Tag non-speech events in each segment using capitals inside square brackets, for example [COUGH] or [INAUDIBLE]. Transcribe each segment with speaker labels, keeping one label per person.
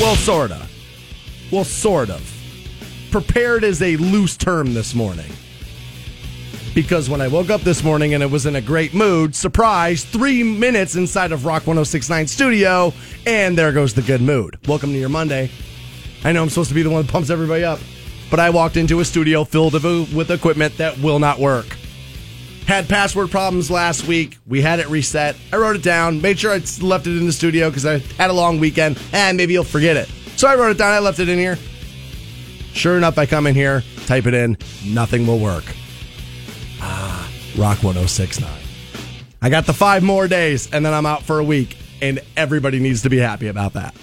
Speaker 1: Well, sort of. Well, sort of. Prepared is a loose term this morning. Because when I woke up this morning and it was in a great mood, surprise, three minutes inside of Rock 1069 studio, and there goes the good mood. Welcome to your Monday. I know I'm supposed to be the one that pumps everybody up, but I walked into a studio filled uh, with equipment that will not work. Had password problems last week. We had it reset. I wrote it down, made sure I left it in the studio because I had a long weekend, and maybe you'll forget it. So I wrote it down. I left it in here. Sure enough, I come in here, type it in, nothing will work. Ah, Rock 1069. I got the five more days, and then I'm out for a week, and everybody needs to be happy about that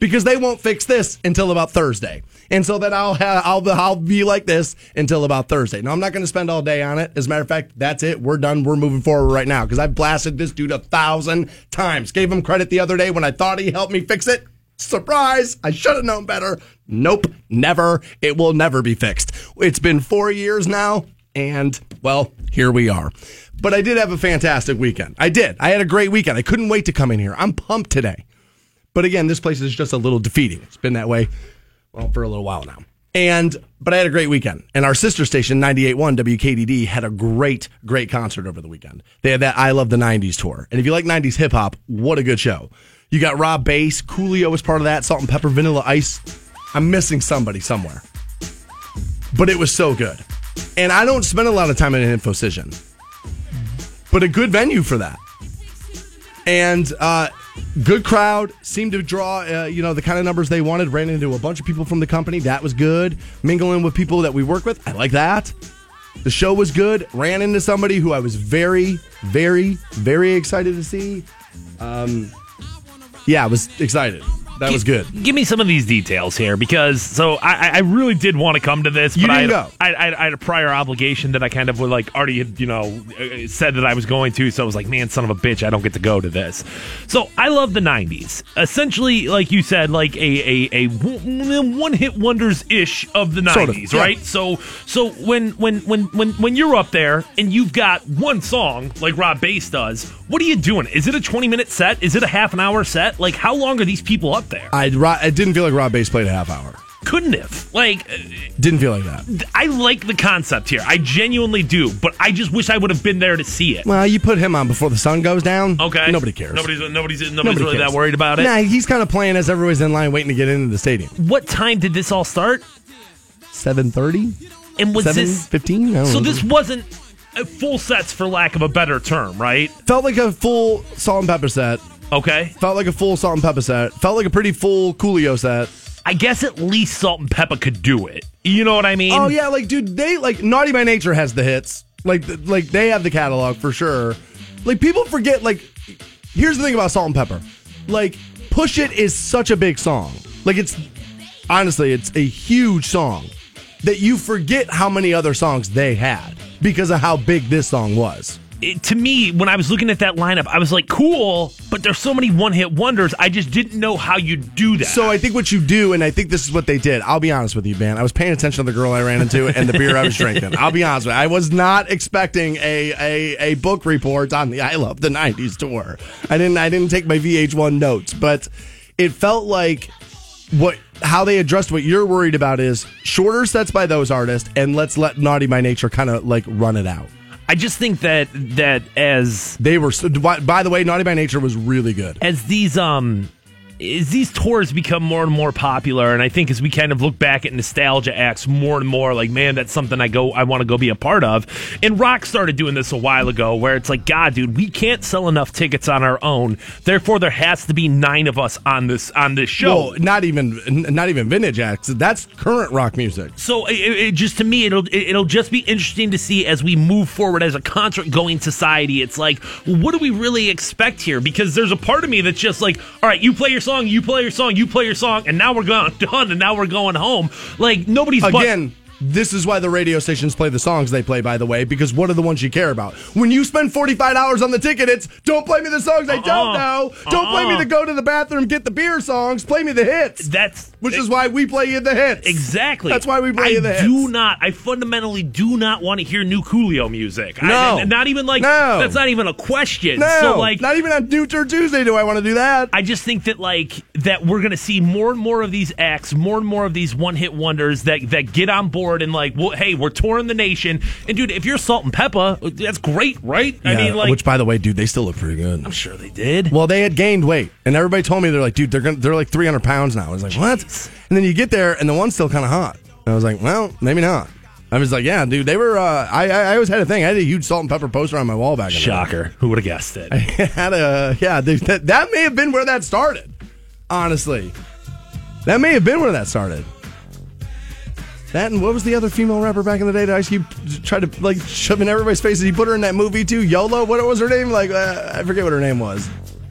Speaker 1: because they won't fix this until about Thursday. And so then I'll have, I'll I'll be like this until about Thursday. Now I'm not going to spend all day on it. As a matter of fact, that's it. We're done. We're moving forward right now because I blasted this dude a thousand times. Gave him credit the other day when I thought he helped me fix it. Surprise! I should have known better. Nope, never. It will never be fixed. It's been four years now, and well, here we are. But I did have a fantastic weekend. I did. I had a great weekend. I couldn't wait to come in here. I'm pumped today. But again, this place is just a little defeating. It's been that way, well, for a little while now. And but I had a great weekend. And our sister station, 98.1 WKDD, had a great, great concert over the weekend. They had that I Love the 90s tour. And if you like 90s hip hop, what a good show. You got Rob Base, Coolio was part of that, Salt-N-Pepa, Vanilla Ice. I'm missing somebody somewhere. But it was so good. And I don't spend a lot of time in an InfoCision, but a good venue for that. And uh, good crowd seemed to draw uh, you know the kind of numbers they wanted ran into a bunch of people from the company. That was good. Mingling with people that we work with i like that. The show was good. Ran into somebody who i was very very very excited to see. Um, yeah i was excited that was good.
Speaker 2: Give me some of these details here because so I, I really did want to come to this, but I, had. I, I, I had a prior obligation that I kind of would like already had, you know uh, said that I was going to, so I was like, man, son of a bitch, I don't get to go to this. So I love the '90s. Essentially, like you said, like a a, a one hit wonders ish of the '90s,
Speaker 1: Sort of, yeah.
Speaker 2: right? So so when when when when when you're up there and you've got one song like Rob Base does, what are you doing? Is it a 20 minute set? Is it a half an hour set? Like how long are these people up there?
Speaker 1: I, I didn't feel like Rob Base played a half hour
Speaker 2: Couldn't have. Like uh,
Speaker 1: didn't feel like that
Speaker 2: I like the concept here. I genuinely do, but I just wish I would have been there to see it.
Speaker 1: well you put him on before the sun goes down
Speaker 2: Okay.
Speaker 1: nobody cares
Speaker 2: Nobody's nobody's nobody's
Speaker 1: Nobody
Speaker 2: really
Speaker 1: cares.
Speaker 2: that worried about it.
Speaker 1: nah he's kind of playing as everybody's in line waiting to get into the stadium
Speaker 2: What time did this all start?
Speaker 1: 7.30
Speaker 2: And was this
Speaker 1: fifteen?
Speaker 2: So?
Speaker 1: know.
Speaker 2: This wasn't full sets, for lack of a better term, right?
Speaker 1: felt like a full Salt-N-Pepa set
Speaker 2: Okay.
Speaker 1: Felt like a full Salt-N-Pepa set. Felt like a pretty full Coolio set.
Speaker 2: I guess at least Salt-N-Pepa could do it. You know what I mean?
Speaker 1: Oh yeah, like dude, they like Naughty by Nature has the hits. Like like they have the catalog for sure. Like people forget. Like here's the thing about Salt-N-Pepa. Like Push It is such a big song. Like it's honestly, it's a huge song that you forget how many other songs they had because of how big this song was.
Speaker 2: It, to me, when I was looking at that lineup, I was like, cool, but there's so many one hit wonders. I just didn't know how you do that.
Speaker 1: So I think what you do, and I think this is what they did. I'll be honest with you, man. I was paying attention to the girl I ran into and the beer I was drinking. I'll be honest with you. I was not expecting a, a, a book report on the I Love the '90s tour. I didn't I didn't take my VH1 notes, but it felt like what how they addressed what you're worried about is shorter sets by those artists, and let's let Naughty by Nature kind of like run it out.
Speaker 2: I just think that that as
Speaker 1: They were. By, by the way, Naughty by Nature was really good.
Speaker 2: as these um as these tours become more and more popular and i think as we kind of look back at nostalgia acts more and more like man that's something i go i want to go be a part of and rock started doing this a while ago where it's like god dude we can't sell enough tickets on our own therefore there has to be nine of us on this on this show
Speaker 1: Well, not even not even vintage acts. That's current rock music.
Speaker 2: So it, it just to me, it'll it- it'll just be interesting to see as we move forward as a concert going society. It's like, what do we really expect here? Because there's a part of me that's just like, all right, you play your song, you play your song, you play your song, and now we're gone [LAUGHS] done, and now we're going home. Like nobody's but-
Speaker 1: Again, this is why the radio stations play the songs they play, by the way, because what are the ones you care about? When you spend $45 on the ticket, it's don't play me the songs I don't
Speaker 2: Uh-uh.
Speaker 1: know. Don't play me
Speaker 2: Uh-uh.
Speaker 1: the go to the bathroom, get the beer songs. Play me the hits.
Speaker 2: that's
Speaker 1: which is why we play you the hits.
Speaker 2: Exactly.
Speaker 1: That's why we play
Speaker 2: I
Speaker 1: you the hits.
Speaker 2: do not. I fundamentally do not want to hear new Coolio music.
Speaker 1: No.
Speaker 2: I, not even like.
Speaker 1: No.
Speaker 2: That's not even a question.
Speaker 1: No,
Speaker 2: So like.
Speaker 1: not even on New Tour Tuesday do I want to do that.
Speaker 2: I just think that like that we're gonna see more and more of these acts, more and more of these one hit wonders that that get on board and like, well, hey, we're touring the nation. And dude, if you're Salt-N-Pepa, that's great, right?
Speaker 1: Yeah, I
Speaker 2: mean, like,
Speaker 1: which by the way, dude, they still look pretty good.
Speaker 2: I'm sure they did.
Speaker 1: Well, they had gained weight, and everybody told me they're like, dude, they're gonna, they're like 300 pounds now. I was like, what? And then you get there, and the one's still kind of hot. And I was like, well, maybe not. I was like, yeah, dude, they were. Uh, I, I I always had a thing. I had a huge Salt-N-Pepa poster on my wall back.
Speaker 2: Shocker. Who would have guessed it? [LAUGHS]
Speaker 1: I had a yeah. they- That, that may have been where that started. Honestly, that may have been where that started. That and what was the other female rapper back in the day that Ice Cube tried to like shove in everybody's faces? He put her in that movie too, YOLO. What was her name? Like uh, I forget what her name was.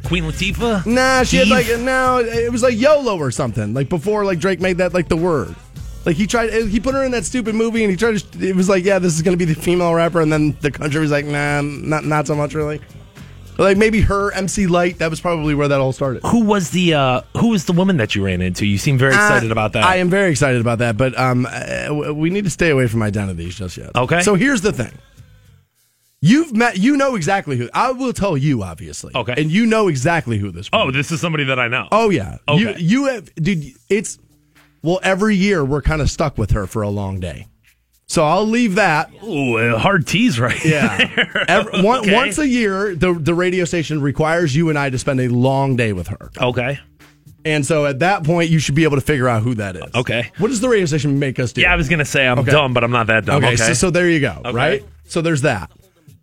Speaker 2: Queen Latifah?
Speaker 1: Nah, she had like no, it was like YOLO or something. Like before, like Drake made that like the word. Like he tried, he put her in that stupid movie, and he tried to. It was like, yeah, this is gonna be the female rapper, and then the country was like, nah, not not so much really. Like maybe her MC Lyte. That was probably where that all started.
Speaker 2: Who was the uh who was the woman that you ran into? You seem very excited
Speaker 1: Uh,
Speaker 2: about that.
Speaker 1: I am very excited about that, but um, uh, we need to stay away from identities just yet.
Speaker 2: Okay.
Speaker 1: So here's the thing. You've met, you know exactly who. I will tell you, obviously.
Speaker 2: Okay.
Speaker 1: And you know exactly who this.
Speaker 2: oh, this is somebody that I know.
Speaker 1: Oh yeah. You
Speaker 2: Okay.
Speaker 1: you have dude it's well every year we're kind of stuck with her for a long day. So I'll leave that.
Speaker 2: Ooh, a hard tease right
Speaker 1: Yeah. [LAUGHS] Every, [LAUGHS] one,
Speaker 2: Okay.
Speaker 1: Once a year the the radio station requires you and I to spend a long day with her.
Speaker 2: Okay.
Speaker 1: And so at that point you should be able to figure out who that is.
Speaker 2: Okay.
Speaker 1: What does the radio station make us do?
Speaker 2: Yeah, I was gonna say I'm
Speaker 1: Okay.
Speaker 2: dumb, but I'm not that dumb.
Speaker 1: Okay,
Speaker 2: Okay.
Speaker 1: So, so there you go, right? So there's that.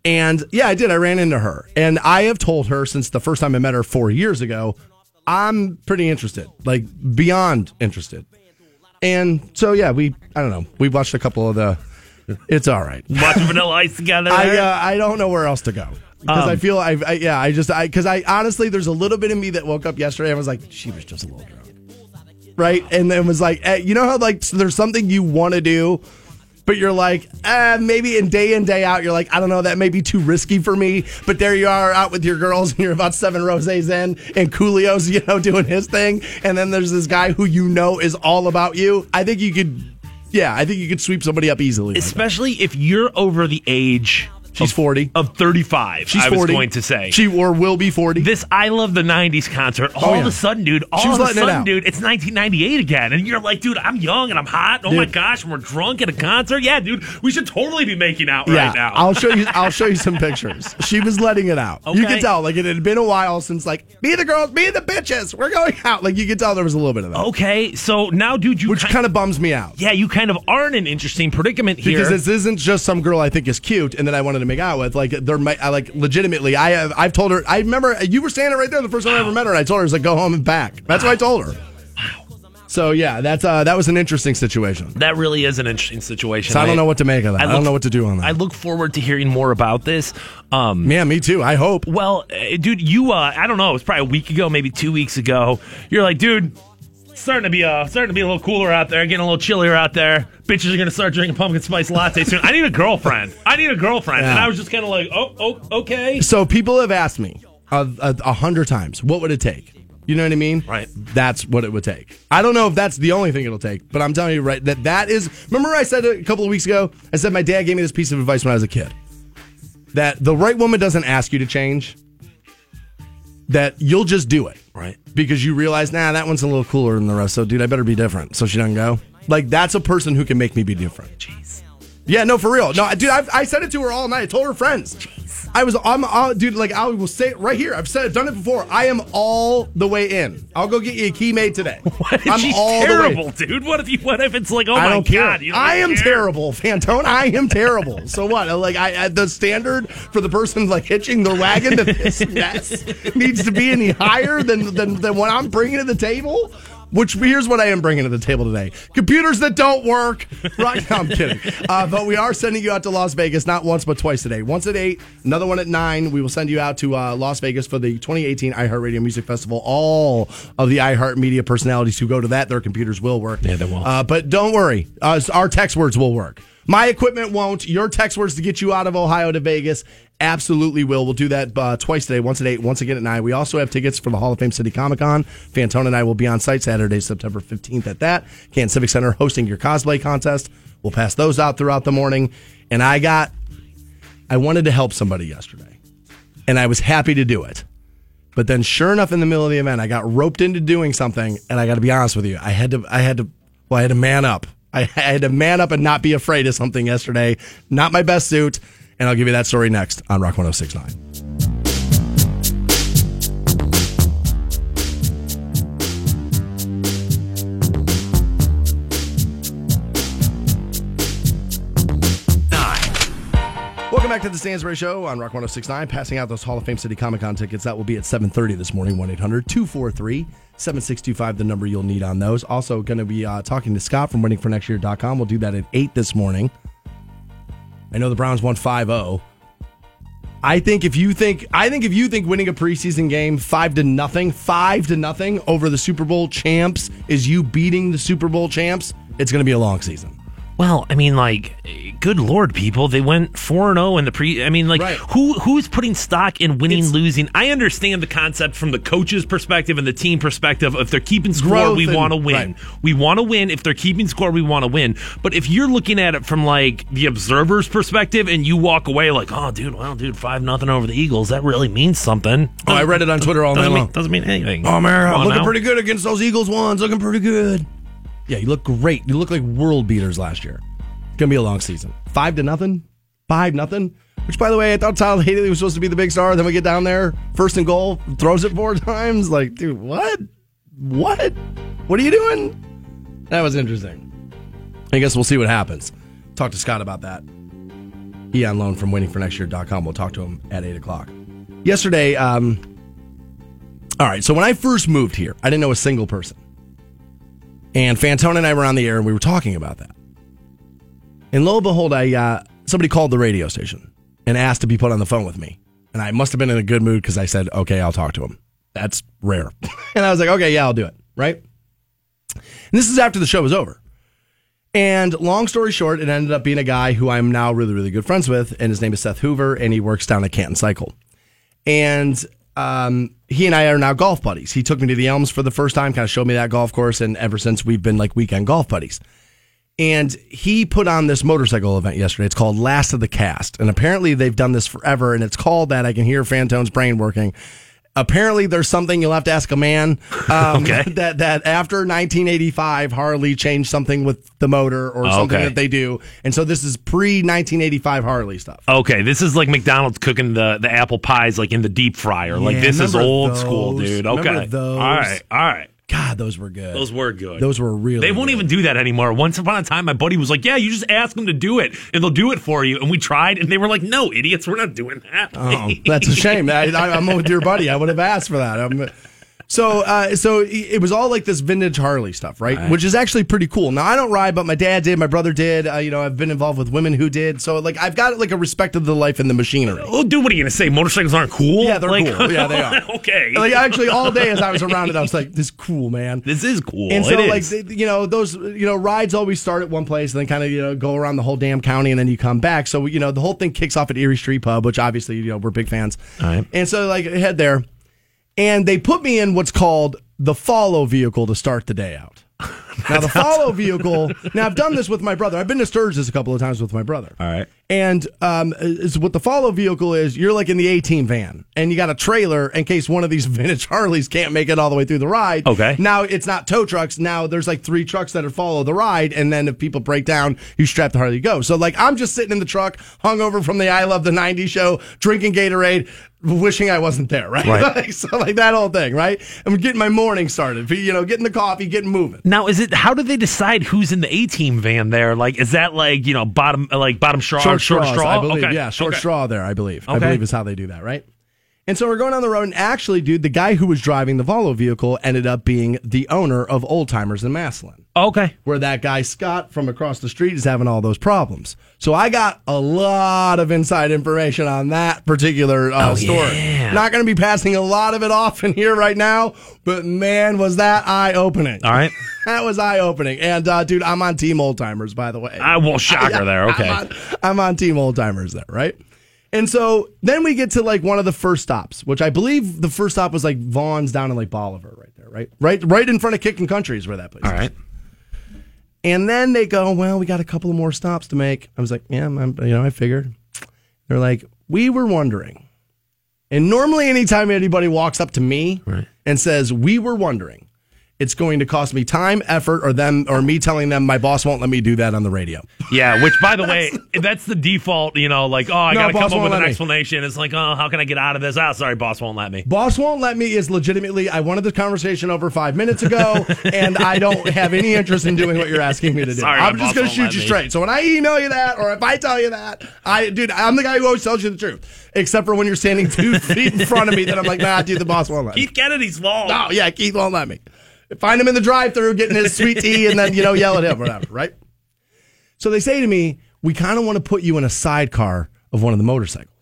Speaker 1: And yeah, I did. I ran into her. And I have told her since the first time I met her four years ago, I'm pretty interested, like beyond interested. And so, yeah, we, I don't know, we watched a couple of the, it's all right. [LAUGHS]
Speaker 2: Watching Vanilla Ice together.
Speaker 1: I, uh, I don't know where else to go. Because
Speaker 2: Um,
Speaker 1: I feel, I, I, yeah, I just, I, because I honestly, there's a little bit of me that woke up yesterday and was like, she was just a little drunk. Right. And then was like, eh, you know how, like, so there's something you want to do, but you're like, eh, maybe in day in, day out, you're like, I don't know, that may be too risky for me. But there you are out with your girls [LAUGHS] and you're about seven roses in and Coolio's, you know, [LAUGHS] doing his thing. And then there's this guy who you know is all about you. I think you could, yeah, I think you could sweep somebody up easily. like
Speaker 2: especially if you're over the age
Speaker 1: She's 40.
Speaker 2: of 35.
Speaker 1: She's
Speaker 2: I was going to say.
Speaker 1: She or will be 40.
Speaker 2: this I love the '90s concert. Oh, all
Speaker 1: Oh, yeah.
Speaker 2: of a sudden, dude. All of a
Speaker 1: letting it
Speaker 2: sudden, dude. It's 1998 again, and you're like, dude, I'm young and I'm hot. Oh my gosh, and we're drunk at a concert. Yeah, dude, we should totally be making out
Speaker 1: yeah,
Speaker 2: right now.
Speaker 1: I'll show you. I'll show you [LAUGHS] some pictures. She was letting it out. You
Speaker 2: Okay.
Speaker 1: could tell, like it had been a while since, like, be the girls, be the bitches. We're going out. Like you could tell there was a little bit of that,
Speaker 2: okay, so now, dude, you
Speaker 1: which
Speaker 2: kind
Speaker 1: of bums me out
Speaker 2: yeah, you kind of are in an interesting predicament here.
Speaker 1: because this isn't just some girl I think is cute and that I wanted to make out with. Like there might, I like legitimately. I have. I've told her. I remember you were standing right there the first time I ever met her. and I told her, I was like, go home and pack. That's what I told her. So yeah, that's uh, that was an interesting situation.
Speaker 2: that really is an interesting situation.
Speaker 1: So I don't know what to make of that. I, don't know what to do on that.
Speaker 2: I look forward to hearing more about this. Um,
Speaker 1: yeah, me too. I hope.
Speaker 2: Well, uh, dude, you uh, I don't know, it was probably a week ago, maybe two weeks ago. You're like, dude, starting to be uh starting to be a little cooler out there, getting a little chillier out there. Bitches are gonna start drinking pumpkin spice latte soon. I need a girlfriend. I need a girlfriend. And I was just kind of like, oh, oh, okay.
Speaker 1: So people have asked me a, a, a hundred times, what would it take? You know what I mean?
Speaker 2: Right.
Speaker 1: That's what it would take. I don't know if that's the only thing it'll take, but I'm telling you right that that is. Remember, I said a couple of weeks ago. I said my dad gave me this piece of advice when I was a kid. That the right woman doesn't ask you to change. That you'll just do it. Because you realize, nah, that one's a little cooler than the rest. So, dude, I better be different. So she doesn't go. Like that's a person who can make me be different.
Speaker 2: Jeez.
Speaker 1: Yeah, no, for real. No, dude, I've, I said it to her all night. I told her friends. I was, I'm, uh, dude, like I will say it right here. I've said, it, done it before. I am all the way in. I'll go get you a key made today. [LAUGHS]
Speaker 2: What if
Speaker 1: I'm
Speaker 2: she's
Speaker 1: all the way-
Speaker 2: terrible, dude? What if you, what if it's like, oh
Speaker 1: I
Speaker 2: my god,
Speaker 1: I am
Speaker 2: care?
Speaker 1: terrible, Fantone. I am terrible. So what? Like I, I the standard for the person like hitching their wagon to this mess needs to be any higher than than than what I'm bringing to the table. Which here's what I am bringing to the table today: computers that don't work. Right? No, I'm kidding. [LAUGHS] Uh, but we are sending you out to Las Vegas not once but twice today. Once at eight, another one at nine. We will send you out to uh, Las Vegas for the 2018 iHeartRadio Music Festival. All of the iHeartMedia personalities who go to that, their computers will work.
Speaker 2: Yeah, they will.
Speaker 1: Uh, but don't worry, uh, our text words will work. My equipment won't. Your text words to get you out of Ohio to Vegas absolutely will. We'll do that uh, twice today, once at 8, once again at 9. We also have tickets for the Hall of Fame City Comic Con. Fantone and I will be on site Saturday, September 15th at that. Canton Civic Center hosting your cosplay contest. We'll pass those out throughout the morning. And I got, I wanted to help somebody yesterday, and I was happy to do it. But then, sure enough, in the middle of the event, I got roped into doing something, and I got to be honest with you, I had to, I had to, well, I had to man up. I had to man up and not be afraid of something yesterday. Not my best suit, and I'll give you that story next on Rock 106.9. Welcome back to the Stansbury Show on Rock 1069. Passing out those Hall of Fame City Comic Con tickets. That will be at 7.30 this morning, 1-800-243-7625, the number you'll need on those. Also going to be uh, talking to Scott from waitingfornextyear.com. We'll do that at 8 this morning. I know the Browns won 5-0. I think if you think I think if you think winning a preseason game five to nothing, five to nothing over the Super Bowl champs is you beating the Super Bowl champs, it's going to be a long season.
Speaker 2: Well, I mean, like, good lord, people, they went four and zero in the pre. I mean, like,
Speaker 1: Right.
Speaker 2: who who's putting stock in winning,
Speaker 1: It's-
Speaker 2: losing? I understand the concept from the coach's perspective and the team perspective. If they're keeping score, we want to win.
Speaker 1: right.
Speaker 2: We want to win. If they're keeping score, we want to win. But if you're looking at it from like the observer's perspective, and you walk away like, oh, dude, well, dude, five nothing over the Eagles, that really means something.
Speaker 1: Oh, I read it on Twitter all night
Speaker 2: mean,
Speaker 1: long.
Speaker 2: doesn't mean anything.
Speaker 1: Oh man, I'm looking
Speaker 2: now.
Speaker 1: pretty good against those Eagles ones. Looking pretty good. Yeah, you look great. You look like world beaters last year. It's gonna be a long season. Five to nothing. Five nothing. Which, by the way, I thought Tyler Haley was supposed to be the big star. Then we get down there, first and goal, throws it four [LAUGHS] times. Like, dude, what? What? What are you doing? That was interesting. I guess we'll see what happens. Talk to Scott about that. He on loan from waitingfornextyear.com. We'll talk to him at 8 o'clock. Yesterday, um, all right, so when I first moved here, I didn't know a single person. And Fantone and I were on the air and we were talking about that. And lo and behold, I uh, somebody called the radio station and asked to be put on the phone with me. And I must have been in a good mood because I said, okay, I'll talk to him. That's rare. [LAUGHS] and I was like, okay, yeah, I'll do it. Right? And this is after the show was over. And long story short, it ended up being a guy who I'm now really, really good friends with. And his name is Seth Hoover, and he works down at Canton Cycle. And um, he and I are now golf buddies. He took me to the Elms for the first time, kind of showed me that golf course. And ever since, we've been like weekend golf buddies. And he put on this motorcycle event yesterday. It's called Last of the Cast. And apparently they've done this forever. And it's called that. I can hear Fantone's brain working. Apparently there's something you'll have to ask a man. [LAUGHS] Um,
Speaker 2: Okay. [LAUGHS]
Speaker 1: That, that after 1985, Harley changed something with the motor or something
Speaker 2: Okay.
Speaker 1: that they do. And so this is pre 1985 Harley stuff.
Speaker 2: Okay, this is like McDonald's cooking the, the apple pies like in the deep fryer. like
Speaker 1: Yeah,
Speaker 2: this is old school, dude. Okay,
Speaker 1: those?
Speaker 2: all right, all right.
Speaker 1: God, those were good.
Speaker 2: Those were good.
Speaker 1: Those were really
Speaker 2: They won't
Speaker 1: good.
Speaker 2: even do that anymore. Once upon a time, my buddy was like, "Yeah, you just ask them to do it, and they'll do it for you." And we tried, and they were like, "No, idiots, we're not doing that."
Speaker 1: Oh, that's a shame. [LAUGHS] I, I, I'm with your buddy. I would have asked for that. I'm, so, uh, so it was all like this vintage Harley stuff, right? Which is actually pretty cool. Now, I don't ride, but my dad did, my brother did. Uh, you know, I've been involved with women who did. So, like, I've got like a respect of the life and the machinery.
Speaker 2: oh, dude, what are you gonna say? Motorcycles aren't cool?
Speaker 1: Yeah, they're
Speaker 2: Like-
Speaker 1: cool. Yeah, they are. [LAUGHS]
Speaker 2: okay,
Speaker 1: Like, actually, all day as I was around it, I was like, "This is cool, man."
Speaker 2: this is cool.
Speaker 1: And so,
Speaker 2: It
Speaker 1: like, they- you know, those, you know, rides always start at one place and then kind of, you know, go around the whole damn county and then you come back. So, you know, the whole thing kicks off at Erie Street Pub, which obviously, you know, we're big fans.
Speaker 2: All right.
Speaker 1: And so, like, head there and they put me in what's called the follow vehicle to start the day out. [LAUGHS] Now, the follow vehicle, now I've done this with my brother. I've been to Sturgis a couple of times with my brother.
Speaker 2: all right.
Speaker 1: And um, is what the follow vehicle is. You're like in the 18 van, and you got a trailer in case one of these [LAUGHS] vintage Harleys can't make it all the way through the ride.
Speaker 2: Okay.
Speaker 1: Now it's not tow trucks. Now there's like three trucks that are follow the ride, and then if people break down, you strap the Harley go. So like I'm just sitting in the truck, hungover from the I Love the '90s show, drinking Gatorade, wishing I wasn't there. Right.
Speaker 2: Right. [LAUGHS]
Speaker 1: Like, so like that whole thing. Right. I'm getting my morning started. You know, getting the coffee, getting moving.
Speaker 2: Now, is it? How do they decide who's in the A team van there? Like, is that like you know bottom like bottom straw
Speaker 1: short,
Speaker 2: short
Speaker 1: straws,
Speaker 2: straw?
Speaker 1: I believe.
Speaker 2: Okay.
Speaker 1: Yeah, short
Speaker 2: Okay.
Speaker 1: straw there, I believe. I believe is how they do that, right? And so we're going down the road, and actually, dude, the guy who was driving the Volvo vehicle ended up being the owner of Old Timers in Massillon,
Speaker 2: Okay.
Speaker 1: where that guy Scott from across the street is having all those problems. So I got a lot of inside information on that particular uh,
Speaker 2: Oh,
Speaker 1: story.
Speaker 2: yeah.
Speaker 1: Not going to be passing a lot of it off in here right now, but man, was that eye opening.
Speaker 2: All right. [LAUGHS]
Speaker 1: that was eye opening. And uh, dude, I'm on Team Old Timers, by the way.
Speaker 2: I will shocker there. [LAUGHS] Okay,
Speaker 1: I'm on, I'm on Team Old Timers there, right? And so then we get to like one of the first stops, which I believe the first stop was like Vaughn's down in like Bolivar, right there, right, right, right in front of Kicking Country is where that place.
Speaker 2: all
Speaker 1: is.
Speaker 2: right.
Speaker 1: And then they go, well, we got a couple of more stops to make. I was like, yeah, I'm, you know, I figured. They're like, we were wondering. And normally, anytime anybody walks up to me
Speaker 2: Right.
Speaker 1: and says, we were wondering, it's going to cost me time, effort, or them, or me telling them my boss won't let me do that on the radio.
Speaker 2: Yeah, which by the [LAUGHS] way, that's the default. You know, like oh, I
Speaker 1: No,
Speaker 2: gotta
Speaker 1: boss
Speaker 2: come up with an
Speaker 1: let me.
Speaker 2: explanation. It's like oh, how can I get out of this? Oh, sorry, boss won't let me.
Speaker 1: Boss won't let me is legitimately, I wanted the conversation over five minutes ago, [LAUGHS] and I don't have any interest in doing what you're asking me to do.
Speaker 2: Sorry,
Speaker 1: I'm just going to shoot you
Speaker 2: me.
Speaker 1: straight. So when I email you that, or if I tell you that, I, dude, I'm the guy who always tells you the truth. Except for when you're standing two [LAUGHS] feet in front of me, then I'm like, nah, dude, the boss won't let me.
Speaker 2: Keith Kennedy's fault.
Speaker 1: Oh, yeah, Keith won't let me. Find him in the drive through getting his sweet [LAUGHS] tea and then, you know, yell at him, whatever, right? So they say to me, we kind of want to put you in a sidecar of one of the motorcycles.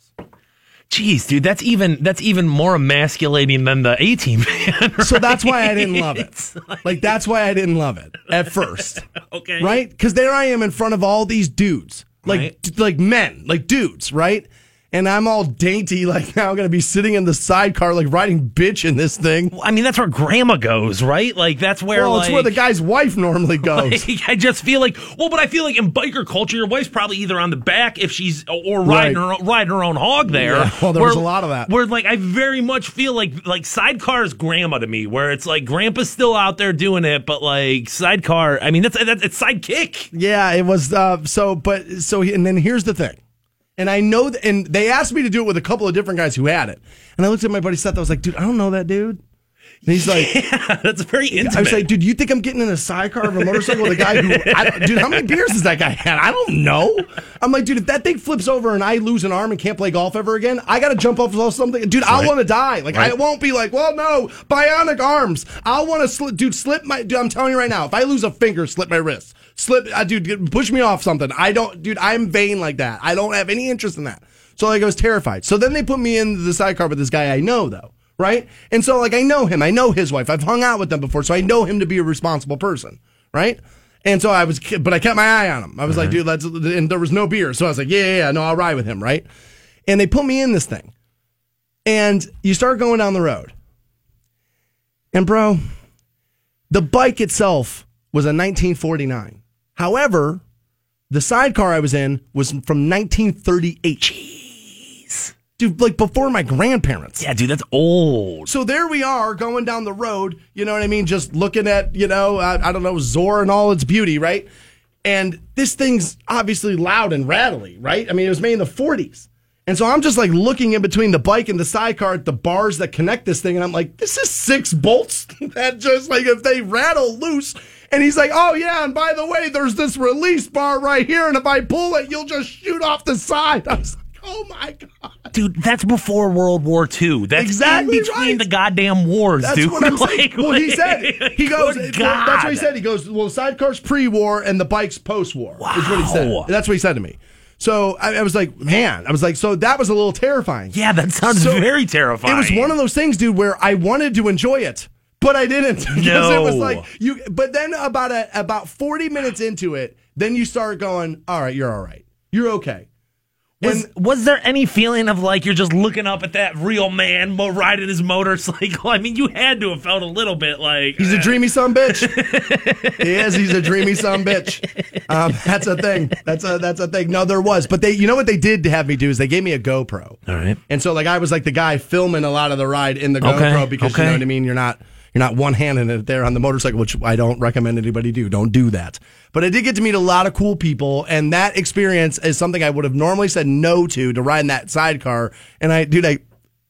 Speaker 2: Jeez, dude, that's even that's even more emasculating than the A Team man.
Speaker 1: So that's why I didn't love it.
Speaker 2: right?
Speaker 1: Like, that's why I didn't love it at first. [LAUGHS]
Speaker 2: okay,
Speaker 1: right? Because there I am in front of all these dudes, like
Speaker 2: Right.
Speaker 1: d- like men, like dudes, right? And I'm all dainty, like now I'm gonna be sitting in the sidecar, like riding bitch in this thing.
Speaker 2: I mean, that's where Grandma goes, right? Like that's where
Speaker 1: Well,
Speaker 2: like
Speaker 1: it's where the guy's wife normally [LAUGHS] goes.
Speaker 2: I just feel like, well, but I feel like in biker culture, your wife's probably either on the back if she's or riding
Speaker 1: Right.
Speaker 2: her riding her own hog there.
Speaker 1: Yeah, well, there
Speaker 2: where-
Speaker 1: was a lot of that.
Speaker 2: Where like I very much feel like like sidecar is grandma to me, where it's like grandpa's still out there doing it, but like sidecar, I mean that's that's it's sidekick.
Speaker 1: yeah, it was. Uh, so, but so, and then here's the thing. And I know, that, and they asked me to do it with a couple of different guys who had it. And I looked at my buddy Seth. I was like, dude, I don't know that dude. And he's like, [LAUGHS] yeah,
Speaker 2: that's very intimate.
Speaker 1: I was like, dude, you think I'm getting in a sidecar of a motorcycle with a guy who, I, dude, how many beers has that guy had? I don't know. I'm like, dude, if that thing flips over and I lose an arm and can't play golf ever again, I got to jump off of something. Dude, I'll
Speaker 2: Right.
Speaker 1: want to die. Like, I won't be like, well, no, bionic arms. I'll want to slip, dude, slip my, dude, I'm telling you right now, if I lose a finger, slip my wrist. Slip, uh, dude, push me off something. I don't, dude, I'm vain like that. I don't have any interest in that. So, like, I was terrified. So then they put me in the sidecar with this guy I know, though right? And so like I know him, I know his wife, I've hung out with them before, so I know him to be a responsible person, right? And so I was, but I kept my eye on him. I was like, dude, let's, and there was no beer, so I was like, yeah, yeah, yeah, no, I'll ride with him, right? And they put me in this thing, and you start going down the road, and bro, the bike itself was a 1949. However, the sidecar I was in was from 1938.
Speaker 2: Jeez.
Speaker 1: Dude, like before my grandparents.
Speaker 2: Yeah, dude, that's old.
Speaker 1: So there we are going down the road, you know what I mean? Just looking at, you know, uh, I don't know, Zoar and all its beauty, right? And this thing's obviously loud and rattly, right? I mean, it was made in the 40s. And so I'm just like looking in between the bike and the sidecar at the bars that connect this thing. And I'm like, this is six bolts [LAUGHS] that just like if they rattle loose. And he's like, oh yeah. And by the way, there's this release bar right here. And if I pull it, you'll just shoot off the side. I was like, oh my God.
Speaker 2: Dude, that's before World War II. That's
Speaker 1: Exactly
Speaker 2: in between
Speaker 1: right.
Speaker 2: the goddamn wars,
Speaker 1: That's
Speaker 2: dude.
Speaker 1: what I'm [LAUGHS] saying.
Speaker 2: Like,
Speaker 1: well, he said [LAUGHS] he goes. Well, that's what he said. He goes. Well, sidecar's pre-war and the bike's post-war. Is what he said.
Speaker 2: Wow.
Speaker 1: That's what he said to me. So I, I was like, man, I was like, so that was a little terrifying.
Speaker 2: Yeah, that sounds
Speaker 1: So,
Speaker 2: very terrifying.
Speaker 1: It was one of those things, dude, where I wanted to enjoy it, but I didn't [LAUGHS] because it was
Speaker 2: No.
Speaker 1: like you. But then about a about forty minutes into it, then you start going, all right, you're all right, you're okay.
Speaker 2: Was, was there any feeling of like you're just looking up at that real man riding his motorcycle? [LAUGHS] I mean, you had to have felt a little bit like
Speaker 1: He's a dreamy son bitch. [LAUGHS] he is. He's a dreamy son bitch. Um, that's a thing. That's a that's a thing. No, there was, but they, you know what they did to have me do is they gave me a GoPro.
Speaker 2: All right.
Speaker 1: And so like I was like the guy filming a lot of the ride in the GoPro
Speaker 2: Okay,
Speaker 1: because you know what I mean. You're not you're not one handing it there on the motorcycle, which I don't recommend anybody do. Don't do that. But I did get to meet a lot of cool people, and that experience is something I would have normally said no to to ride in that sidecar. And I, dude, I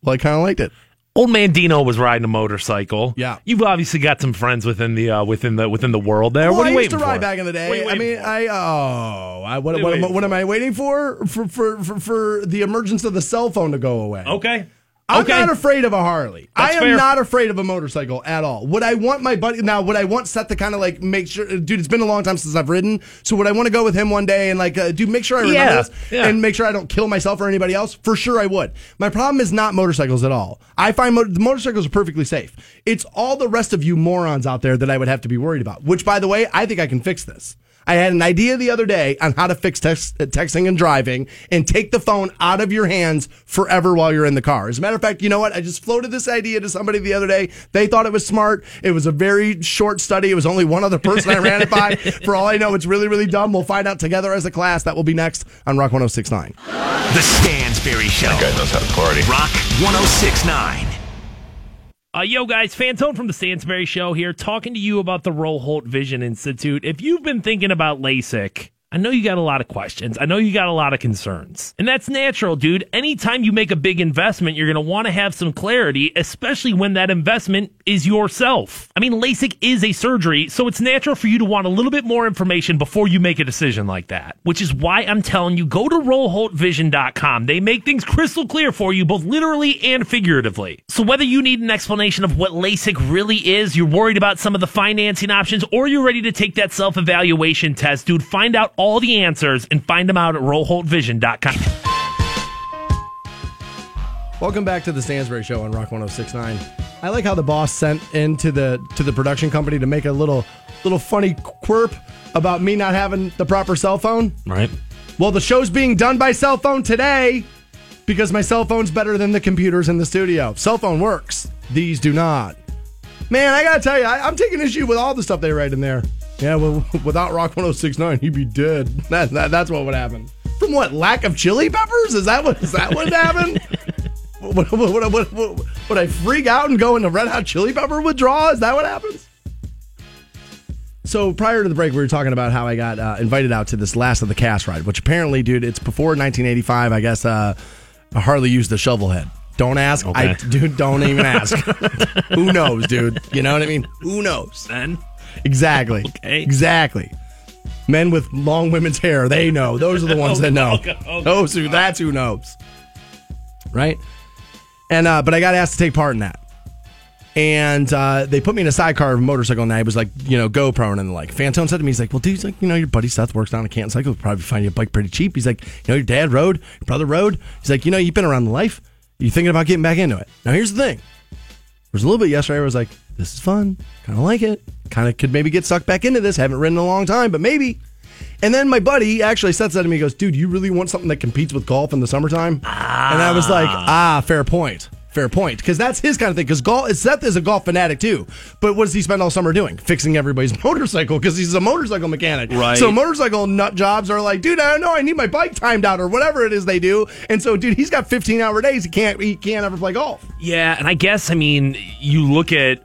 Speaker 1: well, I kind of liked it.
Speaker 2: Old man Dino was riding a motorcycle.
Speaker 1: Yeah.
Speaker 2: you've obviously got some friends within the uh, within the within the world there.
Speaker 1: Well,
Speaker 2: what are
Speaker 1: I
Speaker 2: you
Speaker 1: used to ride
Speaker 2: for?
Speaker 1: back in the day.
Speaker 2: What are you
Speaker 1: I mean,
Speaker 2: for?
Speaker 1: I oh, I, what,
Speaker 2: What
Speaker 1: what, am, what am I waiting for? For, for for for the emergence of the cell phone to go away.
Speaker 2: okay.
Speaker 1: I'm
Speaker 2: Okay.
Speaker 1: not afraid of a Harley.
Speaker 2: That's
Speaker 1: I am
Speaker 2: fair.
Speaker 1: not afraid of a motorcycle at all. Would I want my buddy now? Would I want Seth to kind of like make sure, dude? It's been a long time since I've ridden, so would I want to go with him one day and like, uh, dude, make sure I remember
Speaker 2: Yeah,
Speaker 1: this
Speaker 2: yeah.
Speaker 1: and make sure I don't kill myself or anybody else? For sure, I would. My problem is not motorcycles at all. I find mo- the motorcycles are perfectly safe. It's all the rest of you morons out there that I would have to be worried about. Which, by the way, I think I can fix this. I had an idea the other day on how to fix text, uh, texting and driving and take the phone out of your hands forever while you're in the car. As a matter of fact, you know what? I just floated this idea to somebody the other day. They thought it was smart. It was a very short study. It was only one other person I ran it by. [LAUGHS] For all I know, it's really, really dumb. We'll find out together as a class. That will be next on Rock 1069.
Speaker 3: The Stansberry Show.
Speaker 4: That Guy knows how to party.
Speaker 3: Rock 1069.
Speaker 2: Uh, yo, guys, Fantone from the Stansberry Show here, talking to you about the Roll Holt Vision Institute. If you've been thinking about LASIK, I know you got a lot of questions. I know you got a lot of concerns. And that's natural, dude. Anytime you make a big investment, you're going to want to have some clarity, especially when that investment is yourself. I mean, LASIK is a surgery, so it's natural for you to want a little bit more information before you make a decision like that. Which is why I'm telling you, go to rollholtvision.com. They make things crystal clear for you, both literally and figuratively. So whether you need an explanation of what LASIK really is, you're worried about some of the financing options, or you're ready to take that self-evaluation test, dude, find out all the answers and find them out at rollholtvision.com.
Speaker 1: Welcome back to the Stansbury Show on Rock 1069. I like how the boss sent into the to the production company to make a little little funny quirp about me not having the proper cell phone.
Speaker 2: Right.
Speaker 1: Well, the show's being done by cell phone today because my cell phone's better than the computers in the studio. Cell phone works. These do not. Man, I gotta tell you, I, I'm taking issue with all the stuff they write in there. Yeah, well, [LAUGHS] without Rock 1069, he'd be dead. [LAUGHS] That, that, that's what would happen. From what? Lack of chili peppers? Is that what? Is that what happened? Would, would, [LAUGHS] would, would, I freak out and go into red hot chili pepper withdrawal? Is that what happens? So prior to the break, we were talking about how I got uh, invited out to this last of the cast ride, which apparently, dude, it's before 1985. I guess uh, Harley used the shovel head. Don't ask, I, dude. Don't even ask. Who knows, dude? You know what I mean? Who knows?
Speaker 2: Then
Speaker 1: Exactly. [LAUGHS]
Speaker 2: Okay.
Speaker 1: Exactly. Men with long women's hair, they know. Those are the ones that [LAUGHS] know.
Speaker 2: Okay, okay.
Speaker 1: Those who that's who knows. Right? And uh, but I got asked to take part in that. And uh, they put me in a sidecar of a motorcycle, and I was like, you know, GoPro, and the like Fantone said to me, he's like, well, dude, he's like, you know, your buddy Seth works down a Canton Cycle, probably find you a bike pretty cheap. He's like, you know, your dad rode, your brother rode. He's like, you know, you've been around the life. You thinking about getting back into it? Now, here's the thing. There was a little bit yesterday. Where I was like, this is fun. Kind of like it. Kind of could maybe get sucked back into this. Haven't ridden in a long time, but maybe. And then my buddy actually said that to me. He goes, dude, you really want something that competes with golf in the summertime? And I was like, ah, fair point. Fair point. Because that's his kind of thing. Because golf, Seth is a golf fanatic too. But what does he spend all summer doing? Fixing everybody's [LAUGHS] motorcycle because he's a motorcycle mechanic.
Speaker 2: Right.
Speaker 1: So motorcycle nut jobs are like, dude, I don't know. I need my bike timed out or whatever it is they do. And so, dude, he's got 15 hour days. He can't, he can't ever play golf.
Speaker 2: Yeah, and I guess I mean you look at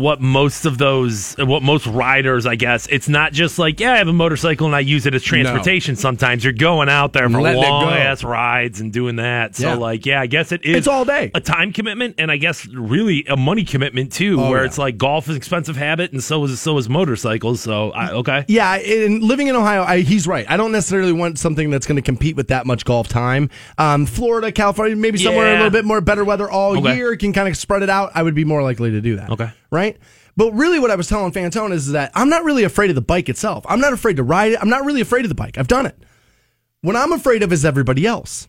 Speaker 2: what most of those what most riders I guess it's not just like yeah I have a motorcycle and I use it as transportation sometimes you're going out there for
Speaker 1: Letting
Speaker 2: long ass rides and doing that so
Speaker 1: Yeah.
Speaker 2: like yeah I guess it is
Speaker 1: It's all day.
Speaker 2: a time commitment and I guess really a money commitment too
Speaker 1: Oh,
Speaker 2: where
Speaker 1: yeah.
Speaker 2: it's like golf is an expensive habit and so is so is motorcycles so I, okay
Speaker 1: Yeah, and living in Ohio, I, he's right. I don't necessarily want something that's going to compete with that much golf time. Um, Florida, California, maybe somewhere a little bit more better weather all
Speaker 2: Okay.
Speaker 1: year can kind of spread it out. I would be more likely to do that.
Speaker 2: Okay.
Speaker 1: Right. But really, what I was telling Fantone is that I'm not really afraid of the bike itself. I'm not afraid to ride it. I'm not really afraid of the bike. I've done it. What I'm afraid of is everybody else.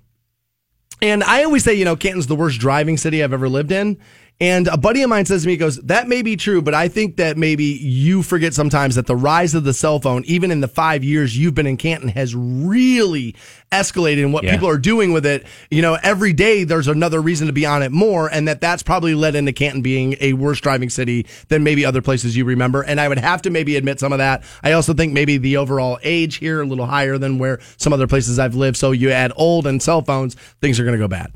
Speaker 1: And I always say, you know, Canton's the worst driving city I've ever lived in. And a buddy of mine says to me, he goes, that may be true, but I think that maybe you forget sometimes that the rise of the cell phone, even in the five years you've been in Canton, has really escalated in what
Speaker 2: Yeah.
Speaker 1: people are doing with it. You know, every day there's another reason to be on it more, and that that's probably led into Canton being a worse driving city than maybe other places you remember. And I would have to maybe admit some of that. I also think maybe the overall age here a little higher than where some other places I've lived. So you add old and cell phones, things are going to go bad.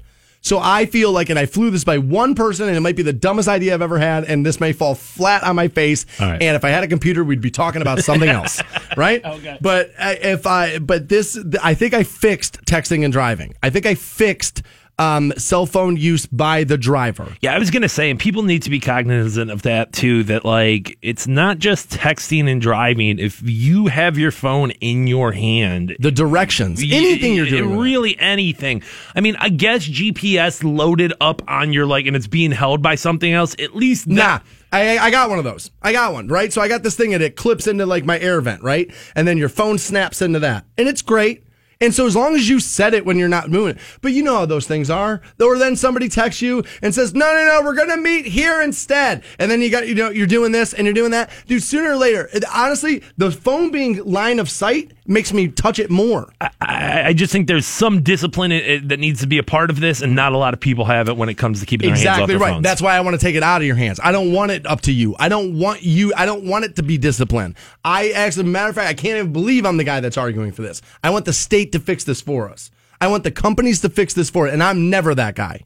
Speaker 1: So I feel like, and I flew this by one person, and it might be the dumbest idea I've ever had, and this may fall flat on my face.
Speaker 2: Right.
Speaker 1: And if I had a computer, we'd be talking about something else, [LAUGHS] right?
Speaker 2: Oh, okay.
Speaker 1: But uh, if I, but this, I think I fixed texting and driving. I think I fixed um, cell phone use by the driver.
Speaker 2: Yeah, I was gonna say, and people need to be cognizant of that too. That like it's not just texting and driving. If you have your phone in your hand,
Speaker 1: The directions, anything you're doing,
Speaker 2: really anything. I mean, I guess GPS loaded up on your like, and it's being held by something else. At least
Speaker 1: Nah. I, I got one of those. I got one, right? So I got this thing and it clips into like my air vent, right? And then your phone snaps into that. And it's great. And so as long as you set it when you're not moving, but you know how those things are. Or then somebody texts you and says, "No, no, no, we're gonna meet here instead." And then you got you know you're doing this and you're doing that, dude. Sooner or later, it, honestly, the phone being line of sight makes me touch it more.
Speaker 2: I, I just think there's some discipline i- i- that needs to be a part of this, and not a lot of people have it when it comes to keeping their hands off
Speaker 1: Exactly right.
Speaker 2: phones.
Speaker 1: That's why I want to take it out of your hands. I don't want it up to you. I don't want you. I don't want it to be discipline. I actually, matter of fact, I can't even believe I'm the guy that's arguing for this. I want the state to fix this for us. I want the companies to fix this for it, and I'm never that guy.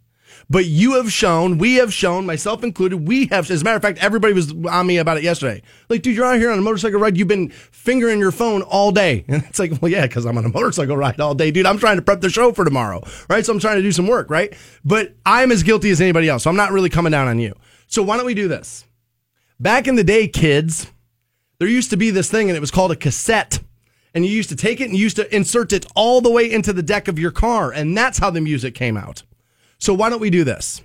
Speaker 1: But you have shown, we have shown, myself included, we have. As a matter of fact, everybody was on me about it yesterday. Like, dude, you're out here on a motorcycle ride. You've been fingering your phone all day, [LAUGHS] and it's like, well, yeah, because I'm on a motorcycle ride all day, dude. I'm trying to prep the show for tomorrow, right? So I'm trying to do some work, right? But I'm as guilty as anybody else, so I'm not really coming down on you. So why don't we do this? Back in the day, kids, there used to be this thing, and it was called a cassette. And you used to take it and you used to insert it all the way into the deck of your car, and that's how the music came out. So why don't we do this?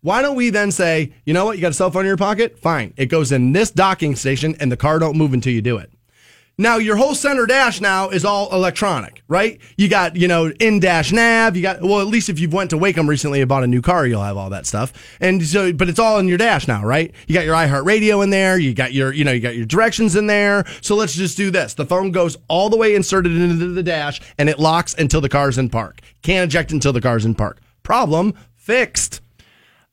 Speaker 1: Why don't we then say, you know what, you got a cell phone in your pocket? Fine. It goes in this docking station and the car don't move until you do it. Now your whole center dash now is all electronic, right? You got, you know, in dash nav, you got well, at least if you've went to Waikem recently and bought a new car, you'll have all that stuff. And so but it's all in your dash now, right? You got your iHeartRadio in there, you got your, you know, you got your directions in there. So let's just do this. The phone goes all the way inserted into the dash and it locks until the car's in park. Can't eject until the car's in park. Problem fixed.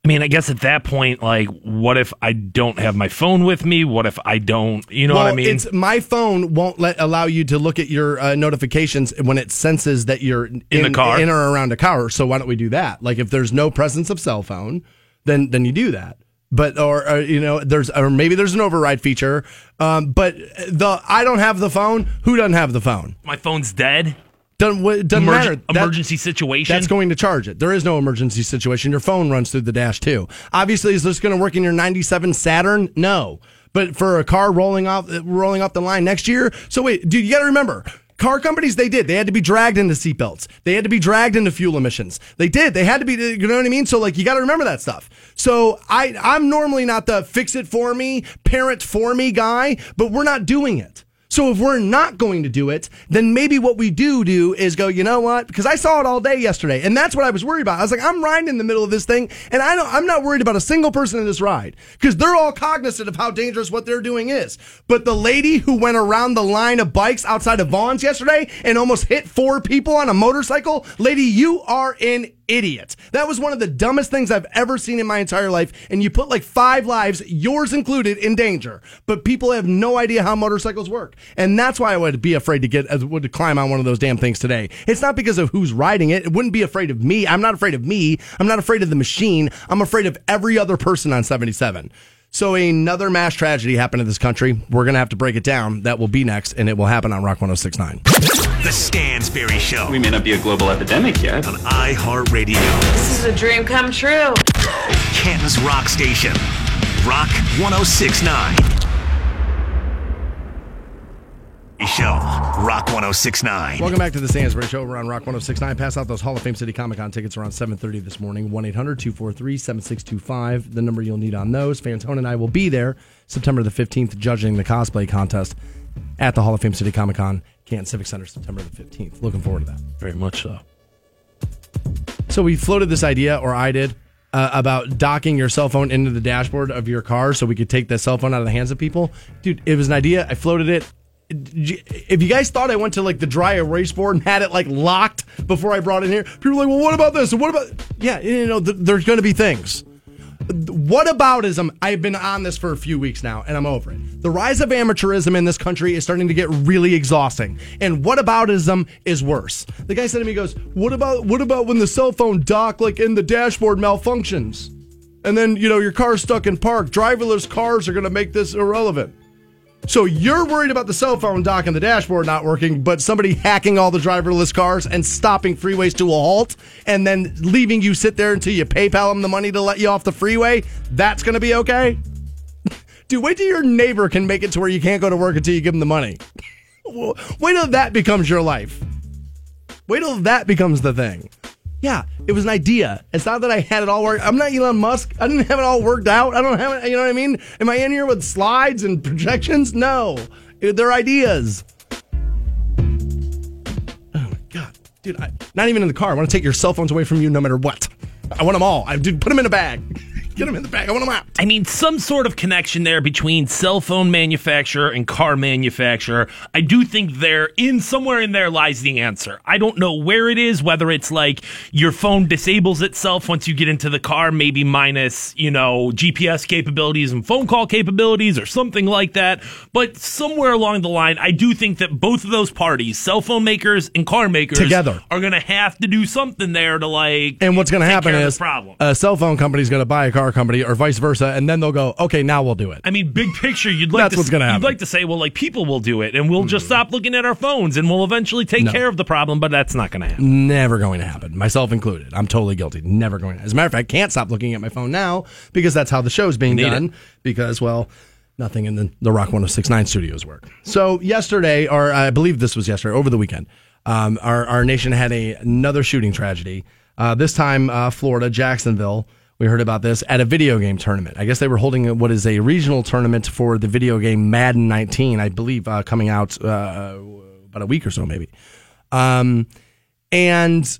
Speaker 2: I mean, I guess at that point, like, what if I don't have my phone with me? What if I don't? You know
Speaker 1: well,
Speaker 2: what I mean?
Speaker 1: It's my phone won't let allow you to look at your uh, notifications when it senses that you're in,
Speaker 2: the car?
Speaker 1: in or around a car. So why don't we do that? Like if there's no presence of cell phone, then then you do that. But or, or you know there's or maybe there's an override feature. Um, but the I don't have the phone. Who doesn't have the phone?
Speaker 2: my phone's dead.
Speaker 1: Doesn't doesn't
Speaker 2: Emerg-
Speaker 1: matter. That-
Speaker 2: emergency situation.
Speaker 1: That's going to charge it. There is no emergency situation. Your phone runs through the dash too. Obviously, is this going to work in your '97 Saturn? No. But for a car rolling off uh, rolling off the line next year, so wait, dude, you got to remember. Car companies, they did. They had to be dragged into seatbelts. They had to be dragged into fuel emissions. They did. They had to be. Uh, you know what I mean? So, like, you got to remember that stuff. So, I I'm normally not the fix it for me, parent for me guy, but we're not doing it. So if we're not going to do it, then maybe what we do do is go, you know what? Because I saw it all day yesterday, and that's what I was worried about. I was like, I'm riding in the middle of this thing, and I don't, I'm not worried about a single person in this ride because they're all cognizant of how dangerous what they're doing is. But the lady who went around the line of bikes outside of Vaughn's yesterday and almost hit four people on a motorcycle, lady, you are an idiot. That was one of the dumbest things I've ever seen in my entire life. And you put like five lives, yours included, in danger. But people have no idea how motorcycles work. And that's why I would be afraid to get, uh, would climb on one of those damn things today. It's not because of who's riding it. It wouldn't be afraid of me. I'm not afraid of me. I'm not afraid of the machine. I'm afraid of every other person on 77. So another mass tragedy happened in this country. We're going to have to break it down. That will be next, and it will happen on Rock 1069.
Speaker 3: The Stansberry Show
Speaker 4: We may not be a global epidemic yet.
Speaker 3: on iHeartRadio,
Speaker 5: This is a dream come true.
Speaker 3: Canton's Rock Station. Rock 1069. Show. Rock 1069.
Speaker 1: Welcome back to the Stansbury Show. We're on Rock 1069. Pass out those Hall of Fame City Comic Con tickets around 7.30 this morning. 1-800-243-7625. The number you'll need on those. Fantone and I will be there September the 15th judging the cosplay contest at the Hall of Fame City Comic Con, Canton Civic Center, September the 15th. Looking forward to that.
Speaker 2: Very much so.
Speaker 1: So we floated this idea, or I did, uh, about docking your cell phone into the dashboard of your car so we could take the cell phone out of the hands of people. Dude, it was an idea. I floated it. If you guys thought I went to like the dry erase board and had it like locked before I brought it in here, people were like, well, what about this? What about. Yeah, you know, th- there's going to be things. What aboutism? Um, I've been on this for a few weeks now, and I'm over it. The rise of amateurism in this country is starting to get really exhausting. And what aboutism is worse? The guy said to me, "Goes, what about what about when the cell phone dock like in the dashboard malfunctions, and then you know your car's stuck in park? Driverless cars are going to make this irrelevant." So you're worried about the cell phone dock and the dashboard not working, but somebody hacking all the driverless cars and stopping freeways to a halt and then leaving you sit there until you PayPal them the money to let you off the freeway, that's going to be okay? [LAUGHS] Dude, wait till your neighbor can make it to where you can't go to work until you give them the money. [LAUGHS] Wait till that becomes your life. Wait till that becomes the thing. Yeah, it was an idea. It's not that I had it all worked. I'm not Elon Musk. I didn't have it all worked out. I don't have it. You know what I mean? Am I in here with slides and projections? No, they're ideas. Oh my god, dude! I, not even in the car. I want to take your cell phones away from you, no matter what. I want them all. I dude, put them in a bag. Get them in the bag. I want them out.
Speaker 2: I mean, some sort of connection there between cell phone manufacturer and car manufacturer. I do think there, in somewhere in there, lies the answer. I don't know where it is, whether it's like your phone disables itself once you get into the car, maybe minus, you know, GPS capabilities and phone call capabilities or something like that. But somewhere along the line, I do think that both of those parties, cell phone makers and car makers,
Speaker 1: Together.
Speaker 2: are going to have to do something there to like.
Speaker 1: And what's going to happen is
Speaker 2: problem.
Speaker 1: a cell phone company is going to buy a car company or vice versa, and then they'll go, okay, now we'll do it.
Speaker 2: I mean, big picture, you'd like
Speaker 1: That's
Speaker 2: to,
Speaker 1: what's gonna happen.
Speaker 2: You'd like to say, well, like people will do it, and we'll just stop looking at our phones, and we'll eventually take
Speaker 1: No.
Speaker 2: care of the problem. But that's not going to happen.
Speaker 1: Never going to happen, myself included. I'm totally guilty. Never going to. As a matter of fact, I can't stop looking at my phone now because that's how the show's being
Speaker 2: Need
Speaker 1: done. Because, well, nothing in the, the Rock 1069 studios work. So, yesterday, or I believe this was yesterday, over the weekend, um, our, our nation had a, another shooting tragedy. Uh, this time, uh, Florida, Jacksonville. We heard about this at a video game tournament. I guess they were holding what is a regional tournament for the video game Madden 19, I believe, uh, coming out uh, about a week or so, maybe. Um, and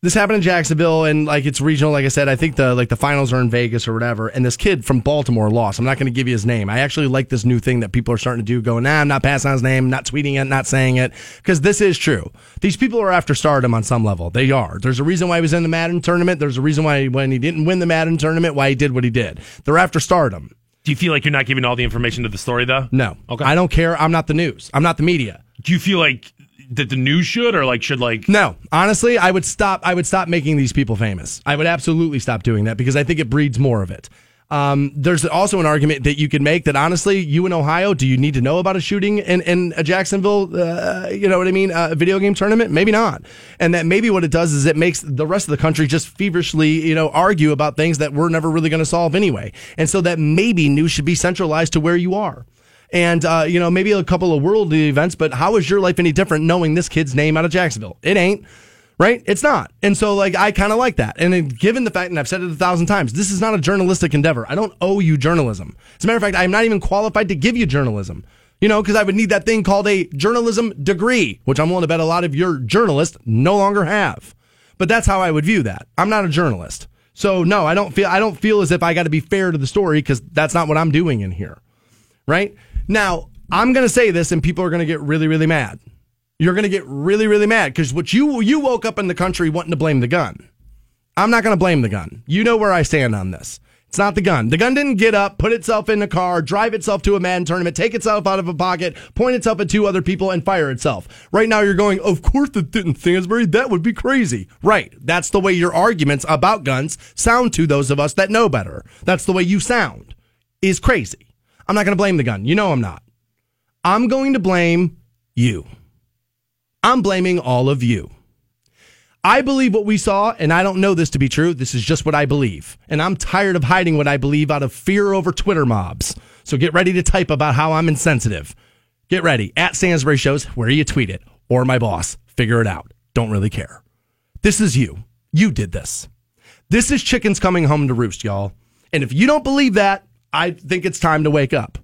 Speaker 1: this happened in Jacksonville, and like it's regional. Like I said, I think the like the finals are in Vegas or whatever. And this kid from Baltimore lost. I'm not going to give you his name. I actually like this new thing that people are starting to do. Going, nah, I'm not passing on his name, not tweeting it, not saying it, because this is true. These people are after stardom on some level. They are. There's a reason why he was in the Madden tournament. There's a reason why when he didn't win the Madden tournament, why he did what he did. They're after stardom.
Speaker 2: Do you feel like you're not giving all the information to the story, though?
Speaker 1: No,
Speaker 2: Okay.
Speaker 1: I don't care. I'm not the news. I'm not the media.
Speaker 2: Do you feel like that the news should, or like should like?
Speaker 1: No, honestly, I would stop. I would stop making these people famous. I would absolutely stop doing that because I think it breeds more of it. Um, there's also an argument that you could make that honestly, you in Ohio, do you need to know about a shooting in, in a Jacksonville, uh, you know what I mean, uh, video game tournament? Maybe not. And that maybe what it does is it makes the rest of the country just feverishly, you know, argue about things that we're never really going to solve anyway. And so that maybe news should be centralized to where you are and uh, you know maybe a couple of world events. But how is your life any different knowing this kid's name out of Jacksonville? It ain't. Right? It's not. And so, like, I kind of like that. And then given the fact, and I've said it a thousand times, this is not a journalistic endeavor. I don't owe you journalism. As a matter of fact, I'm not even qualified to give you journalism. You know, because I would need that thing called a journalism degree, which I'm willing to bet a lot of your journalists no longer have. But that's how I would view that. I'm not a journalist. So no, I don't feel I don't feel as if I got to be fair to the story because that's not what I'm doing in here right? Now, I'm going to say this and people are going to get really, really mad. You're going to get really, really mad because what you, you woke up in the country wanting to blame the gun. I'm not going to blame the gun. You know where I stand on this. It's not the gun. The gun didn't get up, put itself in the car, drive itself to a Madden tournament, take itself out of a pocket, point itself at two other people, and fire itself. Right now, you're going, of course it didn't, Stansbury. That would be crazy. Right. That's the way your arguments about guns sound to those of us that know better. That's the way you sound, is crazy. I'm not going to blame the gun. You know I'm not. I'm going to blame you. I'm blaming all of you. I believe what we saw, and I don't know this to be true. This is just what I believe. And I'm tired of hiding what I believe out of fear over Twitter mobs. So get ready to type about how I'm insensitive. Get ready. At Stansbury Shows, where you tweet it, or my boss. Figure it out. Don't really care. This is you. You did this. This is chickens coming home to roost, y'all. And if you don't believe that, I think it's time to wake up.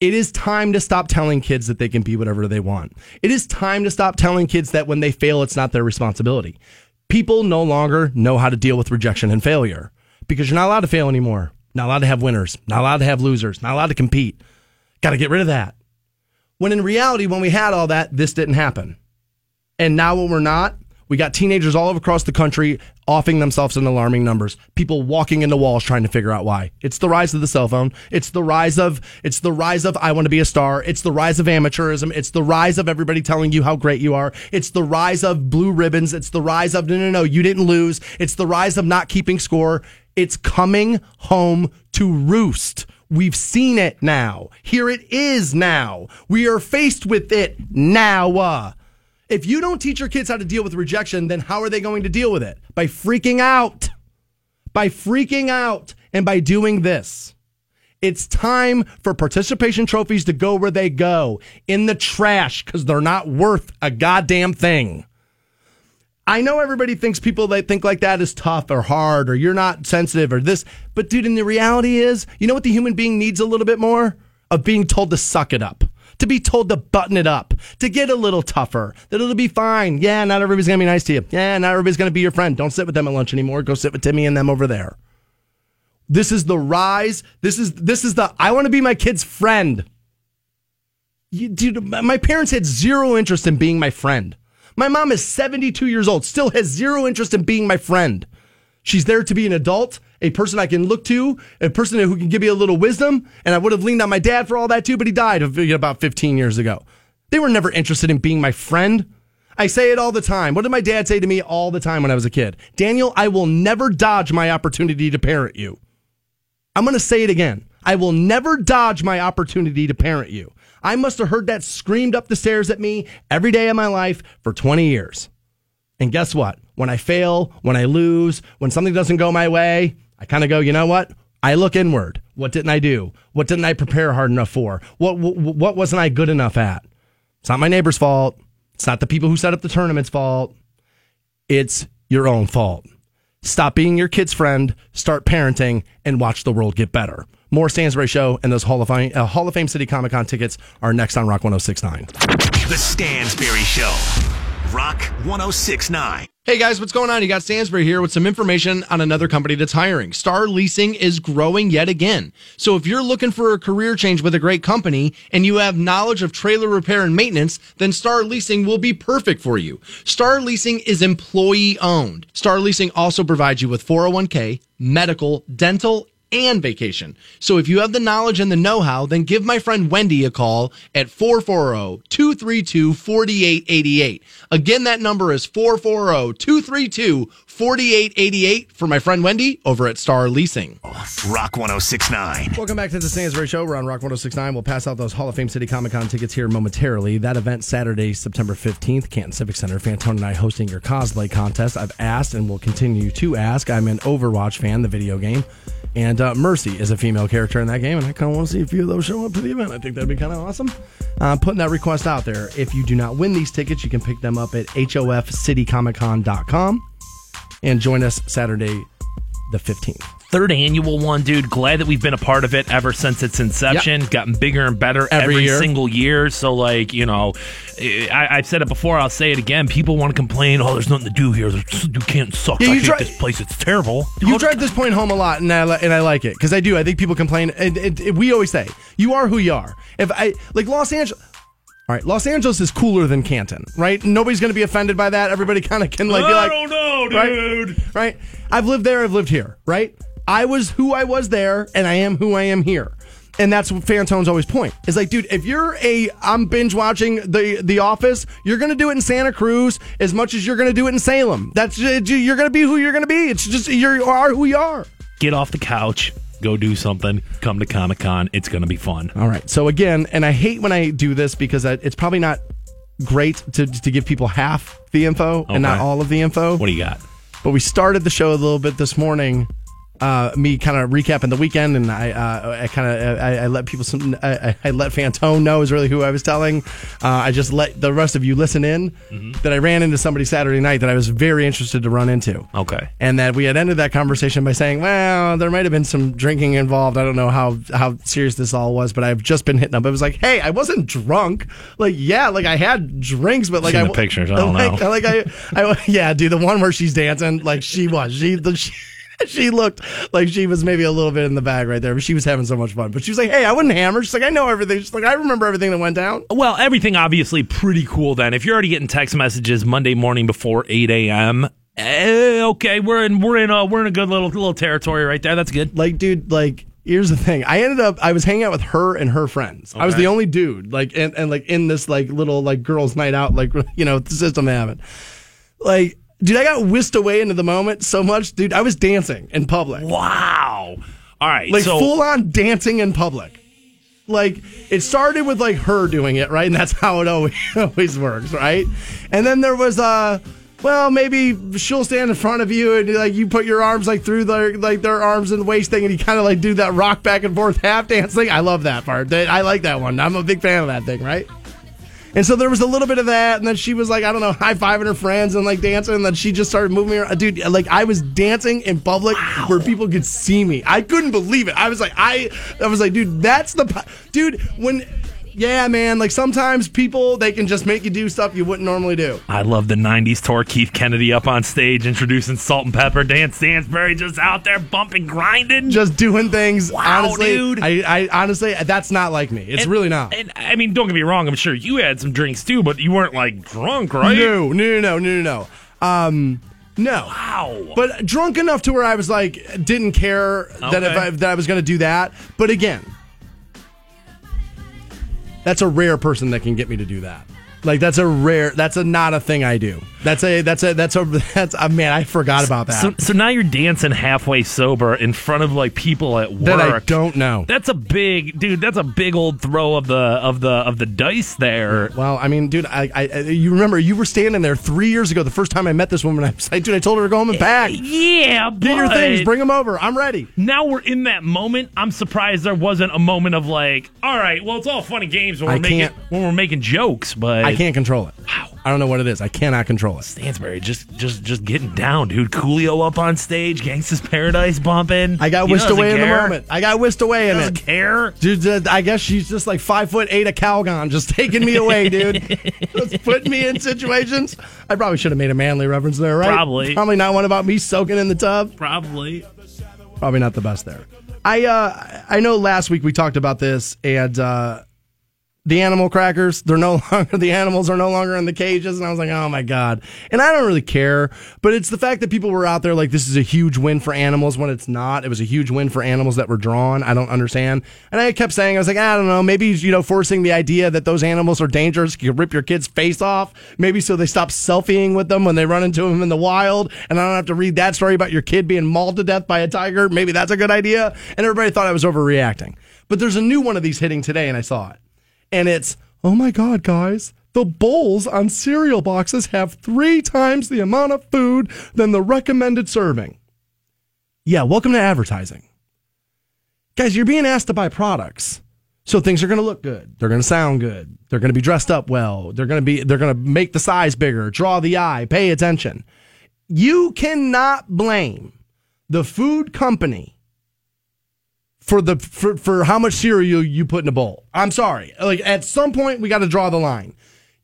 Speaker 1: It is time to stop telling kids that they can be whatever they want. It is time to stop telling kids that when they fail, it's not their responsibility. People no longer know how to deal with rejection and failure because you're not allowed to fail anymore. Not allowed to have winners, not allowed to have losers, not allowed to compete. Got to get rid of that. When in reality, when we had all that, this didn't happen. And now when we're not, we got teenagers all across the country offing themselves in alarming numbers. People walking into walls trying to figure out why. It's the rise of the cell phone. It's the rise of it's the rise of I want to be a star. It's the rise of amateurism. It's the rise of everybody telling you how great you are. It's the rise of blue ribbons. It's the rise of no no no, you didn't lose. It's the rise of not keeping score. It's coming home to roost. We've seen it now. Here it is now. We are faced with it now. Uh, If you don't teach your kids how to deal with rejection, then how are they going to deal with it? By freaking out. By freaking out and by doing this. It's time for participation trophies to go where they go in the trash because they're not worth a goddamn thing. I know everybody thinks people that think like that is tough or hard or you're not sensitive or this, but dude, and the reality is, you know what the human being needs a little bit more? Of being told to suck it up, to be told to button it up, to get a little tougher, that it'll be fine. Yeah, not everybody's gonna be nice to you. Yeah, not everybody's gonna be your friend. Don't sit with them at lunch anymore. Go sit with Timmy and them over there. This is the rise. This is this is the I want to be my kid's friend. You, dude, my parents had zero interest in being my friend. My mom is 72 years old, still has zero interest in being my friend. She's there to be an adult, a person I can look to, a person who can give me a little wisdom. And I would have leaned on my dad for all that too, but he died about 15 years ago. They were never interested in being my friend. I say it all the time. What did my dad say to me all the time when I was a kid? Daniel, I will never dodge my opportunity to parent you. I'm going to say it again. I will never dodge my opportunity to parent you. I must have heard that screamed up the stairs at me every day of my life for 20 years. And guess what? When I fail, when I lose, when something doesn't go my way, I kind of go, you know what? I look inward. What didn't I do? What didn't I prepare hard enough for? What, what, what wasn't I good enough at? It's not my neighbor's fault. It's not the people who set up the tournament's fault. It's your own fault. Stop being your kid's friend, start parenting, and watch the world get better. More Stansbury Show and those Hall of Fame, uh, Hall of Fame City Comic Con tickets are next on Rock 1069.
Speaker 3: The Stansbury Show. Rock 1069.
Speaker 1: Hey guys, what's going on? You got Stansbury here with some information on another company that's hiring. Star Leasing is growing yet again. So if you're looking for a career change with a great company and you have knowledge of trailer repair and maintenance, then Star Leasing will be perfect for you. Star Leasing is employee owned. Star Leasing also provides you with 401k, medical, dental, and vacation. So if you have the knowledge and the know-how, then give my friend Wendy a call at 440-232-4888. Again, that number is 440-232-4888 for my friend Wendy over at Star Leasing.
Speaker 3: Rock 1069.
Speaker 1: Welcome back to the Stansbury Show. We're on Rock 1069. We'll pass out those Hall of Fame City Comic Con tickets here momentarily. That event Saturday, September 15th, Canton Civic Center. Fantone and I hosting your cosplay contest. I've asked and will continue to ask. I'm an Overwatch fan, the video game. And uh, Mercy is a female character in that game, and I kind of want to see a few of those show up to the event. I think that'd be kind of awesome. Uh, putting that request out there. If you do not win these tickets, you can pick them up at hofcitycomiccon.com and join us Saturday the 15th.
Speaker 2: Third annual one, dude. Glad that we've been a part of it ever since its inception.
Speaker 1: Yep.
Speaker 2: Gotten bigger and better
Speaker 1: Every
Speaker 2: every,
Speaker 1: year.
Speaker 2: single year. So, like, you know, I, I've said it before. I'll say it again. People want to complain. Oh, there's nothing to do here. There's, you can't suck.
Speaker 1: Yeah,
Speaker 2: I
Speaker 1: you
Speaker 2: hate
Speaker 1: try-
Speaker 2: this place. It's terrible.
Speaker 1: You drive this point home a lot, and I li- and I like it because I do. I think people complain, and, and, and we always say, "You are who you are." If I like Los Angeles. All right, Los Angeles is cooler than Canton, right? Nobody's going to be offended by that. Everybody kind of can like be
Speaker 2: I
Speaker 1: like,
Speaker 2: don't know,
Speaker 1: right?
Speaker 2: dude.
Speaker 1: Right? I've lived there. I've lived here. Right? I was who I was there, and I am who I am here. And that's what Fantone's always point. Is like, dude, if you're a I'm binge watching the The Office, you're gonna do it in Santa Cruz as much as you're gonna do it in Salem. That's uh, you're gonna be who you're gonna be. It's just you are who you are.
Speaker 2: Get off the couch. Go do something. Come to Comic Con. It's going to be fun.
Speaker 1: All right. So again, and I hate when I do this because I, it's probably not great to to give people half the info and not all of the info.
Speaker 2: What do you got?
Speaker 1: But we started the show a little bit this morning. Uh, me kind of recapping the weekend, and I, uh, I kind of, I, I let people, some, I, I- let Fantone know is really who I was telling. Uh, I just let the rest of you listen in that I ran into somebody Saturday night that I was very interested to run into.
Speaker 2: Okay.
Speaker 1: And that we had ended that conversation by saying, well, there might have been some drinking involved. I don't know how, how serious this all was, but I've just been hitting up. It was like, hey, I wasn't drunk. Like, yeah, like I had drinks, but like
Speaker 2: Seen
Speaker 1: I
Speaker 2: the pictures. I don't [LAUGHS]
Speaker 1: like,
Speaker 2: know.
Speaker 1: Like I, I, yeah, dude, the one where she's dancing, like she was. She, the, she, [LAUGHS] she looked like she was maybe a little bit in the bag right there, but she was having so much fun. But she was like, hey, I wouldn't hammer." She's like, I know everything. She's like, I remember everything that went down.
Speaker 2: Well, everything obviously pretty cool then. If you're already getting text messages Monday morning before 8 a.m., eh, okay, we're in we're in a we're in a good little little territory right there. That's good.
Speaker 1: like dude like here's the thing i ended up i was hanging out with her and her friends i was the only dude like and, and like in this like little like girls night out like [LAUGHS] you know the system they have it like dude i got whisked away into the moment so much dude i was dancing in public
Speaker 2: Wow. All right,
Speaker 1: like
Speaker 2: so
Speaker 1: full on dancing in public. Like it started with like her doing it, right? And that's how it always [LAUGHS] always works, right? And then there was uh well, maybe she'll stand in front of you and like you put your arms like through their like their arms and waist thing, and you kind of like do that rock back and forth half dance thing. I love that part. I like that one. I'm a big fan of that thing, right? And so there was a little bit of that, and then she was like, I don't know, high fiving her friends and like dancing, and then she just started moving around. Dude, like I was dancing in public where people could see me. I couldn't believe it. I was like, I, I was like, dude, that's the, dude. When, yeah, man, like sometimes people they can just make you do stuff you wouldn't normally do.
Speaker 2: I love the '90s tour. Keith Kennedy up on stage introducing Salt-N-Pepa. Dan Stansbury just out there bumping, grinding.
Speaker 1: Just doing things.
Speaker 2: Wow,
Speaker 1: honestly,
Speaker 2: dude.
Speaker 1: I, I honestly, that's not like me. It's
Speaker 2: And-
Speaker 1: really not.
Speaker 2: And I mean, don't get me wrong. I'm sure you had some drinks too, but you weren't like drunk, right?
Speaker 1: No, no, no, no, no, no. Um, no.
Speaker 2: Wow.
Speaker 1: But drunk enough to where I was like, didn't care that if I, that I was going to do that. But again, that's a rare person that can get me to do that. Like that's a rare. That's a not a thing I do. That's a that's a that's a [LAUGHS] that's a man. I forgot about that.
Speaker 2: So, so now you're dancing halfway sober in front of like people at work.
Speaker 1: that I don't know.
Speaker 2: That's a big dude. That's a big old throw of the of the of the dice there.
Speaker 1: Well, I mean, dude, I, I, I- you remember you were standing there three years ago. The first time I met this woman, [LAUGHS] I was like, dude, I told her to go home and pack.
Speaker 2: Yeah,
Speaker 1: Get your things, bring them over. I'm ready.
Speaker 2: now we're in that moment. I'm surprised there wasn't a moment of like, all right, well, it's all funny games when we're making
Speaker 1: can't-
Speaker 2: when we're making jokes, but
Speaker 1: I can't control it. Wow. I don't know what it is. I cannot control it.
Speaker 2: Stansbury just just just getting down, dude. Coolio up on stage, Gangsta's Paradise bumping.
Speaker 1: I got whisked away in the moment. I got whisked away in
Speaker 2: Doesn't
Speaker 1: it.
Speaker 2: care.
Speaker 1: Dude, uh, I guess she's just like five foot eight of Calgon, just taking me away, dude. [LAUGHS] just putting me in situations. I probably should have made a manly reference there, right?
Speaker 2: Probably.
Speaker 1: Probably not one about me soaking in the tub.
Speaker 2: Probably.
Speaker 1: Probably not the best there. I uh, I know last week we talked about this and uh, the animal crackers. They're no [LAUGHS] longer the animals are no longer in the cages, and I was like, oh my god. And I don't really care, but it's the fact that people were out there like this is a huge win for animals when it's not. It was a huge win for animals that were drawn. I don't understand. And I kept saying, I was like, I don't know, maybe you know, forcing the idea that those animals are dangerous, you rip your kid's face off, maybe so they stop selfieing with them when they run into them in the wild, and I don't have to read that story about your kid being mauled to death by a tiger. Maybe that's a good idea. And everybody thought I was overreacting. But there's a new one of these hitting today, and I saw it and it's oh my god guys the bowls on cereal boxes have three times the amount of food than the recommended serving. Yeah welcome to advertising. Guys you're being asked to buy products so things are going to look good. They're going to sound good. They're going to be dressed up well. They're going to be they're going to make the size bigger draw the eye pay attention. You cannot blame the food company for the for, for how much cereal you put in a bowl. I'm sorry. Like at some point we got to draw the line.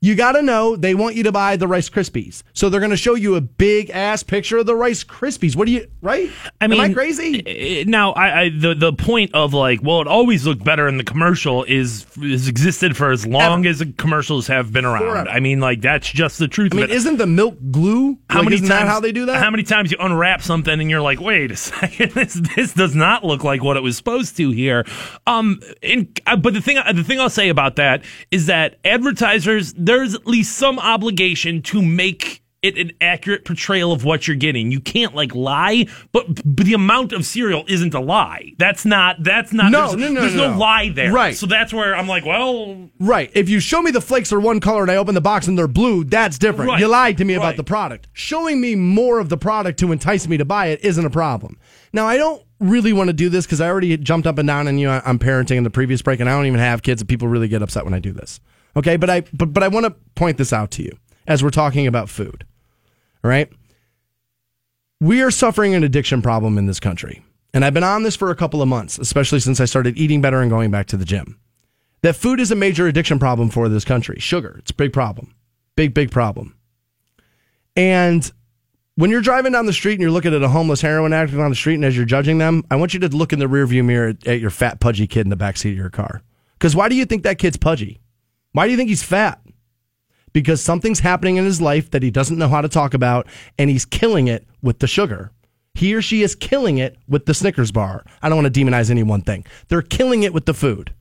Speaker 1: You got to know they want you to buy the Rice Krispies. So they're going to show you a big ass picture of the Rice Krispies. What do you right?
Speaker 2: I mean,
Speaker 1: Am I crazy?
Speaker 2: eh, Now, I, I the the point of like, well, it always looked better in the commercial is has existed for as long
Speaker 1: Ever.
Speaker 2: as the commercials have been around.
Speaker 1: Forever.
Speaker 2: I mean, like that's just the truth
Speaker 1: I mean, isn't the milk glue?
Speaker 2: how
Speaker 1: Like,
Speaker 2: many
Speaker 1: isn't
Speaker 2: times?
Speaker 1: that how they do that?
Speaker 2: How many times you unwrap something and you're like, wait a [LAUGHS] second, this this does not look like what it was supposed to here. Um, and uh, but the thing the thing I'll say about that is that advertisers there's at least some obligation to make. It an accurate portrayal of what you're getting. You can't like lie, but, but the amount of cereal isn't a lie. That's not. That's not.
Speaker 1: No,
Speaker 2: there's,
Speaker 1: no, no,
Speaker 2: There's
Speaker 1: no,
Speaker 2: no, lie there.
Speaker 1: Right.
Speaker 2: So that's where I'm like, well,
Speaker 1: Right. If you show me the flakes are one color and I open the box and they're blue, that's different.
Speaker 2: Right.
Speaker 1: You lied to me about the product. Showing me more of the product to entice me to buy it isn't a problem. Now, I don't really want to do this because I already jumped up and down on you. I'm parenting in the previous break and I don't even have kids and people really get upset when I do this. Okay. But I, but, but I want to point this out to you as we're talking about food. All right. We are suffering an addiction problem in this country. And I've been on this for a couple of months, especially since I started eating better and going back to the gym that food is a major addiction problem for this country. Sugar, it's a big problem. Big, big problem. And when you're driving down the street and you're looking at a homeless heroin addict on the street, and as you're judging them, I want you to look in the rearview mirror at, at your fat, pudgy kid in the backseat of your car. Because why do you think that kid's pudgy? Why do you think he's fat? Because something's happening in his life that he doesn't know how to talk about, and he's killing it with the sugar. He or she is killing it with the Snickers bar. I don't want to demonize any one thing. They're killing it with the food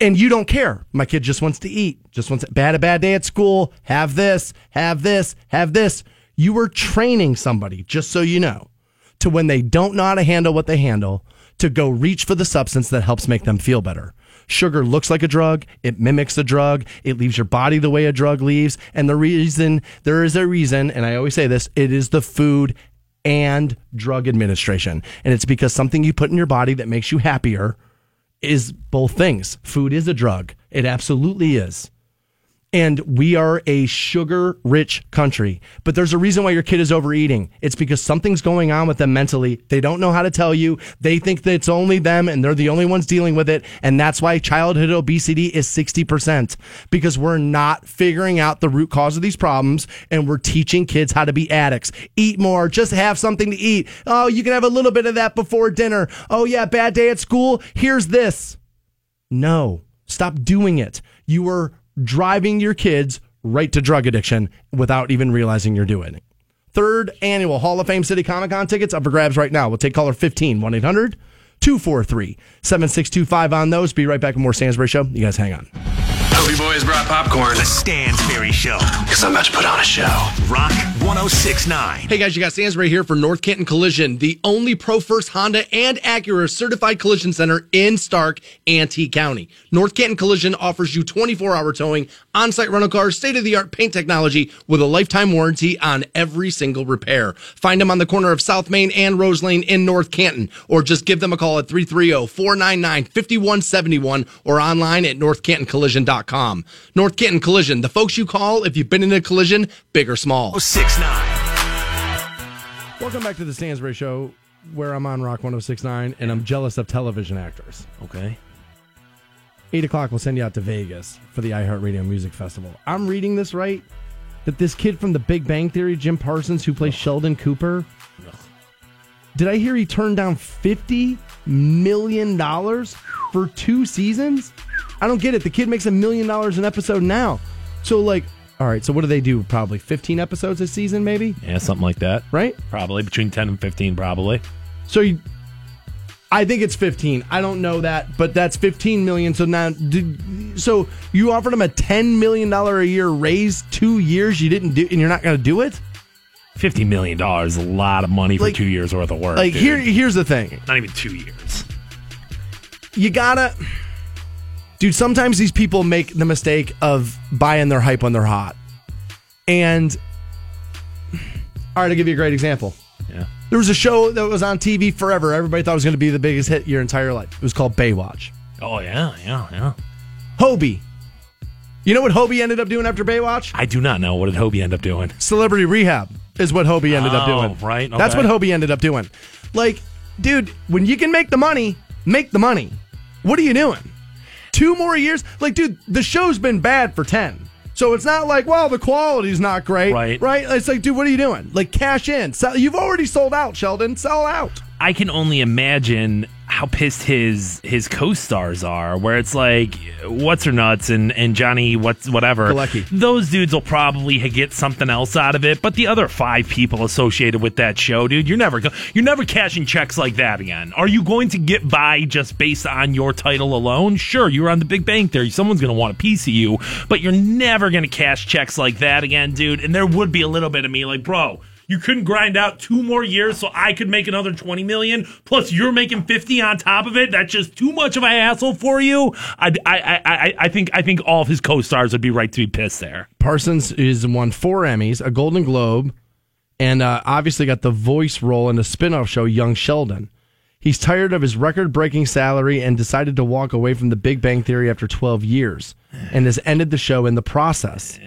Speaker 1: and you don't care. My kid just wants to eat, just wants bad a bad day at school. Have this, have this, have this. You were training somebody, just so you know, to when they don't know how to handle what they handle to go reach for the substance that helps make them feel better. Sugar looks like a drug. It mimics a drug. It leaves your body the way a drug leaves. And the reason, there is a reason, and I always say this, it is the food and drug administration. And it's because something you put in your body that makes you happier is both things. Food is a drug. It absolutely is. And we are a sugar rich country. But there's a reason why your kid is overeating. It's because something's going on with them mentally. They don't know how to tell you. They think that it's only them and they're the only ones dealing with it. And that's why childhood obesity is 60% because we're not figuring out the root cause of these problems and we're teaching kids how to be addicts. Eat more, just have something to eat. Oh, you can have a little bit of that before dinner. Oh, yeah, bad day at school. Here's this. No, stop doing it. You are driving your kids right to drug addiction without even realizing you're doing it. Third annual Hall of Fame City Comic Con tickets up for grabs right now. We'll take caller 15 1 800 243 7625 on those. Be right back with more Stansbury Show. You guys hang on.
Speaker 3: Hope you boys brought popcorn. The Stansbury Show. Because I'm about to put on a show. Rock 1069.
Speaker 1: Hey guys, you got Stansbury here for North Canton Collision, the only Pro First Honda and Acura certified collision center in Stark and T County. North Canton Collision offers you 24 hour towing, on site rental cars, state of the art paint technology with a lifetime warranty on every single repair. Find them on the corner of South Main and Rose Lane in North Canton, or just give them a call at 330 499 5171 or online at northcantoncollision.com. North Canton Collision, the folks you call if you've been in a collision, big or small.
Speaker 3: Oh 69.
Speaker 1: Welcome back to the Stansbury Show, where I'm on Rock 1069 and I'm jealous of television actors.
Speaker 2: Okay.
Speaker 1: Eight o'clock, we'll send you out to Vegas for the iHeartRadio Music Festival. I'm reading this right that this kid from the Big Bang Theory, Jim Parsons, who plays Sheldon Cooper, did I hear he turned down $50 million for two seasons? I don't get it. The kid makes a million dollars an episode now. So, like, all right, so what do they do? Probably 15 episodes a season, maybe?
Speaker 2: Yeah, something like that.
Speaker 1: Right?
Speaker 2: Probably between 10 and 15, probably.
Speaker 1: So you, I think it's 15. I don't know that, but that's 15 million. So now, did, so you offered him a 10 million dollar a year raise two years. You didn't do, and you're not going to do it.
Speaker 2: $50 million is a lot of money for
Speaker 1: Like-
Speaker 2: two years worth of work.
Speaker 1: Like
Speaker 2: dude.
Speaker 1: here, here's the thing.
Speaker 2: Not even two years.
Speaker 1: You gotta, dude. Sometimes these people make the mistake of buying their hype when they're hot. And all right, I'll give you a great example.
Speaker 2: Yeah.
Speaker 1: There was a show that was on TV forever. Everybody thought it was going to be the biggest hit your entire life. It was called Baywatch.
Speaker 2: Oh, yeah, yeah, yeah.
Speaker 1: Hobie. You know what Hobie ended up doing after Baywatch?
Speaker 2: I do not know. What did Hobie end up doing?
Speaker 1: Celebrity Rehab is what Hobie ended up
Speaker 2: Oh,
Speaker 1: doing.
Speaker 2: right,
Speaker 1: That's what Hobie ended up doing. Like, dude, when you can make the money, make the money. What are you doing? Two more years? Like, dude, the show's been bad for 10. So it's not like, well, the quality's not great.
Speaker 2: Right.
Speaker 1: Right? It's like, dude, what are you doing? Like, cash in. Sell, you've already sold out, Sheldon. Sell out.
Speaker 2: I can only imagine how pissed his his co-stars are where it's like what's her nuts and and Johnny what's whatever.
Speaker 1: Galecki.
Speaker 2: those dudes will probably get something else out of it but the other five people associated with that show dude you're never go- you're never cashing checks like that again. Are you going to get by just based on your title alone? Sure you're on the big bank there someone's going to want a piece of you but you're never going to cash checks like that again dude. And there would be a little bit of me like bro you couldn't grind out two more years so I could make another 20 million plus you're making 50 on top of it. That's just too much of a hassle for you. I, I, I, I, I think I think all of his co-stars would be right to be pissed there.
Speaker 1: Parsons is won four Emmys, a Golden Globe, and uh, obviously got the voice role in the spin-off show Young Sheldon. He's tired of his record-breaking salary and decided to walk away from The Big Bang Theory after 12 years, and has ended the show in the process.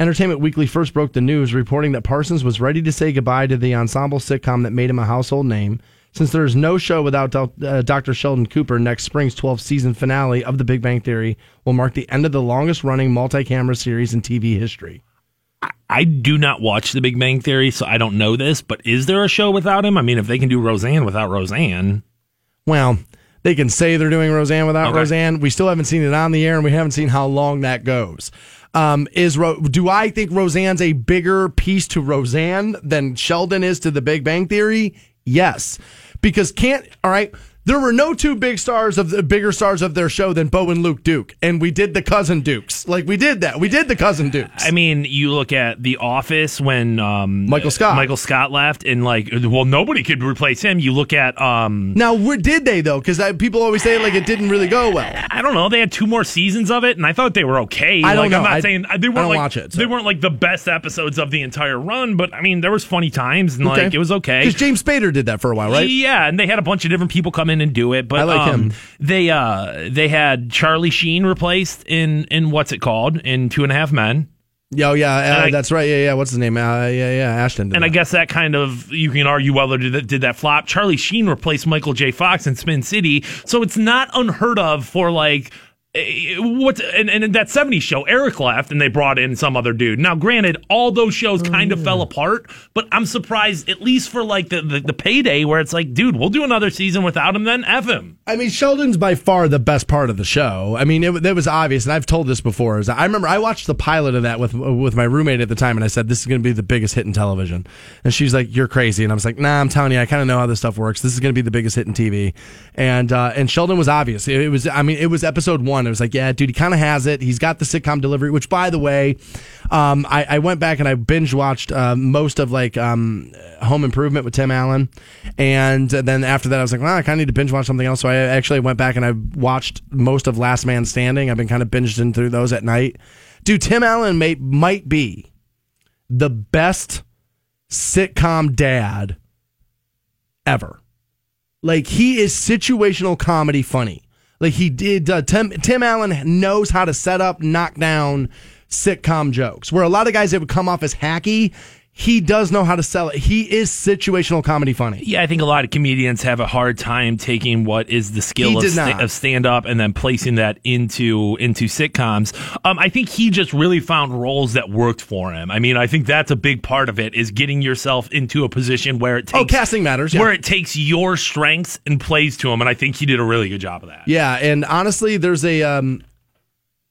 Speaker 1: Entertainment Weekly first broke the news, reporting that Parsons was ready to say goodbye to the ensemble sitcom that made him a household name. Since there is no show without Del- uh, Dr. Sheldon Cooper, next spring's 12th season finale of The Big Bang Theory will mark the end of the longest running multi camera series in TV history.
Speaker 2: I do not watch The Big Bang Theory, so I don't know this. But is there a show without him? I mean, if they can do Roseanne without Roseanne,
Speaker 1: Well, they can say they're doing Roseanne without
Speaker 2: Okay.
Speaker 1: Roseanne. We still haven't seen it on the air, and we haven't seen how long that goes. Um, is Ro- do I think Roseanne's a bigger piece to Roseanne than Sheldon is to The Big Bang Theory? Yes, because can't all right. There were no two big stars of the bigger stars of their show than Bo and Luke Duke, and we did the cousin Dukes. Like we did that. We did the cousin Dukes.
Speaker 2: I mean, you look at The Office when um,
Speaker 1: Michael Scott.
Speaker 2: Michael Scott left, and like, well, nobody could replace him. You look at um,
Speaker 1: now, where did they though? Because people always say like it didn't really go well.
Speaker 2: I don't know. They had two more seasons of it, and I thought they were okay.
Speaker 1: I don't
Speaker 2: like,
Speaker 1: know.
Speaker 2: I'm not
Speaker 1: I-
Speaker 2: saying they weren't like
Speaker 1: watch it, so.
Speaker 2: they weren't like the best episodes of the entire run, but I mean, there was funny times, and like it was okay.
Speaker 1: Because James Spader did that for a while, right?
Speaker 2: Yeah, and they had a bunch of different people come in and do it, but
Speaker 1: I like
Speaker 2: um,
Speaker 1: him.
Speaker 2: They uh they had Charlie Sheen replaced in in what's it called in Two and a Half Men.
Speaker 1: Yeah, oh, yeah, uh,
Speaker 2: I-
Speaker 1: that's right. Yeah, yeah. What's his name? Uh, yeah, yeah. Ashton.
Speaker 2: And I guess that kind of you can argue whether did that, did that flop. Charlie Sheen replaced Michael J. Fox in Spin City, so it's not unheard of for like eh, what and, and in that 70s show Eric left and they brought in some other dude. Now granted all those shows kind of fell apart, but I'm surprised at least for like the, the the payday where it's like dude, we'll do another season without him then F him.
Speaker 1: I mean, Sheldon's by far the best part of the show. I mean, it, it was obvious, and I've told this before. I remember I watched the pilot of that with with my roommate at the time, and I said, "This is going to be the biggest hit in television." And she's like, "You're crazy," and I was like, "Nah, I'm telling you, I kind of know how this stuff works. This is going to be the biggest hit in TV." And uh, and Sheldon was obvious. It, it was, I mean, it was episode one. And it was like, yeah, dude, he kind of has it. He's got the sitcom delivery. Which, by the way, um, I, I went back and I binge watched uh, most of like um, Home Improvement with Tim Allen, and then after that, I was like, well, I kind of need to binge watch something else. So I actually went back and I watched most of Last Man Standing. I've been kind of binged in through those at night. Dude, Tim Allen may, might be the best sitcom dad ever. Like he is situational comedy funny. Like he did. Uh, Tim Tim Allen knows how to set up, knock down sitcom jokes. Where a lot of guys that would come off as hacky, he does know how to sell it. He is situational comedy funny.
Speaker 2: Yeah, I think a lot of comedians have a hard time taking what is the skill of, sta- of stand up and then placing that into into sitcoms. Um, I think he just really found roles that worked for him. I mean, I think that's a big part of it is getting yourself into a position where it takes
Speaker 1: Oh, casting matters, yeah.
Speaker 2: where it takes your strengths and plays to them. And I think he did a really good job of that.
Speaker 1: Yeah, and honestly, there's a um,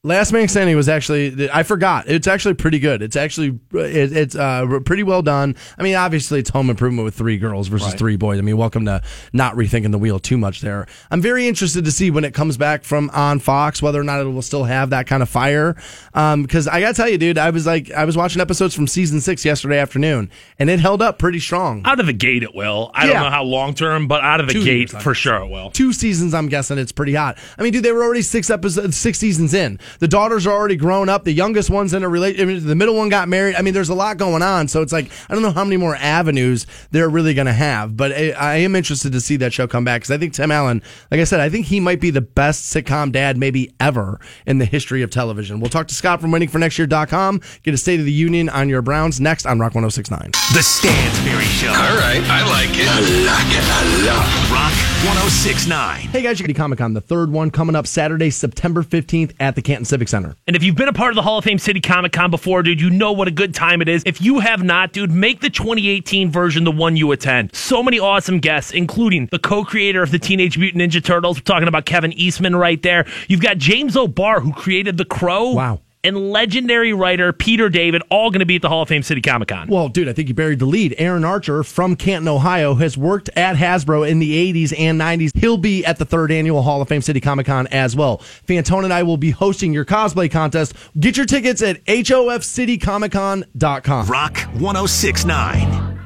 Speaker 1: Last Man Standing was actually I forgot. It's actually pretty good. It's actually it, it's uh, pretty well done. I mean, obviously it's Home Improvement with three girls versus three boys. I mean, welcome to not rethinking the wheel too much there. I'm very interested to see when it comes back from on Fox whether or not it will still have that kind of fire. Because I gotta tell you, dude, I was like I was watching episodes from season six yesterday afternoon, and it held up pretty strong.
Speaker 2: Out of the gate, it will. I
Speaker 1: Yeah.
Speaker 2: don't know how long term, but out of the
Speaker 1: Two
Speaker 2: gate,
Speaker 1: years,
Speaker 2: for sure, it will.
Speaker 1: two seasons, I'm guessing it's pretty hot. I mean, dude, they were already six episodes, six seasons in. The daughters are already grown up. The youngest one's in a relationship. Mean, the middle one got married. I mean, there's a lot going on. So it's like I don't know how many more avenues they're really going to have. But I, I am interested to see that show come back because I think Tim Allen, like I said, I think he might be the best sitcom dad maybe ever in the history of television. We'll talk to Scott from WaitingForNextYear.com. Get a State of the Union on your Browns next on Rock 106.9.
Speaker 3: The Stansbury Show.
Speaker 4: All right, I like it. I like it. I love
Speaker 3: Rock 1069.
Speaker 1: Hey guys, you can be Comic Con, the third one coming up Saturday, September 15th at the Canton Civic Center.
Speaker 2: And if you've been a part of the Hall of Fame City Comic Con before, dude, you know what a good time it is. If you have not, dude, make the 2018 version the one you attend. So many awesome guests, including the co-creator of the Teenage Mutant Ninja Turtles. We're talking about Kevin Eastman right there. You've got James O'Barr, who created The Crow.
Speaker 1: Wow.
Speaker 2: And legendary writer Peter David, all going to be at the Hall of Fame City Comic Con.
Speaker 1: Well, dude, I think you buried the lead. Aaron Archer from Canton, Ohio, has worked at Hasbro in the 80s and 90s. He'll be at the third annual Hall of Fame City Comic Con as well. Fantone and I will be hosting your cosplay contest. Get your tickets at hofcitycomiccon.com.
Speaker 3: Rock 1069.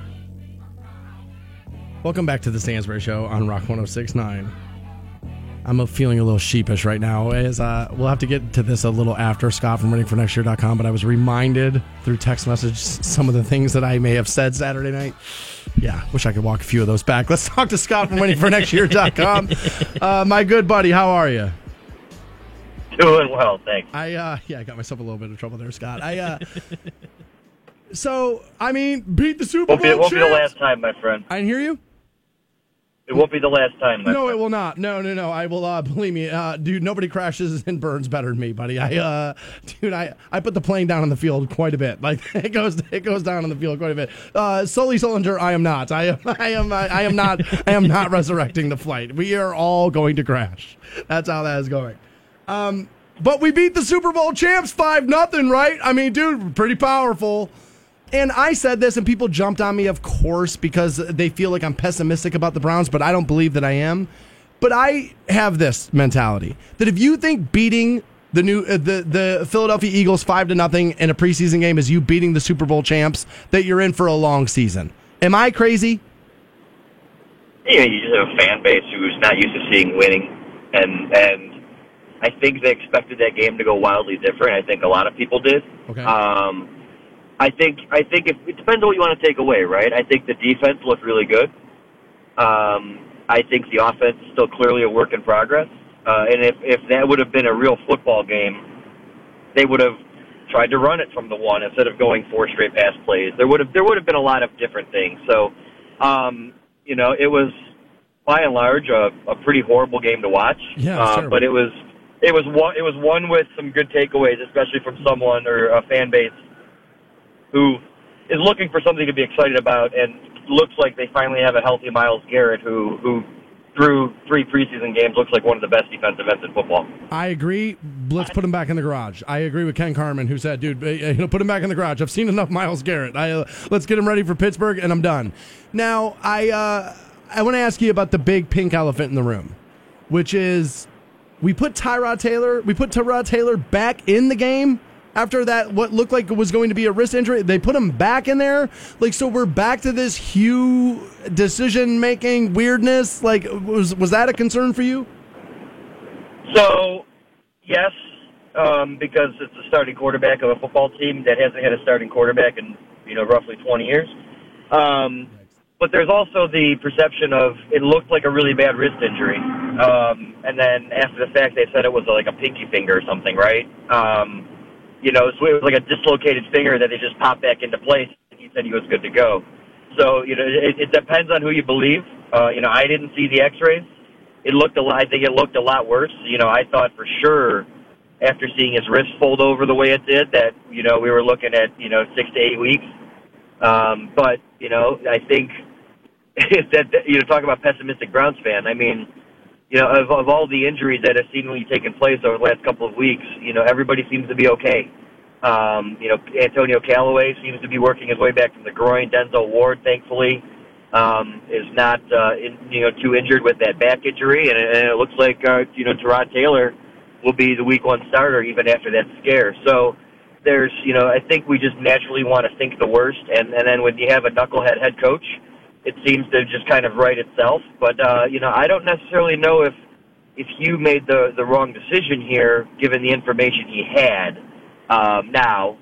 Speaker 1: Welcome back to the Stansbury Show on Rock 1069. I'm feeling a little sheepish right now. As uh, we'll have to get to this a little after Scott from waitingfornextyear.com, but I was reminded through text message some of the things that I may have said Saturday night. Yeah, wish I could walk a few of those back. Let's talk to Scott from waitingfornextyear.com. [LAUGHS] Uh, my good buddy, how are you?
Speaker 6: Doing well, thanks.
Speaker 1: I uh, yeah, I got myself a little bit of trouble there, Scott. I uh, [LAUGHS] so I mean, beat the Super
Speaker 6: Won't
Speaker 1: Bowl
Speaker 6: be, won't be the last time, my friend.
Speaker 1: I hear you.
Speaker 6: It won't be the last time,
Speaker 1: No, it will not. No, no, no. I will. Uh, believe me, uh, dude. Nobody crashes [LAUGHS] and burns better than me, buddy. I, uh, [LAUGHS] dude, I, I put the plane down on the field quite a bit. [LAUGHS] Like it goes, it goes down on the field quite a bit. Uh, Sully Sullenberger, I am not. I am, I am, I, I am not. I am not resurrecting the flight. We are all going to crash. That's how that is going. Um, but we beat the Super Bowl champs five nothing, right? I mean, dude, pretty powerful. And I said this, and people jumped on me, of course, because they feel like I'm pessimistic about the Browns, but I don't believe that I am. But I have this mentality that if you think beating the new uh, the the Philadelphia Eagles five to nothing in a preseason game is you beating the Super Bowl champs that you're in for a long season. Am I crazy?
Speaker 6: you know, you just have a fan base who's not used to seeing winning, and and I think they expected that game to go wildly different. I think a lot of people did.
Speaker 1: Okay.
Speaker 6: Um, I think I think if, it depends on what you want to take away, right? I think the defense looked really good. Um, I think the offense is still clearly a work in progress. Uh, and if if that would have been a real football game, they would have tried to run it from the one instead of going four straight pass plays. There would have there would have been a lot of different things. So, um, you know, it was by and large a, a pretty horrible game to watch.
Speaker 1: Yeah,
Speaker 6: uh,
Speaker 1: terrible.
Speaker 6: but it was it was one it was one with some good takeaways, especially from someone or a fan base who is looking for something to be excited about, and looks like they finally have a healthy Myles Garrett who who through three preseason games looks like one of the best defensive ends in football.
Speaker 1: I agree. Let's put him back in the garage. I agree with Ken Carman, who said, "Dude, uh, you know, put him back in the garage. I've seen enough Myles Garrett. I, uh, let's get him ready for Pittsburgh, and I'm done." Now, I uh, I want to ask you about the big pink elephant in the room, which is we put Tyrod Taylor. We put Tyrod Taylor back in the game after that. What looked like was going to be a wrist injury, they put him back in there. Like, so we're back to this Hue decision making weirdness. Like, was was that a concern for you?
Speaker 6: So, yes, um, because it's the starting quarterback of a football team that hasn't had a starting quarterback in you know roughly 20 years. Um, but there's also the perception of it looked like a really bad wrist injury, um, and then after the fact they said it was like a pinky finger or something, right? Um, you know, so it was like a dislocated finger that they just popped back into place. And he said he was good to go. So you know, it, it depends on who you believe. Uh, you know, I didn't see the X-rays. It looked a lot. I think it looked a lot worse. You know, I thought for sure after seeing his wrist fold over the way it did that you know we were looking at you know six to eight weeks. Um, but you know, I think [LAUGHS] that you know talk about pessimistic Browns fan. I mean, you know, of, of all the injuries that have seemingly taken place over the last couple of weeks, you know, everybody seems to be okay. Um, you know, Antonio Callaway seems to be working his way back from the groin. Denzel Ward, thankfully, um, is not uh, in, you know too injured with that back injury, and, and it looks like uh, you know Tyrod Taylor will be the Week One starter even after that scare. So there's you know I think we just naturally want to think the worst, and and then when you have a knucklehead head coach, it seems to just kind of right itself. But uh, you know I don't necessarily know if if Hue made the the wrong decision here, given the information he had. Um, now,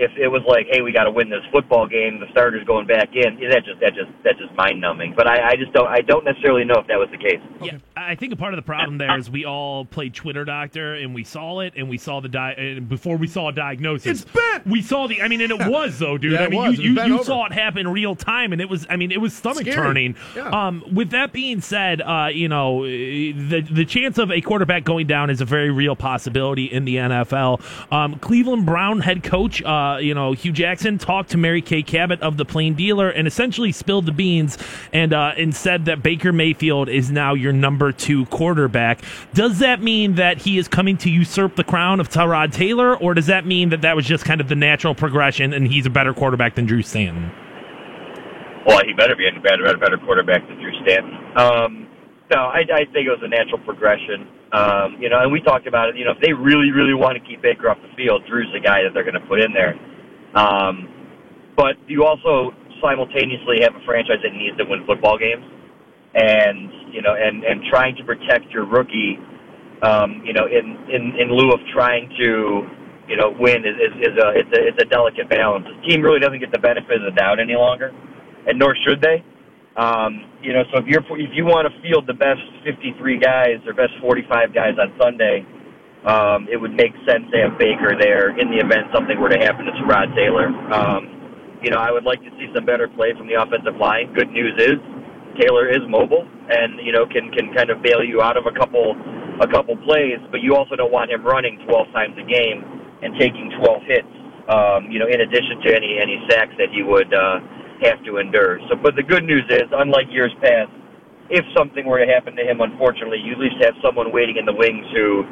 Speaker 6: if it was like, hey, we got to win this football game, the starter's going back in, yeah, that just that just that just mind numbing. But I, I just don't I don't necessarily know if that was the case.
Speaker 2: Yeah, I think a part of the problem there is we all played Twitter doctor and we saw it and we saw the di- and before we saw a diagnosis.
Speaker 1: It's bent!
Speaker 2: We saw the. I mean, and it [LAUGHS] was though, dude.
Speaker 1: Yeah,
Speaker 2: I
Speaker 1: it
Speaker 2: mean,
Speaker 1: was. It
Speaker 2: you
Speaker 1: was
Speaker 2: you,
Speaker 1: bent
Speaker 2: you saw it happen real time, and it was. I mean, it was stomach
Speaker 1: Scary.
Speaker 2: turning.
Speaker 1: Yeah.
Speaker 2: Um, with that being said, uh, you know, the the chance of a quarterback going down is a very real possibility in the NFL. Um, Cleveland Brown head coach, uh, you know, Hue Jackson talked to Mary Kay Cabot of the Plain Dealer and essentially spilled the beans and uh, and said that Baker Mayfield is now your number two quarterback. Does that mean that he is coming to usurp the crown of Tyrod Taylor, or does that mean that that was just kind of the natural progression and he's a better quarterback than Drew Stanton?
Speaker 6: Well, he better be a better better, better quarterback than Drew Stanton. Um, no, I, I think it was a natural progression. Um, you know, and we talked about it. You know, if they really, really want to keep Baker off the field, Drew's the guy that they're going to put in there. Um, but you also simultaneously have a franchise that needs to win football games, and you know, and and trying to protect your rookie, um, you know, in in in lieu of trying to, you know, win is is, is a it's a it's a delicate balance. The team really doesn't get the benefit of the doubt any longer, and nor should they. Um, you know, so if you're if you want to field the best 53 guys or best 45 guys on Sunday, um, it would make sense to have Baker there in the event something were to happen to Rod Taylor. Um, you know, I would like to see some better play from the offensive line. Good news is Taylor is mobile and you know can can kind of bail you out of a couple a couple plays, but you also don't want him running 12 times a game and taking 12 hits. Um, you know, in addition to any any sacks that he would uh, have to endure. So, but the good news is, unlike years past, if something were to happen to him, unfortunately, you at least have someone waiting in the wings who,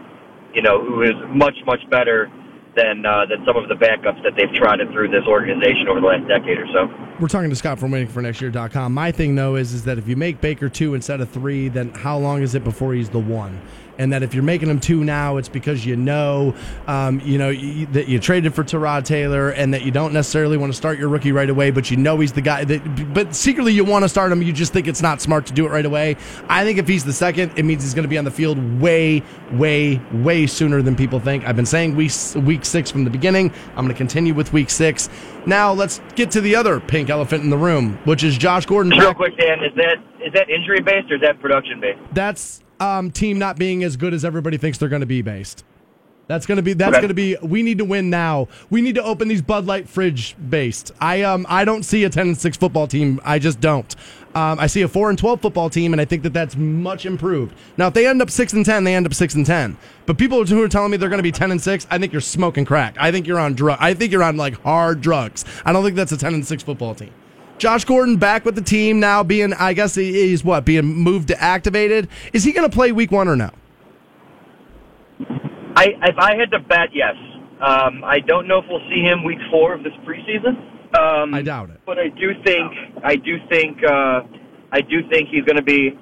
Speaker 6: you know, who is much much better than uh, than some of the backups that they've trotted through this organization over the last decade or so.
Speaker 1: We're talking to Scott from waitingfornextyear.com. My thing though is is that if you make Baker two instead of three, then how long is it before he's the one? And that if you're making him two now, it's because you know, um, you know you, that you traded for Tyrod Taylor, and that you don't necessarily want to start your rookie right away, but you know he's the guy that. But secretly, you want to start him. You just think it's not smart to do it right away. I think if he's the second, it means he's going to be on the field way, way, way sooner than people think. I've been saying week week six from the beginning. I'm going to continue with week six. Now let's get to the other pink elephant in the room, which is Josh Gordon.
Speaker 6: Real quick, Dan, is that is that injury based or is that production based?
Speaker 1: That's um, team not being as good as everybody thinks they're going to be based. That's going to be that's
Speaker 6: Okay.
Speaker 1: going to be we need to win now. We need to open these Bud Light fridge based. I um I don't see a 10 and 6 football team. I just don't. Um, I see a 4 and 12 football team and I think that that's much improved. Now if they end up 6 and 10, they end up 6 and 10. But people who are telling me they're going to be 10 and 6, I think you're smoking crack. I think you're on drug. I think you're on like hard drugs. I don't think that's a 10 and 6 football team. Josh Gordon back with the team now being I guess he- he's what being moved to activated. Is he going to play week 1 or no?
Speaker 6: I if I had to bet, yes. Um, I don't know if we'll see him week four of this preseason. Um,
Speaker 1: I doubt it.
Speaker 6: But I do think I do think uh, I do think he's going to be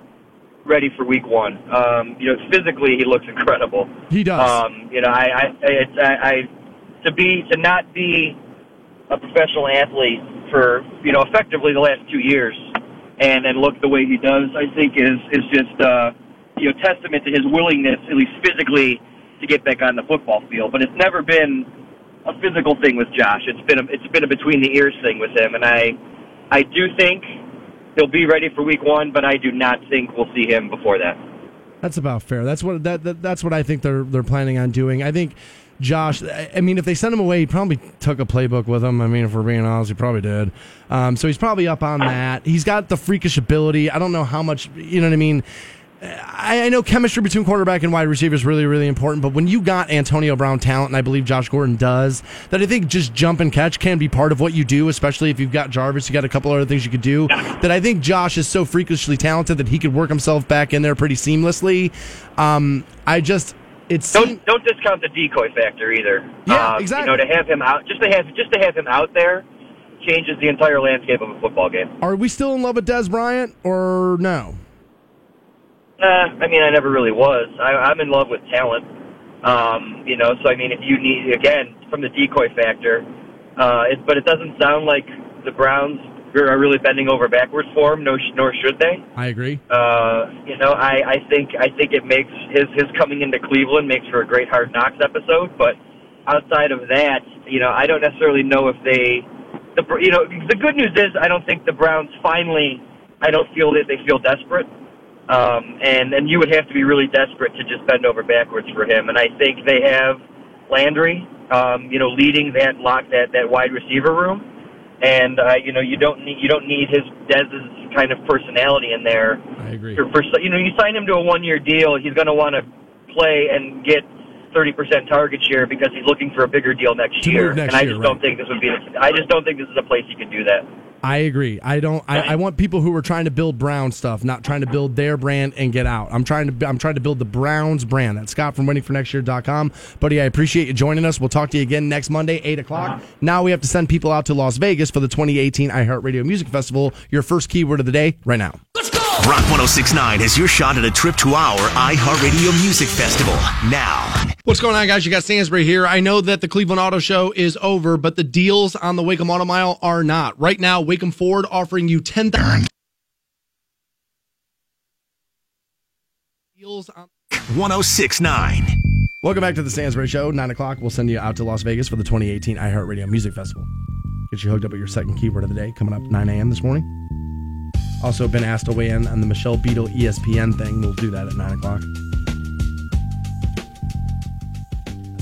Speaker 6: ready for week one. Um, you know, physically he looks incredible.
Speaker 1: He does.
Speaker 6: Um, you know, I I, it's, I I to be to not be a professional athlete for you know effectively the last two years and and look the way he does, I think is is just uh, you know testament to his willingness, at least physically, to get back on the football field. But it's never been a physical thing with Josh. It's been a, it's been a between the ears thing with him, and I I do think he'll be ready for week one, but I do not think we'll see him before that.
Speaker 1: That's about fair. That's what that, that that's what I think they're they're planning on doing. I think Josh. I mean, if they sent him away, he probably took a playbook with him. I mean, if we're being honest, he probably did. Um, so he's probably up on that. He's got the freakish ability. I don't know how much. You know what I mean? I, I know chemistry between quarterback and wide receiver is really, really important, but when you got Antonio Brown talent, and I believe Josh Gordon does, that I think just jump and catch can be part of what you do, especially if you've got Jarvis, you got a couple other things you could do. That I think Josh is so freakishly talented that he could work himself back in there pretty seamlessly. Um, I just, it's
Speaker 6: Don't don't discount the decoy factor either.
Speaker 1: Yeah,
Speaker 6: Um,
Speaker 1: exactly.
Speaker 6: You know, to have him out, just to have just to have him out there, changes the entire landscape of a football game.
Speaker 1: are we still in love with Dez Bryant or no?
Speaker 6: Uh, I mean, I never really was. I, I'm in love with talent. Um, you know, so I mean, if you need again from the decoy factor, uh, it, but it doesn't sound like the Browns are really bending over backwards for him. No, nor should they.
Speaker 1: I agree.
Speaker 6: Uh, you know, I, I think I think it makes his his coming into Cleveland makes for a great Hard Knocks episode. But outside of that, you know, I don't necessarily know if they, the you know, the good news is I don't think the Browns finally. I don't feel that they feel desperate. Um, and and you would have to be really desperate to just bend over backwards for him. And I think they have Landry, um, you know, leading that lock that that wide receiver room. And uh, you know, you don't need you don't need his Dez's kind of personality in there.
Speaker 1: I agree.
Speaker 6: For, for you know, you sign him to a one year deal, he's going to want to play and get. 30% target share because he's looking for a bigger deal next
Speaker 1: To
Speaker 6: year.
Speaker 1: next
Speaker 6: and I
Speaker 1: year,
Speaker 6: just
Speaker 1: right.
Speaker 6: don't think this would be. I just don't think this is a place he can do that.
Speaker 1: I agree. I don't. I, I want people who are trying to build Brown stuff, not trying to build their brand and get out. I'm trying to. I'm trying to build the Browns brand. That's Scott from waitingfornextyear.com. Buddy, I appreciate you joining us. We'll talk to you again next Monday, eight o'clock. Now we have to send people out to Las Vegas for the 2018 iHeartRadio Music Festival. Your first keyword of the day, right now. Let's go.
Speaker 3: Rock 1069 is your shot at a trip to our iHeartRadio Music Festival. Now,
Speaker 1: What's going on, guys? You got Stansbury here. I know that the Cleveland Auto Show is over, but the deals on the Waikem Auto Mile are not. Right now, Waikem Ford offering you 10,000 deals on
Speaker 3: 1069.
Speaker 1: Welcome back to the Stansbury Show. Nine o'clock, we'll send you out to Las Vegas for the 2018 iHeartRadio Music Festival. Get you hooked up with your second keyword of the day coming up 9 a.m. this morning. Also, been asked to weigh in on the Michelle Beadle ESPN thing. We'll do that at 9 o'clock.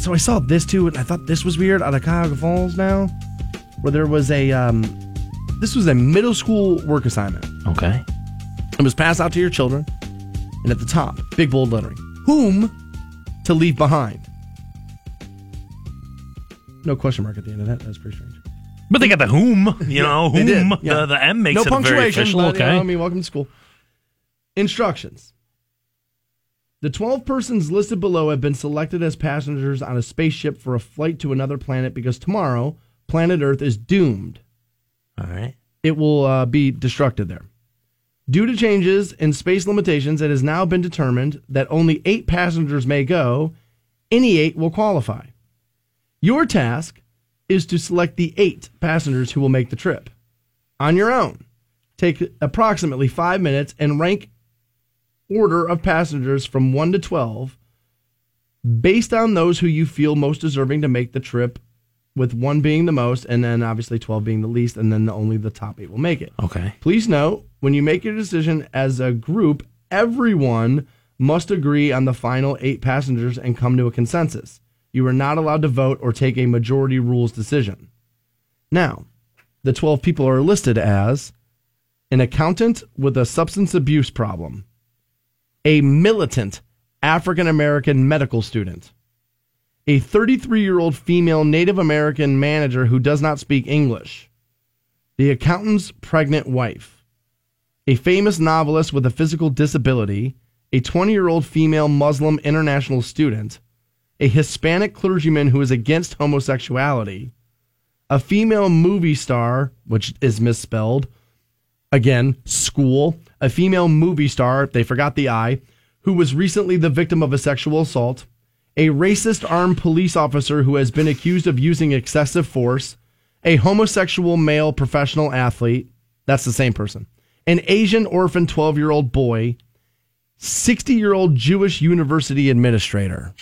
Speaker 1: So I saw this too, and I thought this was weird out of Cuyahoga Falls now, where there was a, um, this was a middle school work assignment.
Speaker 2: Okay.
Speaker 1: It was passed out to your children, and at the top, big bold lettering, whom to leave behind. No question mark at the end of that. That's pretty strange.
Speaker 2: But they got the whom, you know,
Speaker 1: They
Speaker 2: whom.
Speaker 1: did, yeah.
Speaker 2: The, the M makes
Speaker 1: no
Speaker 2: it very official.
Speaker 1: but, you
Speaker 2: okay.
Speaker 1: know, I mean, welcome to school. Instructions. The 12 persons listed below have been selected as passengers on a spaceship for a flight to another planet because tomorrow, planet Earth is doomed.
Speaker 2: All right.
Speaker 1: It will uh, be destructed there. Due to changes in space limitations, it has now been determined that only eight passengers may go. Any eight will qualify. Your task is to select the eight passengers who will make the trip on your own. Take approximately five minutes and rank order of passengers from 1 to 12 based on those who you feel most deserving to make the trip, with 1 being the most, and then obviously 12 being the least, and then only the top 8 will make it.
Speaker 2: Okay.
Speaker 1: Please note when you make your decision as a group, everyone must agree on the final 8 passengers and come to a consensus. You are not allowed to vote or take a majority rules decision. Now, the 12 people are listed as an accountant with a substance abuse problem, a militant African American medical student, a 33 year old female Native American manager who does not speak English, the accountant's pregnant wife, a famous novelist with a physical disability, a 20 year old female Muslim international student, a Hispanic clergyman who is against homosexuality, a female movie star, which is misspelled, again, school, a female movie star, they forgot the I, who was recently the victim of a sexual assault, a racist armed police officer who has been accused of using excessive force, a homosexual male professional athlete, that's the same person, an Asian orphan 12 year old boy, 60 year old Jewish university administrator.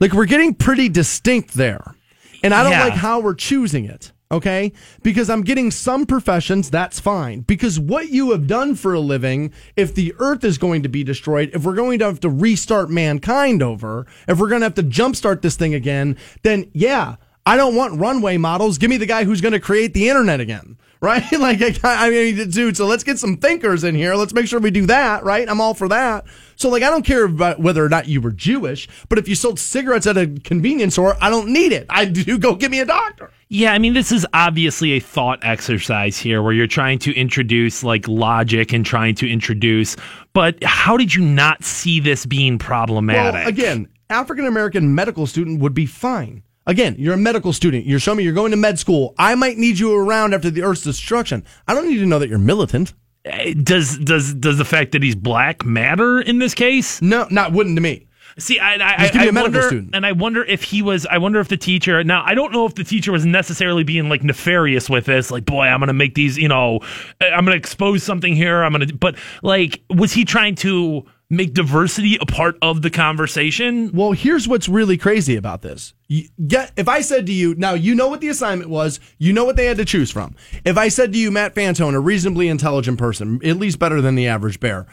Speaker 1: Like, we're getting pretty distinct there. And I don't
Speaker 2: Yeah.
Speaker 1: like how we're choosing it, okay? Because I'm getting some professions, that's fine. Because what you have done for a living, if the earth is going to be destroyed, if we're going to have to restart mankind over, if we're going to have to jumpstart this thing again, then yeah, I don't want runway models. Give me the guy who's going to create the internet again. [LAUGHS] Right? [LAUGHS] like, I, mean, dude, so let's get some thinkers in here. Let's make sure we do that, right? I'm all for that. So, like, I don't care about whether or not you were Jewish, but if you sold cigarettes at a convenience store, I don't need it. I do go get me a doctor.
Speaker 2: Yeah, I mean, this is obviously a thought exercise here where you're trying to introduce like logic and trying to introduce, but how did you not see this being problematic?
Speaker 1: Well, again, African American medical student would be fine. Again, you're a medical student. You're showing me you're going to med school. I might need you around after the Earth's destruction. I don't need to know that you're militant.
Speaker 2: Does does does the fact that he's black matter in this case?
Speaker 1: No, not wouldn't to me.
Speaker 2: See, I, I,
Speaker 1: Just give me medical
Speaker 2: wonder,
Speaker 1: student.
Speaker 2: and I wonder if he was. I wonder if the teacher. Now, I don't know if the teacher was necessarily being like nefarious with this. Like, boy, I'm going to make these. You know, I'm going to expose something here. I'm going to. But like, was he trying to make diversity a part of the conversation?
Speaker 1: Well, here's what's really crazy about this. You get if I said to you, now you know what the assignment was, you know what they had to choose from. If I said to you, Matt Fantone, a reasonably intelligent person, at least better than the average bear,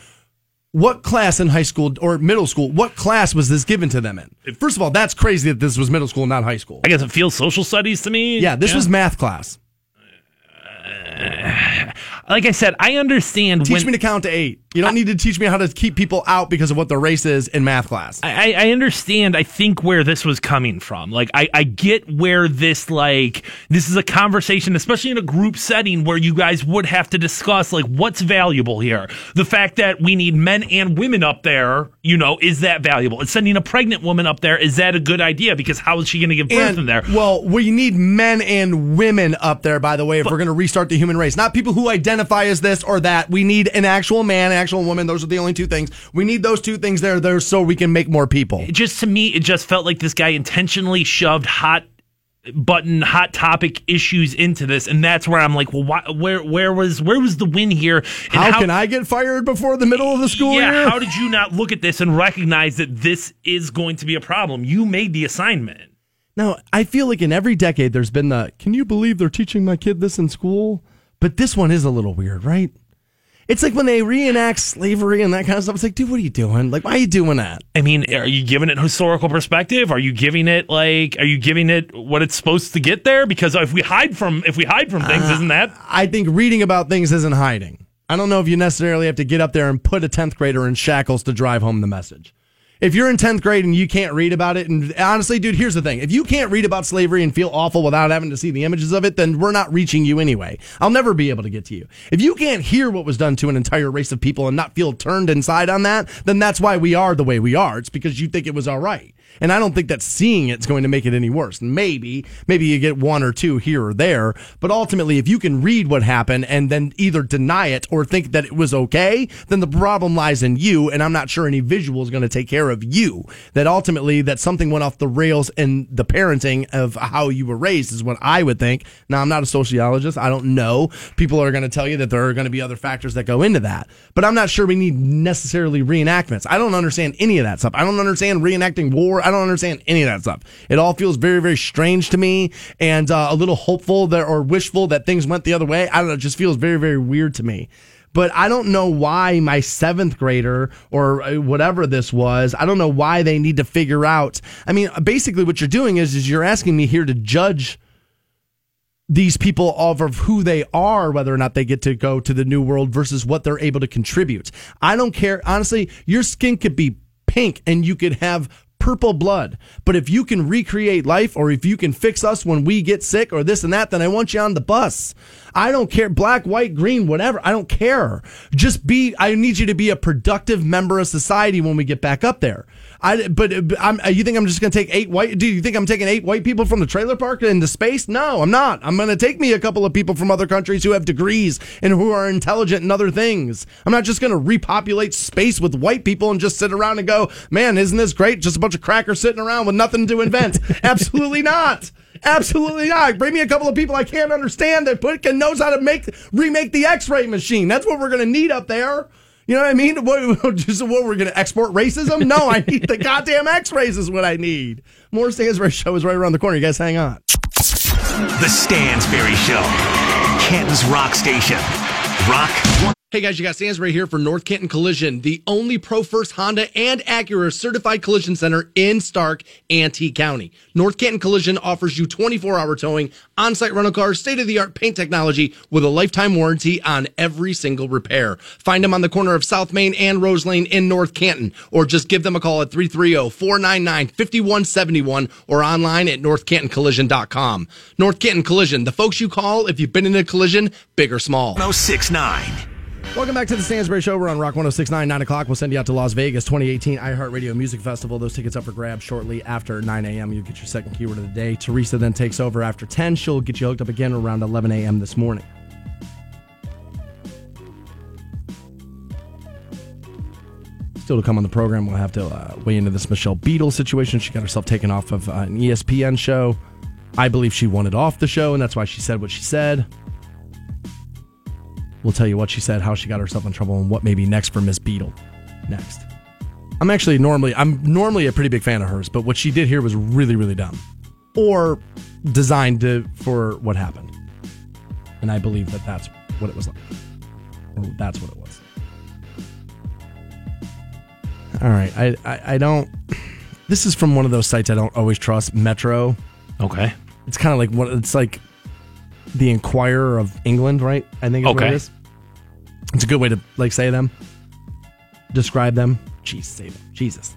Speaker 1: what class in high school or middle school, what class was this given to them in? First of all, that's crazy that this was middle school, not high school.
Speaker 2: I guess it feels social studies to me.
Speaker 1: Yeah, this was math class.
Speaker 2: Uh, like I said. I understand
Speaker 1: Teach
Speaker 2: when
Speaker 1: me to count to eight. You don't need to teach me how to keep people out because of what their race is in math class.
Speaker 2: I, I understand. I think where this was coming from. Like, I, I get where this like this is a conversation, especially in a group setting where you guys would have to discuss like what's valuable here. The fact that we need men and women up there, you know, is that valuable? And sending a pregnant woman up there is that a good idea? Because how is she going to give birth in there?
Speaker 1: Well, we need men and women up there, by the way, if we're going to restart the human race. Not people who identify as this or that. We need an actual man, an actual woman. Those are the only two things. We need those two things there, there so we can make more people.
Speaker 2: It just to me, it just felt like this guy intentionally shoved hot button hot topic issues into this and that's where i'm like well why, where where was where was the win here and
Speaker 1: How, can I get fired before the middle of the school
Speaker 2: yeah
Speaker 1: year?
Speaker 2: how did you not look at this and recognize that this is going to be a problem you made the assignment
Speaker 1: Now, I feel like in every decade there's been the, can you believe they're teaching my kid this in school? But this one is a little weird, right? It's like when they reenact slavery and that kind of stuff. It's like, dude, what are you doing? Like, why are you doing that?
Speaker 2: i mean are you giving it historical perspective are you giving it like are you giving it what it's supposed to get there because if we hide from if we hide from things uh, isn't that
Speaker 1: I think reading about things isn't hiding. I don't know if you necessarily have to get up there and put a 10th grader in shackles to drive home the message. If you're in 10th grade and you can't read about it, and honestly, dude, here's the thing. If you can't read about slavery and feel awful without having to see the images of it, then we're not reaching you anyway. I'll never be able to get to you. If you can't hear what was done to an entire race of people and not feel turned inside on that, then that's why we are the way we are. It's because you think it was all right. And I don't think that seeing it's going to make it any worse. Maybe, maybe you get one or two here or there, but ultimately, if you can read what happened and then either deny it or think that it was okay, then the problem lies in you. And I'm not sure any visual is going to take care of you. That ultimately, that something went off the rails in the parenting of how you were raised is what I would think. Now, I'm not a sociologist. I don't know. People are going to tell you that there are going to be other factors that go into that, but I'm not sure we need necessarily reenactments. I don't understand any of that stuff. I don't understand reenacting war. I don't understand any of that stuff. It all feels very, very strange to me and uh, a little hopeful that, or wishful that things went the other way. I don't know. It just feels very, very weird to me. But I don't know why my seventh grader or uh, whatever this was, I don't know why they need to figure out. I mean, basically what you're doing is, is you're asking me here to judge these people off of who they are, whether or not they get to go to the new world versus what they're able to contribute. I don't care. Honestly, your skin could be pink and you could have purple blood. But if you can recreate life or if you can fix us when we get sick or this and that, then I want you on the bus. I don't care. Black, white, green, whatever. I don't care. Just be, I need you to be a productive member of society when we get back up there. I, but I'm, uh, you think I'm just going to take eight white? Do you think I'm taking eight white people from the trailer park into space? No, I'm not. I'm going to take me a couple of people from other countries who have degrees and who are intelligent in other things. I'm not just going to repopulate space with white people and just sit around and go, man, isn't this great? Just a bunch of crackers sitting around with nothing to invent. [LAUGHS] Absolutely not. Absolutely not. Bring me a couple of people I can't understand that put can knows how to make remake the X-ray machine. That's what we're going to need up there. You know what I mean? What, [LAUGHS] just what we're going to export racism? No, I need the goddamn X-rays is what I need. More Stansbury Show is right around the corner. You guys hang on.
Speaker 3: The Stansbury Show, Canton's Rock Station. Rock
Speaker 1: Hey guys, you got Stansbury here for North Canton Collision, the only Pro First Honda and Acura certified collision center in Stark T County. North Canton Collision offers you 24 hour towing, on site rental cars, state of the art paint technology with a lifetime warranty on every single repair. Find them on the corner of South Main and Rose Lane in North Canton, or just give them a call at 330 499 5171 or online at northcantoncollision.com. North Canton Collision, the folks you call if you've been in a collision, big or small.
Speaker 3: 1069.
Speaker 1: Welcome back to the Stansbury Show. We're on Rock 1069, 9 o'clock. We'll send you out to Las Vegas 2018 iHeartRadio Music Festival. Those tickets up for grabs shortly after 9 a.m. You'll get your second keyword of the day. Teresa then takes over after 10. She'll get you hooked up again around 11 a.m. this morning. Still to come on the program, we'll have to uh, weigh into this Michelle Beadle situation. She got herself taken off of uh, an ESPN show. I believe she wanted off the show, and that's why she said what she said. We'll tell you what she said, how she got herself in trouble, and what may be next for Miss Beadle. Next. I'm actually normally I'm normally a pretty big fan of hers, but what she did here was really, really dumb. Or designed to for what happened. And I believe that that's what it was like. Or that's what it was. All right. I, I, I don't this is from one of those sites I don't always trust, Metro.
Speaker 2: Okay.
Speaker 1: It's kind of like what it's like the Inquirer of England, right? I think is what it is. It's a good way to like say them, describe them. Jeez, say them. Jesus.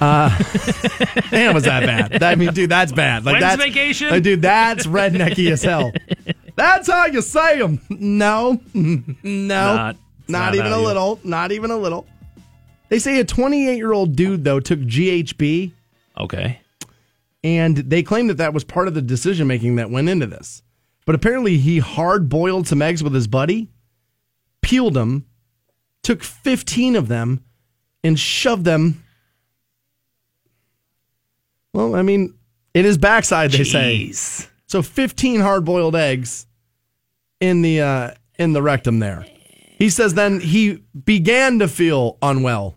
Speaker 1: Uh, [LAUGHS] man, was that bad? I mean, dude, that's bad. Like
Speaker 2: When's
Speaker 1: that's
Speaker 2: vacation?
Speaker 1: uh, dude, that's rednecky as hell. That's how you say them. No, [LAUGHS] no,
Speaker 2: Not-
Speaker 1: not, even a
Speaker 2: you-
Speaker 1: little. Not even a little. They say a 28 year old dude though took GHB
Speaker 2: Okay.
Speaker 1: and they claim that that was part of the decision making that went into this. But apparently, he hard boiled some eggs with his buddy, peeled them, took 15 of them, and shoved them. Well, I mean, in his backside, they say. So 15 hard boiled eggs in the uh, in the rectum there. He says then he began to feel unwell.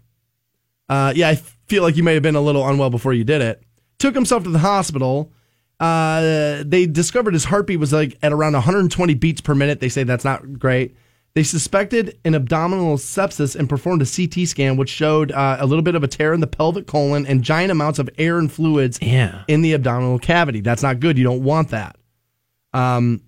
Speaker 1: Uh, yeah, I feel like you may have been a little unwell before you did it. Took himself to the hospital. Uh, they discovered his heartbeat was like at around 120 beats per minute. They say that's not great. They suspected an abdominal sepsis and performed a CT scan, which showed uh, a little bit of a tear in the pelvic colon and giant amounts of air and fluids
Speaker 2: Yeah.
Speaker 1: in the abdominal cavity. That's not good. You don't want that. Um,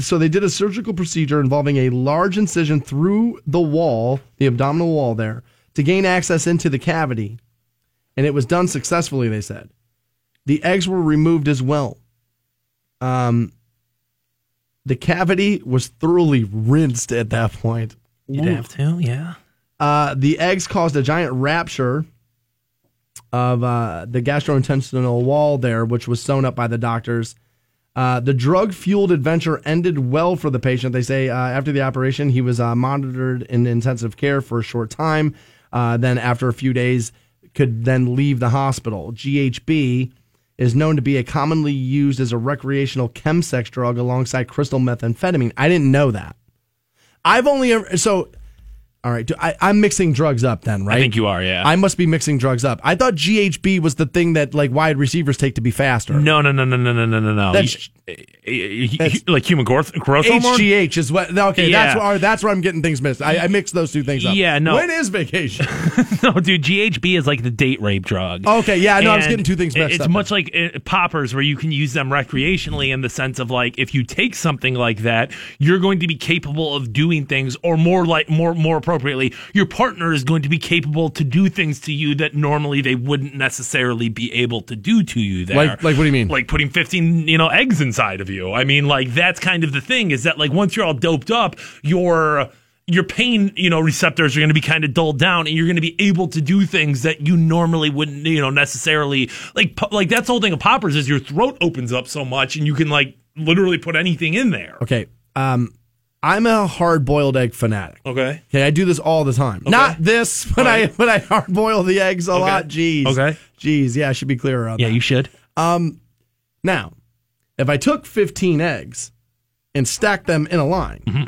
Speaker 1: so they did a surgical procedure involving a large incision through the wall, the abdominal wall there, to gain access into the cavity. And it was done successfully, they said. The eggs were removed as well. Um, the cavity was thoroughly rinsed at that point.
Speaker 2: You'd have to, yeah.
Speaker 1: Uh, the eggs caused a giant rupture of uh, the gastrointestinal wall there, which was sewn up by the doctors. Uh, the drug fueled adventure ended well for the patient. They say uh, after the operation, he was uh, monitored in intensive care for a short time. Uh, then, after a few days, could then leave the hospital. GHB is known to be a commonly used as a recreational chemsex drug alongside crystal methamphetamine. I didn't know that. I've only ever so. All right, I, I'm mixing drugs up then, right?
Speaker 2: I think you are, yeah.
Speaker 1: I must be mixing drugs up. I thought GHB was the thing that like wide receivers take to be faster.
Speaker 2: no, no, no, no, no, no, no, no, no.
Speaker 1: That's-
Speaker 2: You- you- you- like human growth, growth hormone.
Speaker 1: HGH is what. Okay, that's
Speaker 2: Yeah.
Speaker 1: where that's where I'm getting things mixed. I, I mixed those two things up.
Speaker 2: Yeah, no.
Speaker 1: When is vacation? [LAUGHS]
Speaker 2: no, dude, GHB is like the date rape drug.
Speaker 1: Okay, yeah, no, I was getting two things mixed
Speaker 2: It's
Speaker 1: up.
Speaker 2: much like eh, poppers, where you can use them recreationally in the sense of like if you take something like that, you're going to be capable of doing things, or more like more more appropriately, your partner is going to be capable to do things to you that normally they wouldn't necessarily be able to do to you. There,
Speaker 1: Like- like what do you mean?
Speaker 2: Like putting 15 you know eggs inside of you. I mean, like that's kind of the thing is that like once you're all doped up, your your pain, you know, receptors are going to be kind of dulled down, and you're going to be able to do things that you normally wouldn't, you know, necessarily like. Like that's the whole thing of poppers is your throat opens up so much, and you can like literally put anything in there.
Speaker 1: okay, um, I'm a hard boiled egg fanatic.
Speaker 2: Okay.
Speaker 1: Okay, I do this all the time. Not this, [LAUGHS] but I
Speaker 2: Right.
Speaker 1: but I hard boil the eggs a lot. Jeez.
Speaker 2: Okay.
Speaker 1: Jeez, yeah, I should be clearer on
Speaker 2: Yeah,
Speaker 1: that.
Speaker 2: you should.
Speaker 1: Um, now, if I took 15 eggs and stacked them in a line,
Speaker 2: Mm-hmm.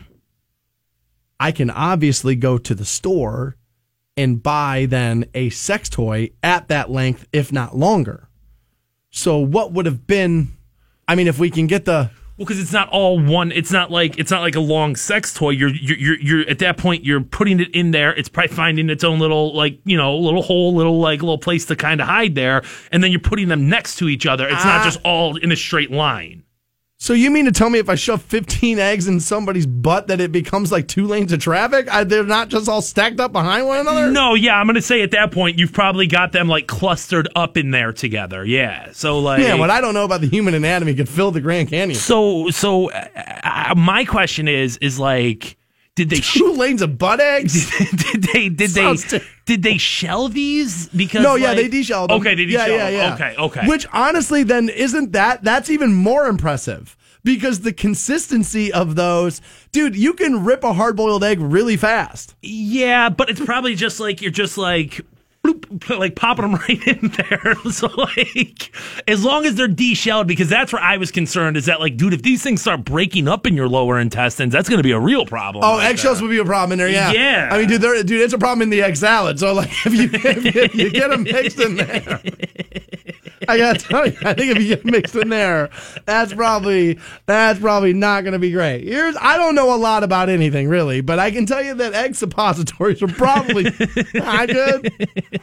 Speaker 1: I can obviously go to the store and buy then a sex toy at that length, if not longer. So, what would have been? I mean, if we can get the
Speaker 2: Well, because it's not all one. It's not like it's not like a long sex toy. You're you're you're, you're at that point. You're putting it in there. It's probably finding its own little like you know little hole, little like little place to kind of hide there, and then you're putting them next to each other. It's not
Speaker 1: Ah.
Speaker 2: just all in a straight line.
Speaker 1: So you mean to tell me if I shove 15 eggs in somebody's butt that it becomes like two lanes of traffic? I, they're not just all stacked up behind one another?
Speaker 2: No, yeah, I'm gonna say at that point you've probably got them like clustered up in there together. Yeah, so like
Speaker 1: Yeah, what I don't know about the human anatomy could fill the Grand Canyon.
Speaker 2: so so uh, uh, my question is is like did they sh-
Speaker 1: Two lanes of butt eggs? [LAUGHS]
Speaker 2: did they did they did they shell these because
Speaker 1: No, yeah, they deshelled them.
Speaker 2: Okay, they
Speaker 1: yeah,
Speaker 2: deshelled
Speaker 1: yeah,
Speaker 2: them.
Speaker 1: yeah.
Speaker 2: Okay, okay.
Speaker 1: Which honestly, then isn't that that's even more impressive because the consistency of those, dude, you can rip a hard boiled egg really fast.
Speaker 2: Yeah, but it's probably just like you're just like bloop, like popping them [LAUGHS] right in there. [LAUGHS] So like as long as they're deshelled, because that's where I was concerned is that like, dude, if these things start breaking up in your lower intestines, that's gonna be a real problem.
Speaker 1: Oh,
Speaker 2: right
Speaker 1: eggshells
Speaker 2: there.
Speaker 1: would be a problem in there. Yeah,
Speaker 2: Yeah.
Speaker 1: I mean, dude, dude, it's a problem in the egg salad. So like, [LAUGHS] if you if you get them mixed in there, I gotta tell you, I think if you get mixed in there, that's probably that's probably not gonna be great. Here's I don't know a lot about anything really, but I can tell you that egg suppositories are probably not good.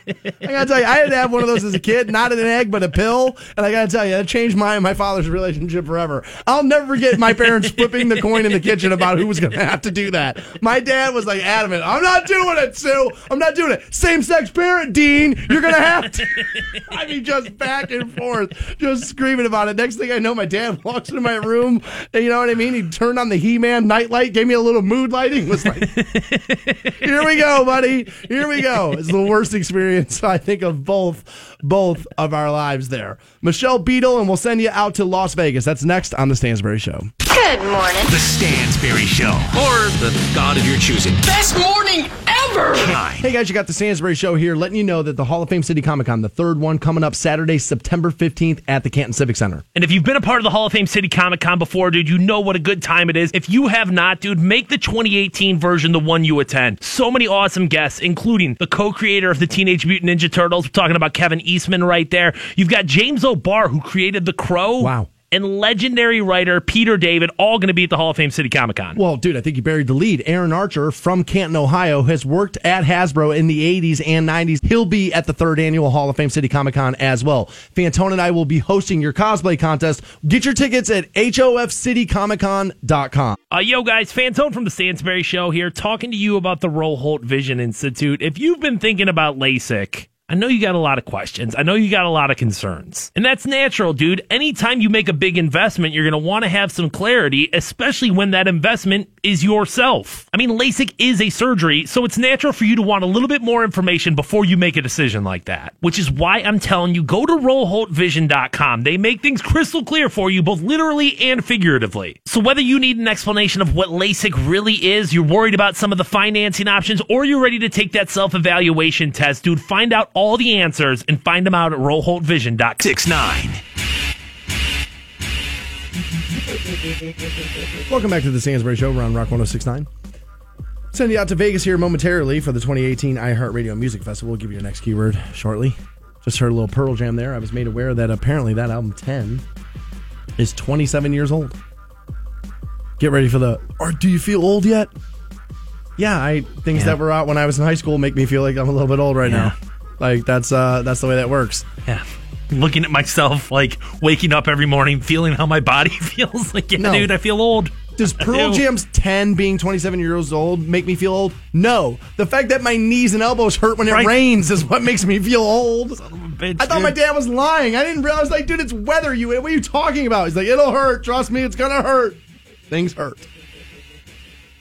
Speaker 1: I gotta tell you, I had to have one of those as a kid, not an egg, but a pill, and I gotta tell you, that changed my and my father's relationship forever. I'll never forget my parents flipping the coin in the kitchen about who was gonna have to do that. My dad was like adamant, "I'm not doing it, Sue. I'm not doing it. Same sex parent, Dean. You're gonna have to." [LAUGHS] I mean, just back and forth, just screaming about it. Next thing I know, my dad [LAUGHS] walks into my room. And you know what I mean? He turned on the He-Man nightlight, gave me a little mood lighting. Was like, [LAUGHS] "Here we go, buddy. Here we go." It's the worst experience [LAUGHS] I think of both both of our lives there. Michelle Beadle, and we'll send you out to Las Vegas. That's next on the Stansbury Show.
Speaker 5: Good morning.
Speaker 3: The Stansbury Show. Or the God of your choosing.
Speaker 4: Best morning ever!
Speaker 3: Nine.
Speaker 1: Hey guys, you got the Stansbury Show here, letting you know that the Hall of Fame City Comic Con, the third one, coming up Saturday, September 15th at the Canton Civic Center.
Speaker 2: And if you've been a part of the Hall of Fame City Comic Con before, dude, you know what a good time it is. If you have not, dude, make the 2018 version the one you attend. So many awesome guests, including the co-creator of the Teenage Mutant Ninja Turtles. We're talking about Kevin Eastman right there. You've got James O'Barr, who created The Crow.
Speaker 1: Wow.
Speaker 2: And legendary writer Peter David, all going to be at the Hall of Fame City Comic Con.
Speaker 1: Well, dude, I think you buried the lead. Aaron Archer from Canton, Ohio, has worked at Hasbro in the 80s and 90s. He'll be at the third annual Hall of Fame City Comic Con as well. Fantone and I will be hosting your cosplay contest. Get your tickets at hofcitycomiccon.com.
Speaker 2: Uh, yo, guys, Fantone from the Stansbury Show here, talking to you about the Roholt Vision Institute. If you've been thinking about LASIK, I know you got a lot of questions. I know you got a lot of concerns. And that's natural, dude. Anytime you make a big investment, you're going to want to have some clarity, especially when that investment is yourself. I mean, LASIK is a surgery, so it's natural for you to want a little bit more information before you make a decision like that. Which is why I'm telling you, go to roholtvision.com. They make things crystal clear for you, both literally and figuratively. So whether you need an explanation of what LASIK really is, you're worried about some of the financing options, or you're ready to take that self-evaluation test, dude, find out all the answers and find them out at roholtvision.com.
Speaker 3: 6 9.
Speaker 1: Welcome back to the Stansbury Show. We're on Rock 1069. Send you out to Vegas here momentarily for the 2018 iHeartRadio Music Festival. We'll give you your next keyword shortly. Just heard a little Pearl Jam there. I was made aware that apparently that album 10 is 27 years old. Get ready for the, or do you feel old yet? Yeah, I things
Speaker 2: Yeah.
Speaker 1: that were out when I was in high school make me feel like I'm a little bit old right now. Like that's uh that's the way that works.
Speaker 2: Yeah. Looking at myself, like waking up every morning, feeling how my body [LAUGHS] feels. Like, yeah,
Speaker 1: No.
Speaker 2: dude, I feel old.
Speaker 1: Does Pearl. Jam's 10 being 27 years old make me feel old? No. The fact that my knees and elbows hurt when it
Speaker 2: Right.
Speaker 1: rains is what makes me feel old.
Speaker 2: Bitch,
Speaker 1: I thought
Speaker 2: dude.
Speaker 1: my dad was lying. I didn't realize, like, dude, it's weather. You, what are you talking about? He's like, it'll hurt. Trust me, it's gonna hurt. Things hurt.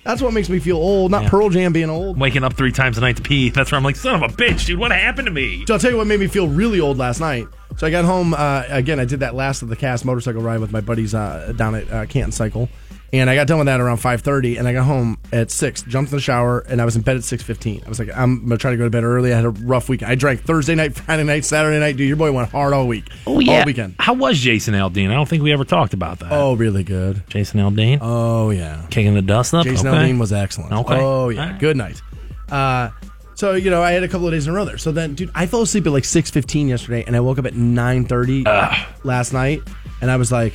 Speaker 1: That's what makes me feel old, not
Speaker 2: Yeah.
Speaker 1: Pearl Jam being old.
Speaker 2: waking up three times a night to pee. [LAUGHS] That's where I'm like, son of a bitch, dude, what happened to me?
Speaker 1: So I'll tell you what made me feel really old last night. So I got home uh, again. I did that last of the cast motorcycle ride with my buddies uh, down at uh, Canton Cycle, and I got done with that around five thirty. And I got home at six, jumped in the shower, and I was in bed at six fifteen. I was like, I'm gonna try to go to bed early. I had a rough week. I drank Thursday night, [LAUGHS] Friday night, Saturday night. Dude, your boy went hard all week.
Speaker 2: Oh yeah.
Speaker 1: all weekend.
Speaker 2: How was Jason Aldean? I don't think we ever talked about that.
Speaker 1: Oh, really good.
Speaker 2: Jason Aldean,
Speaker 1: Oh yeah.
Speaker 2: kicking the dust up.
Speaker 1: Jason
Speaker 2: okay.
Speaker 1: Aldean was excellent.
Speaker 2: Okay.
Speaker 1: Oh yeah,
Speaker 2: right.
Speaker 1: good night. Uh, so you know, I had a couple of days in a row there. So then, dude, I fell asleep at like six fifteen yesterday, and I woke up at nine thirty last night, and I was like,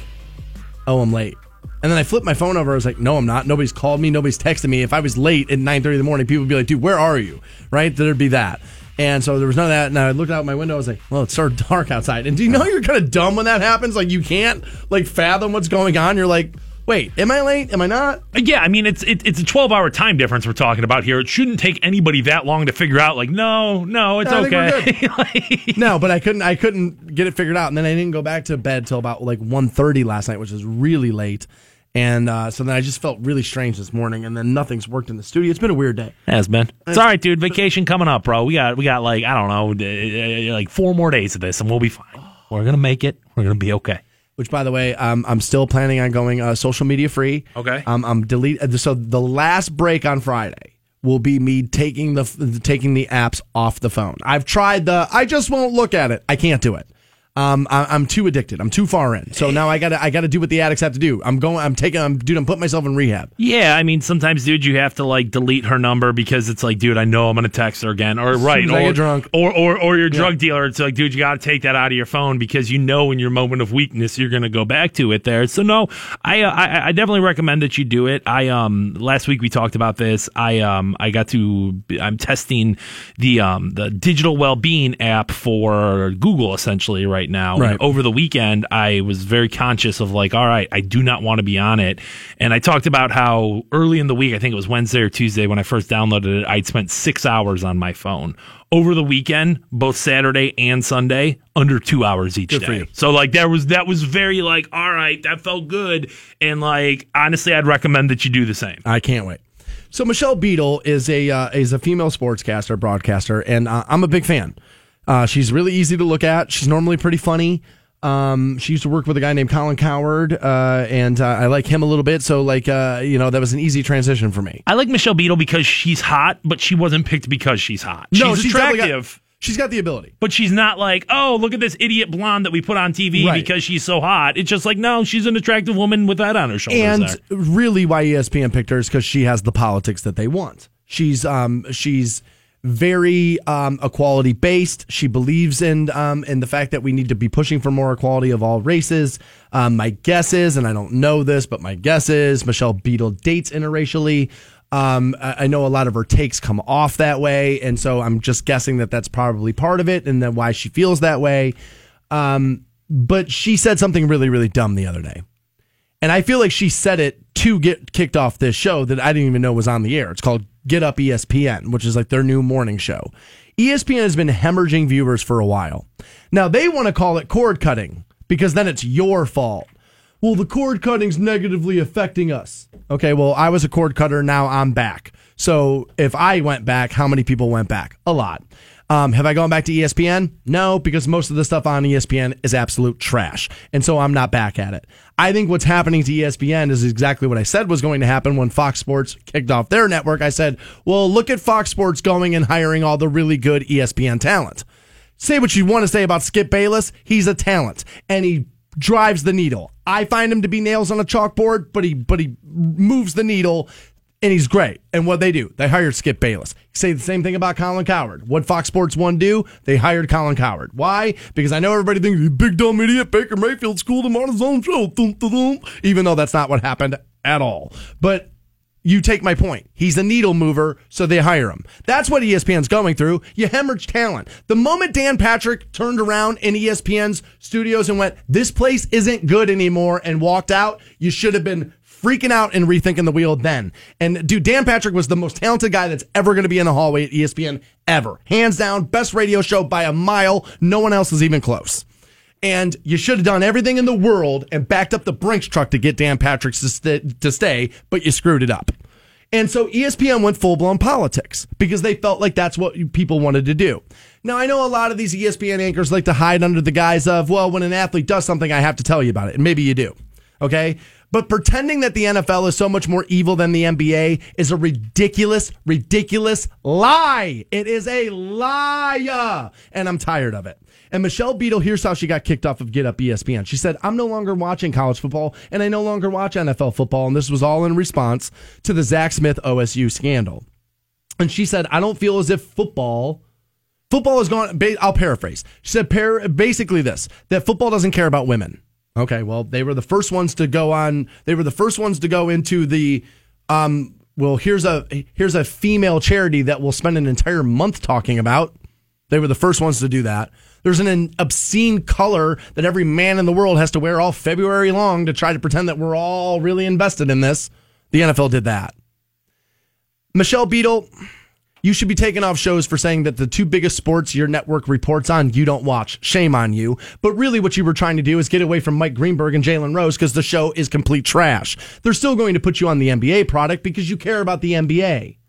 Speaker 1: "Oh, I'm late." And then I flipped my phone over. I was like, "No, I'm not. Nobody's called me. Nobody's texted me. If I was late at nine thirty in the morning, people would be like, dude, where are you?' Right? There'd be that." And so there was none of that. And I looked out my window. I was like, well, it's so [LAUGHS] dark outside. And do you know you're kind of dumb when that happens? Like you can't like fathom what's going on. You're like, wait, am I late? Am I not?
Speaker 2: Uh, yeah, I mean it's it, it's a twelve hour time difference we're talking about here. It shouldn't take anybody that long to figure out. Like, no, no, it's
Speaker 1: I
Speaker 2: okay. [LAUGHS] Like-
Speaker 1: No, but I couldn't. I couldn't get it figured out, and then I didn't go back to bed till about like 1.30 last night, which was really late. And uh, so then I just felt really strange this morning, and then nothing's worked in the studio. It's been a weird day.
Speaker 2: Has been. It's all right, dude. Vacation coming up, bro. We got we got like I don't know, uh, like four more days of this, and we'll be fine. We're gonna make it. We're gonna be okay.
Speaker 1: Which, by the way, um, I'm still planning on going uh, social media free.
Speaker 2: Okay.
Speaker 1: Um, I'm delete. uh, So the last break on Friday will be me taking the taking the apps off the phone. I've tried the. I just won't look at it. I can't do it. Um, I, I'm too addicted. I'm too far in. So now I gotta I gotta do what the addicts have to do. I'm going. I'm taking. I'm dude. I'm putting myself in rehab.
Speaker 2: Yeah, I mean sometimes, dude, you have to like delete her number because it's like, dude, I know I'm gonna text her again, or right, or,
Speaker 1: get drunk.
Speaker 2: or or or your drug dealer. It's like, dude, you got to take that out of your phone because you know in your moment of weakness you're gonna go back to it there. So no, I uh, I, I definitely recommend that you do it. I um last week we talked about this. I um I got to I'm testing the um the digital well being app for Google essentially right now.
Speaker 1: Right.
Speaker 2: And over the weekend, I was very conscious of like, all right, I do not want to be on it. And I talked about how early in the week, I think it was Wednesday or Tuesday when I first downloaded it, I'd spent six hours on my phone. Over the weekend, both Saturday and Sunday, under two hours each
Speaker 1: Good
Speaker 2: day. So like that was that was very like, all right, that felt good. And like honestly, I'd recommend that you do the same.
Speaker 1: I can't wait. So Michelle Beadle is a uh, is a female sportscaster, broadcaster, and uh, I'm a big fan. Uh, she's really easy to look at. She's normally pretty funny. Um, she used to work with a guy named Colin Cowherd, uh, and uh, I like him a little bit. So like, uh, you know, that was an easy transition for me.
Speaker 2: I like Michelle Beadle because she's hot, but she wasn't picked because she's hot. No, she's,
Speaker 1: definitely got-
Speaker 2: attractive.
Speaker 1: she's got the ability.
Speaker 2: But she's not like, oh, look at this idiot blonde that we put on TV
Speaker 1: Right.
Speaker 2: because she's so hot. It's just like, no, she's an attractive woman with that on her shoulders.
Speaker 1: and
Speaker 2: there.
Speaker 1: really why ESPN picked her is because she has the politics that they want. She's um she's very um equality based. She believes in um in the fact that we need to be pushing for more equality of all races. Um, my guess is, and I don't know this, but my guess is Michelle Beadle dates interracially. Um, I know a lot of her takes come off that way, and so I'm just guessing that that's probably part of it, and then why she feels that way. Um, but she said something really, really dumb the other day. And I feel like she said it to get kicked off this show that I didn't even know was on the air. It's called Get Up ESPN, which is like their new morning show. ESPN has been hemorrhaging viewers for a while. Now they want to call it cord cutting because then it's your fault. Well, the cord cutting's negatively affecting us. Okay, well, I was a cord cutter. Now I'm back. So if I went back, how many people went back? A lot. Um, have I gone back to ESPN? No, because most of the stuff on ESPN is absolute trash. And so I'm not back at it. I think what's happening to ESPN is exactly what I said was going to happen when Fox Sports kicked off their network. I said, well, look at Fox Sports going and hiring all the really good ESPN talent. Say what you want to say about Skip Bayless. He's a talent and he drives the needle. I find him to be nails on a chalkboard, but he but he moves the needle and he's great. And what they do, they hired Skip Bayless. Say the same thing about Colin Cowherd. What Fox Sports One do? They hired Colin Cowherd. Why? Because I know everybody thinks "You big dumb idiot Baker Mayfield schooled him on his own show. Thum, thum, thum." Even though that's not what happened at all. But you take my point. He's a needle mover, so they hire him. That's what ESPN's going through. You hemorrhage talent. The moment Dan Patrick turned around in ESPN's studios and went, this place isn't good anymore, and walked out, you should have been freaking out and rethinking the wheel then. And dude, Dan Patrick was the most talented guy that's ever going to be in the hallway at ESPN ever. Hands down, best radio show by a mile. No one else is even close. And you should have done everything in the world and backed up the Brinks truck to get Dan Patrick to, st- to stay, but you screwed it up. And so ESPN went full blown politics because they felt like that's what people wanted to do. Now, I know a lot of these ESPN anchors like to hide under the guise of, well, when an athlete does something, I have to tell you about it. And maybe you do. Okay. But pretending that the NFL is so much more evil than the NBA is a ridiculous, ridiculous lie. It is a lie. And I'm tired of it. And Michelle Beadle, here's how she got kicked off of Get Up ESPN. She said, I'm no longer watching college football and I no longer watch NFL football. And this was all in response to the Zach Smith OSU scandal. And she said, I don't feel as if football football is gone. I'll paraphrase. She said basically this that football doesn't care about women. Okay, well, they were the first ones to go on. They were the first ones to go into the. Um, well, here's a here's a female charity that we'll spend an entire month talking about. They were the first ones to do that. There's an obscene color that every man in the world has to wear all February long to try to pretend that we're all really invested in this. The NFL did that. Michelle Beadle, you should be taken off shows for saying that the two biggest sports your network reports on you don't watch. Shame on you. But really, what you were trying to do is get away from Mike Greenberg and Jalen Rose because the show is complete trash. They're still going to put you on the NBA product because you care about the NBA.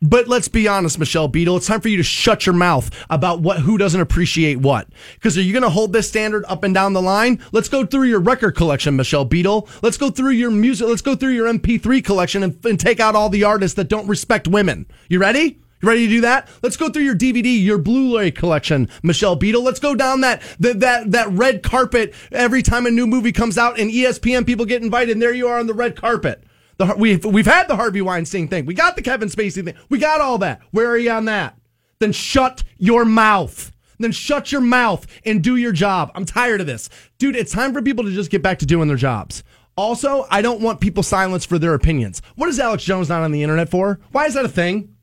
Speaker 1: But let's be honest, Michelle Beadle, it's time for you to shut your mouth about what who doesn't appreciate what. Because are you going to hold this standard up and down the line? Let's go through your record collection, Michelle Beadle. Let's go through your music. Let's go through your MP3 collection and, and take out all the artists that don't respect women. You ready? You ready to do that? Let's go through your DVD, your Blu-ray collection, Michelle Beadle. Let's go down that that that, that red carpet every time a new movie comes out and ESPN people get invited. And there you are on the red carpet. The, we've we've had the Harvey Weinstein thing. We got the Kevin Spacey thing. We got all that. Where are you on that? Then shut your mouth. Then shut your mouth and do your job. I'm tired of this, dude. It's time for people to just get back to doing their jobs. Also, I don't want people silenced for their opinions. What is Alex Jones not on the internet for? Why is that a thing?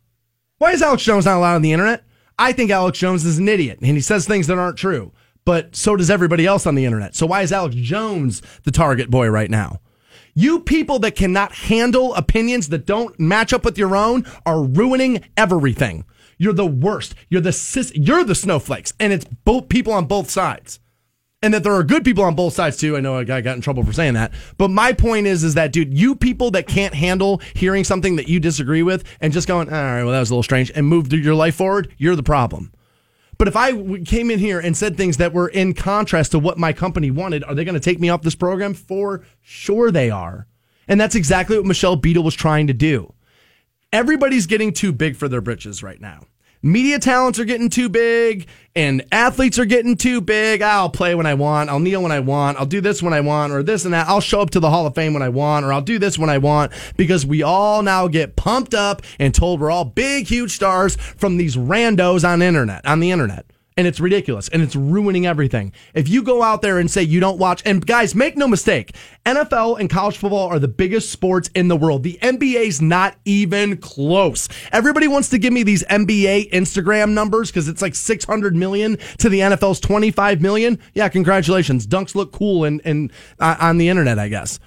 Speaker 1: Why is Alex Jones not allowed on the internet? I think Alex Jones is an idiot and he says things that aren't true. But so does everybody else on the internet. So why is Alex Jones the target boy right now? You people that cannot handle opinions that don't match up with your own are ruining everything. You're the worst. You're the cis- you're the snowflakes, and it's both people on both sides. And that there are good people on both sides too. I know a guy got in trouble for saying that. But my point is, is that dude, you people that can't handle hearing something that you disagree with and just going, all right, well, that was a little strange, and move your life forward, you're the problem. But if I came in here and said things that were in contrast to what my company wanted, are they going to take me off this program? For sure they are. And that's exactly what Michelle Beadle was trying to do. Everybody's getting too big for their britches right now. Media talents are getting too big and athletes are getting too big. I'll play when I want. I'll kneel when I want. I'll do this when I want or this and that. I'll show up to the Hall of Fame when I want or I'll do this when I want because we all now get pumped up and told we're all big, huge stars from these randos on internet, on the internet. And it's ridiculous and it's ruining everything. If you go out there and say you don't watch, and guys, make no mistake, NFL and college football are the biggest sports in the world. The NBA's not even close. Everybody wants to give me these NBA Instagram numbers because it's like 600 million to the NFL's 25 million. Yeah, congratulations. Dunks look cool and, and uh, on the internet, I guess.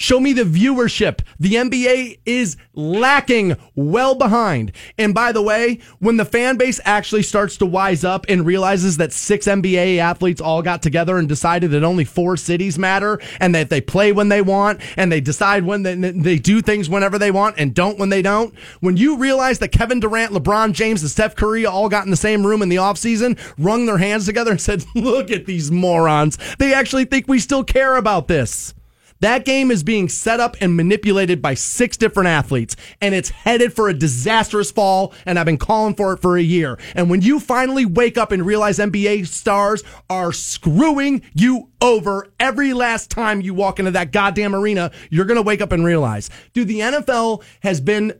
Speaker 1: Show me the viewership. The NBA is lacking well behind. And by the way, when the fan base actually starts to wise up and realizes that six NBA athletes all got together and decided that only four cities matter and that they play when they want and they decide when they, they do things whenever they want and don't when they don't, when you realize that Kevin Durant, LeBron James, and Steph Curry all got in the same room in the offseason, wrung their hands together and said, [LAUGHS] look at these morons. They actually think we still care about this. That game is being set up and manipulated by six different athletes, and it's headed for a disastrous fall. And I've been calling for it for a year. And when you finally wake up and realize NBA stars are screwing you over every last time you walk into that goddamn arena, you're going to wake up and realize, dude, the NFL has been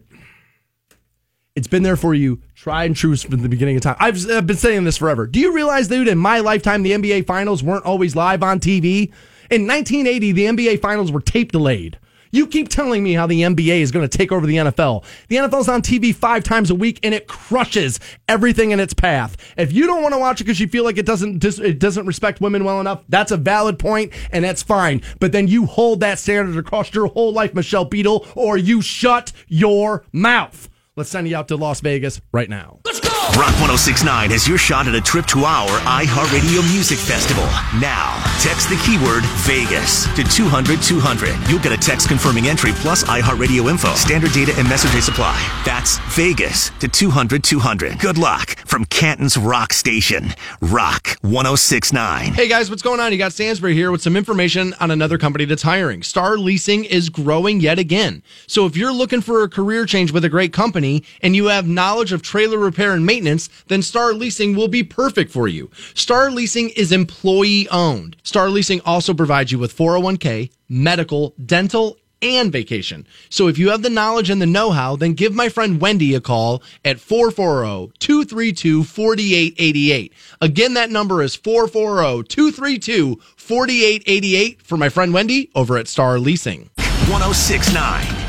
Speaker 1: it's been there for you, tried and true from the beginning of time. I've, I've, been saying this forever. Do you realize, dude, in my lifetime, the NBA finals weren't always live on TV? In 1980, the NBA finals were tape delayed. You keep telling me how the NBA is going to take over the NFL. The NFL's on TV five times a week and it crushes everything in its path. If you don't want to watch it because you feel like it doesn't it doesn't respect women well enough, that's a valid point and that's fine. But then you hold that standard across your whole life, Michelle Beadle, or you shut your mouth. Let's send you out to Las Vegas right now.
Speaker 3: Let's go! Rock 1069 is your shot at a trip to our iHeartRadio Music Festival. Now, text the keyword Vegas to 200 200. You'll get a text confirming entry plus iHeartRadio info. Standard data and message supply. That's Vegas to 200 200. Good luck from Canton's Rock Station. Rock 1069.
Speaker 1: Hey guys, what's going on? You got Stansbury here with some information on another company that's hiring. Star Leasing is growing yet again. So if you're looking for a career change with a great company and you have knowledge of trailer repair and maintenance, then Star Leasing will be perfect for you. Star Leasing is employee owned. Star Leasing also provides you with 401k, medical, dental, and vacation. So if you have the knowledge and the know-how, then give my friend Wendy a call at 440-232-4888. Again, that number is 440-232-4888 for my friend Wendy over at Star Leasing.
Speaker 3: 1069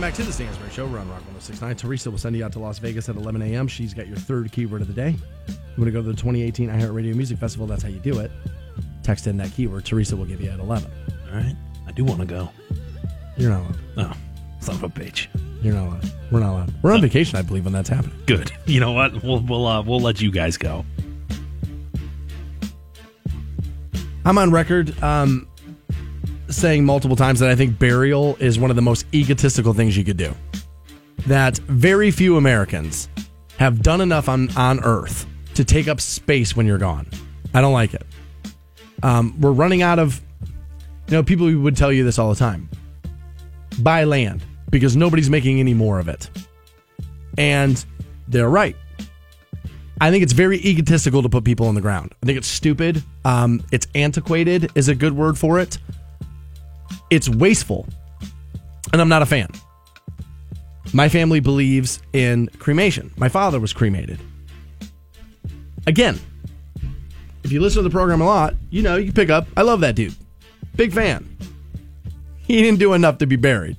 Speaker 1: Welcome back to the Stansbury Show. We're on Rock 1069. Teresa will send you out to Las Vegas at 11 a.m. She's got your third keyword of the day. You want to go to the 2018 iHeartRadio Music Festival? That's how you do it. Text in that keyword. Teresa will give you at 11.
Speaker 2: All right. I do want to go.
Speaker 1: You're not allowed.
Speaker 2: Oh, son of a bitch.
Speaker 1: You're not allowed. We're not allowed. We're on vacation, I believe, when that's happening.
Speaker 2: Good. You know what? We'll we'll uh, we'll let you guys go.
Speaker 1: I'm on record. Um, saying multiple times that I think burial is one of the most egotistical things you could do. That very few Americans have done enough on, on Earth to take up space when you're gone. I don't like it. Um, we're running out of, you know, people would tell you this all the time buy land because nobody's making any more of it. And they're right. I think it's very egotistical to put people on the ground. I think it's stupid. Um, it's antiquated, is a good word for it. It's wasteful. And I'm not a fan. My family believes in cremation. My father was cremated. Again, if you listen to the program a lot, you know, you can pick up. I love that dude. Big fan. He didn't do enough to be buried.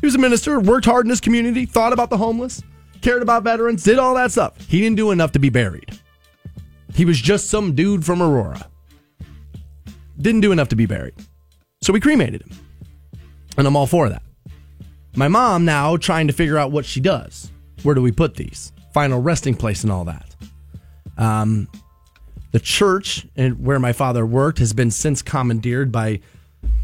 Speaker 1: He was a minister, worked hard in his community, thought about the homeless, cared about veterans, did all that stuff. He didn't do enough to be buried. He was just some dude from Aurora. Didn't do enough to be buried. So we cremated him. And I'm all for that. My mom now trying to figure out what she does. Where do we put these? Final resting place and all that. Um, the church and where my father worked has been since commandeered by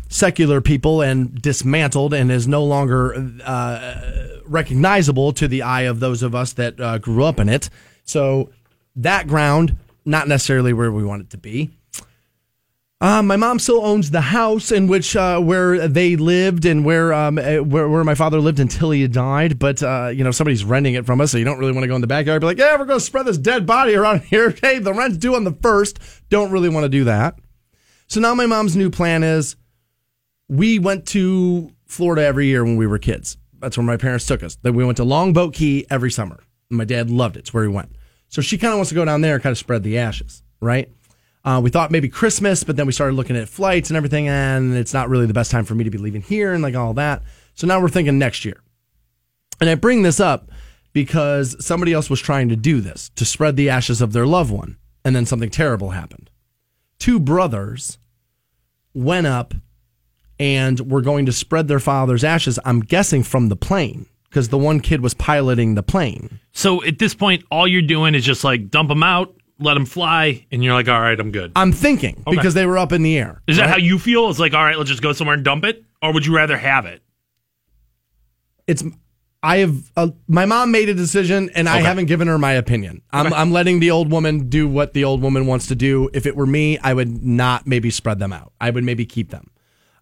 Speaker 1: secular people and dismantled and is no longer uh, recognizable to the eye of those of us that uh, grew up in it. So that ground, not necessarily where we want it to be. Uh, my mom still owns the house in which uh, where they lived and where, um, eh, where where my father lived until he died. But uh, you know somebody's renting it from us, so you don't really want to go in the backyard. Be like, yeah, we're going to spread this dead body around [LAUGHS] here. Hey, the rent's due on the first. Don't really want to do that. So now my mom's new plan is we went to Florida every year when we were kids. That's where my parents took us. Then we went to Longboat Key every summer. My dad loved it. It's where he went. So she kind of wants to go down there and kind of spread the ashes, right? Uh, we thought maybe Christmas, but then we started looking at flights and everything, and it's not really the best time for me to be leaving here and like all that. So now we're thinking next year. And I bring this up because somebody else was trying to do this to spread the ashes of their loved one, and then something terrible happened. Two brothers went up and were going to spread their father's ashes. I'm guessing from the plane because the one kid was piloting the plane.
Speaker 2: So at this point, all you're doing is just like dump them out, let them fly, and you're like, all right, I'm good.
Speaker 1: I'm thinking because they were up in the air.
Speaker 2: Is that
Speaker 1: right?
Speaker 2: how you feel? It's like, all right, let's just go somewhere and dump it, or would you rather have it?
Speaker 1: it's I have uh, my mom made a decision and I haven't given her my opinion. I'm I'm letting the old woman do what the old woman wants to do. If it were me, I would not maybe spread them out. I would maybe keep them.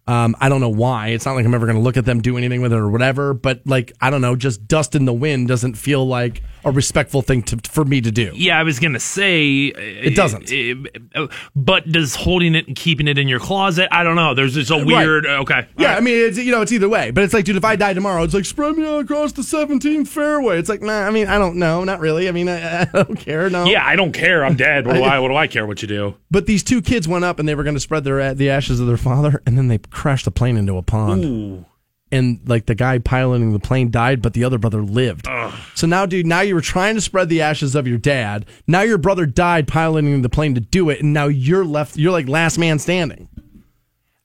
Speaker 1: Um, I don't know why. It's not like I'm ever going to look at them, do anything with it or whatever. But like, I don't know, just dust in the wind doesn't feel like a respectful thing to, for me to do.
Speaker 2: Yeah, I was gonna say it eh,
Speaker 1: doesn't.
Speaker 2: Eh, but does holding it and keeping it in your closet? I don't know. There's just a weird. Uh, okay.
Speaker 1: Yeah,
Speaker 2: All
Speaker 1: I mean, it's you know, it's either way. But it's like, dude, if I die tomorrow, it's like spread me out across the 17th fairway. It's like, nah. I mean, I don't know, not really. I mean, I, I [LAUGHS] don't care. No.
Speaker 2: yeah, I don't care. I'm dead. What do I? [LAUGHS] What do I care what you do?
Speaker 1: But these two kids went up and they were going to spread their the ashes of their father, and then they crashed the plane into a pond. And like the guy piloting the plane died, but the other brother lived. So now, dude, now you were trying to spread the ashes of your dad. Now your brother died piloting the plane to do it, and now you're left. You're like last man standing.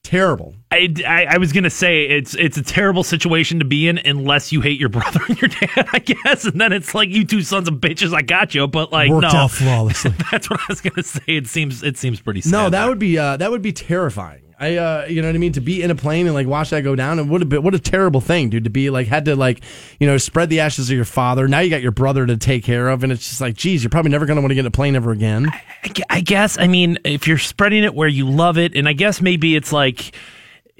Speaker 1: Terrible.
Speaker 2: I, I, I was gonna say it's it's a terrible situation to be in unless you hate your [LAUGHS] brother and your dad, I guess, and then it's like you two sons of bitches, I got you. But like,
Speaker 1: Worked
Speaker 2: no,
Speaker 1: out flawlessly. [LAUGHS]
Speaker 2: that's what I was gonna say. It seems it seems pretty. Sad
Speaker 1: No, that
Speaker 2: there.
Speaker 1: would be uh, that would be terrifying. I, uh, you know what I mean? To be in a plane and like watch that go down, and what a bit, what a terrible thing, dude. To be like had to like, you know, spread the ashes of your father. Now you got your brother to take care of, and it's just like, geez, you're probably never going to want to get in a plane ever again.
Speaker 2: I I guess. I mean, if you're spreading it where you love it, and I guess maybe it's like,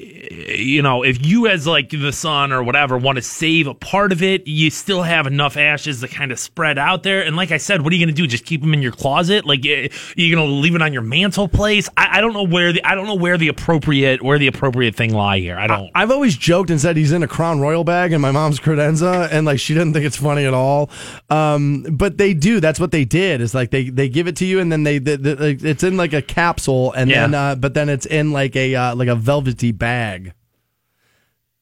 Speaker 2: you know, if you as like the son or whatever want to save a part of it, you still have enough ashes to kind of spread out there. And like I said, what are you going to do? Just keep them in your closet? Like eh, you're going to leave it on your mantle place? I, I don't know where the I don't know where the appropriate where the appropriate thing lie here. I don't.
Speaker 1: I've always joked and said he's in a Crown Royal bag in my mom's credenza, and like she didn't think it's funny at all. Um, but they do. That's what they did. Is like they they give it to you, and then they, they, they it's in like a capsule, and
Speaker 2: Yeah.
Speaker 1: then uh, but then it's in like a uh, like a velvety bag.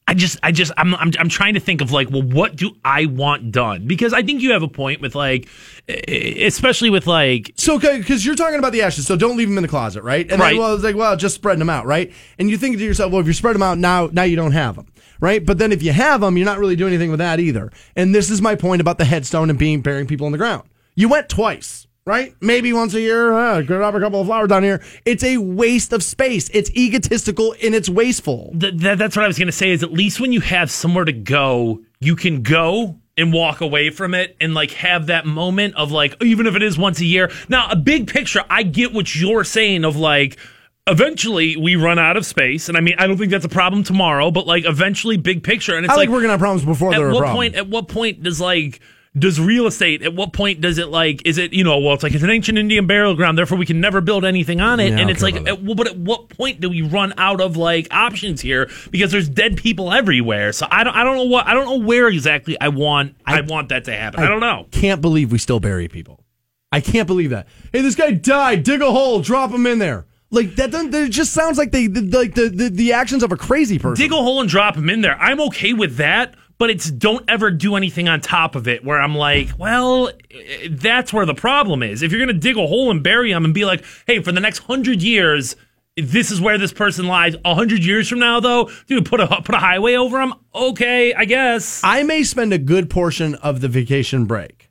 Speaker 2: I just, I just, I'm, I'm, I'm trying to think of like, well, what do I want done? Because I think you have a point with like, especially with like,
Speaker 1: So, okay, because you're talking about the ashes, so don't leave them in the closet, right? And
Speaker 2: Right.
Speaker 1: then, well, it's like, well, just spreading them out, right? And you think to yourself, well, if you spread them out now, now you don't have them, right? But then if you have them, you're not really doing anything with that either. And this is my point about the headstone and being burying people in the ground. You went twice, right? Maybe once a year, uh, grab a couple of flowers down here. It's a waste of space. It's egotistical and it's wasteful.
Speaker 2: th- th- that's what I was going to say is at least when you have somewhere to go, you can go and walk away from it and like have that moment of like, even if it is once a year. Now, a big picture, I get what you're saying of like, eventually we run out of space. And I mean, I don't think that's a problem tomorrow, but like eventually big picture. And it's
Speaker 1: I like, gonna have problems before
Speaker 2: at
Speaker 1: they're a
Speaker 2: what
Speaker 1: problem.
Speaker 2: point at what point does like does real estate at what point does it like is it you know well it's like it's an ancient indian burial ground therefore we can never build anything on it
Speaker 1: Yeah,
Speaker 2: and it's like at, well, but at what point do we run out of like options here because there's dead people everywhere so i don't i don't know what i don't know where exactly i want i, want that to happen i, don't know
Speaker 1: Can't believe we still bury people. I can't believe that. Hey, this guy died. Dig a hole. Drop him in there. Like that. Doesn't, it just sounds like they like the, the the actions of a crazy person.
Speaker 2: dig a hole and drop him in there i'm okay with that but it's don't ever do anything on top of it where I'm like, well, that's where the problem is. If you're going to dig a hole and bury them and be like, hey, for the next hundred years, this is where this person lies. A hundred years from now, though, dude, put a put a highway over them. Okay, I guess.
Speaker 1: I may spend a good portion of the vacation break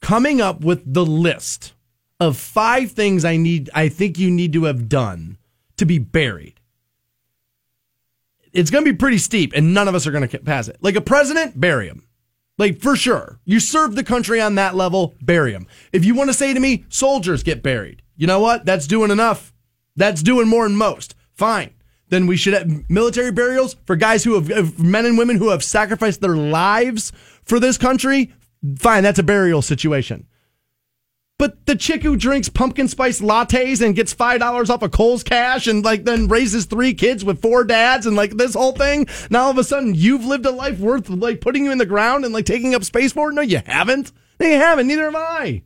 Speaker 1: coming up with the list of five things I need I think you need to have done to be buried. It's going to be pretty steep and none of us are going to pass it. Like a president, bury him. Like for sure. You serve the country on that level, bury him. If you want to say to me, soldiers get buried. You know what? That's doing enough. That's doing more than most. Fine. Then we should have military burials for guys who have, men and women who have sacrificed their lives for this country. Fine, that's a burial situation. But the chick who drinks pumpkin spice lattes and gets five dollars off of Kohl's cash and like then raises three kids with four dads and like this whole thing. Now all of a sudden you've lived a life worth like putting you in the ground and like taking up space for. No, you haven't. No, you haven't. Neither have I.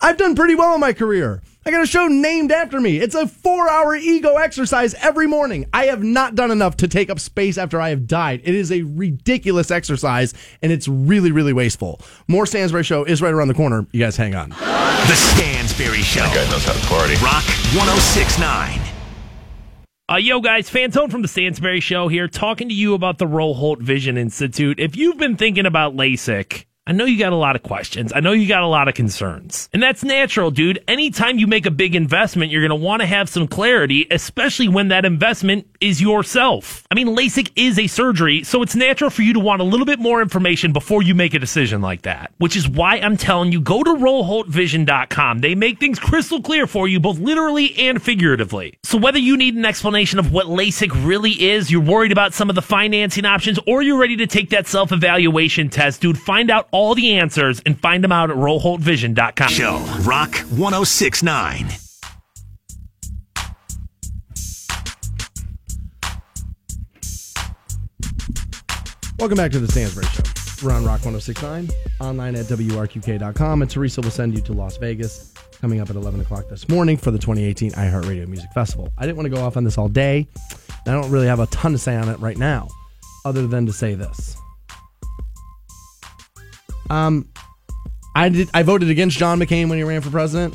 Speaker 1: I've done pretty well in my career. I got a show named after me. It's a four hour ego exercise every morning. I have not done enough to take up space after I have died. It is a ridiculous exercise and it's really, really wasteful. More Stansbury Show is right around the corner. You guys hang on.
Speaker 3: The Stansbury Show.
Speaker 7: That guy knows how to party.
Speaker 3: Rock 1069.
Speaker 2: Uh, yo, guys, Fantone from the Stansbury Show here, talking to you about the Roholt Vision Institute. If you've been thinking about LASIK, I know you got a lot of questions. I know you got a lot of concerns. And that's natural, dude. Anytime you make a big investment, you're going to want to have some clarity, especially when that investment is yourself. I mean, LASIK is a surgery, so it's natural for you to want a little bit more information before you make a decision like that. Which is why I'm telling you, go to roholtvision.com. They make things crystal clear for you, both literally and figuratively. So whether you need an explanation of what LASIK really is, you're worried about some of the financing options, or you're ready to take that self-evaluation test, dude, find out all the answers and find them out at roholtvision.com.
Speaker 3: Show Rock 1069.
Speaker 1: Welcome back to the Stansbury Show. We're on Rock 1069, online at WRQK.com, and Teresa will send you to Las Vegas coming up at 11 o'clock this morning for the 2018 iHeartRadio Music Festival. I didn't want to go off on this all day. I don't really have a ton to say on it right now, other than to say this. Um, I did. I voted against John McCain when he ran for president,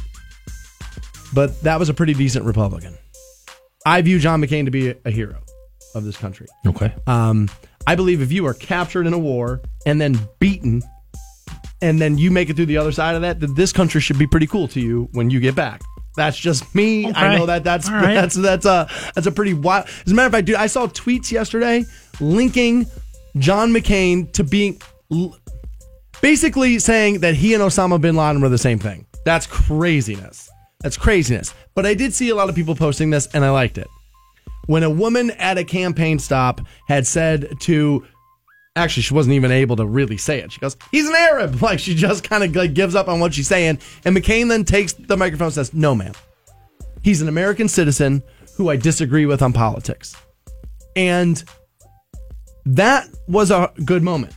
Speaker 1: but that was a pretty decent Republican. I view John McCain to be a, a hero of this country.
Speaker 2: Okay.
Speaker 1: Um, I believe if you are captured in a war and then beaten, and then you make it through the other side of that, that this country should be pretty cool to you when you get back. That's just me. I know that that's
Speaker 2: right.
Speaker 1: that's that's a that's a pretty wild. As a matter of fact, dude, I saw tweets yesterday linking John McCain to being basically saying that he and Osama bin Laden were the same thing. That's craziness. That's craziness. But I did see a lot of people posting this, and I liked it. When a woman at a campaign stop had said to actually she wasn't even able to really say it. She goes he's an arab. [LAUGHS] Like she just kind of like gives up on what she's saying. And mccain then takes the microphone and says no ma'am. He's an american citizen who i disagree with on politics. And that was a good moment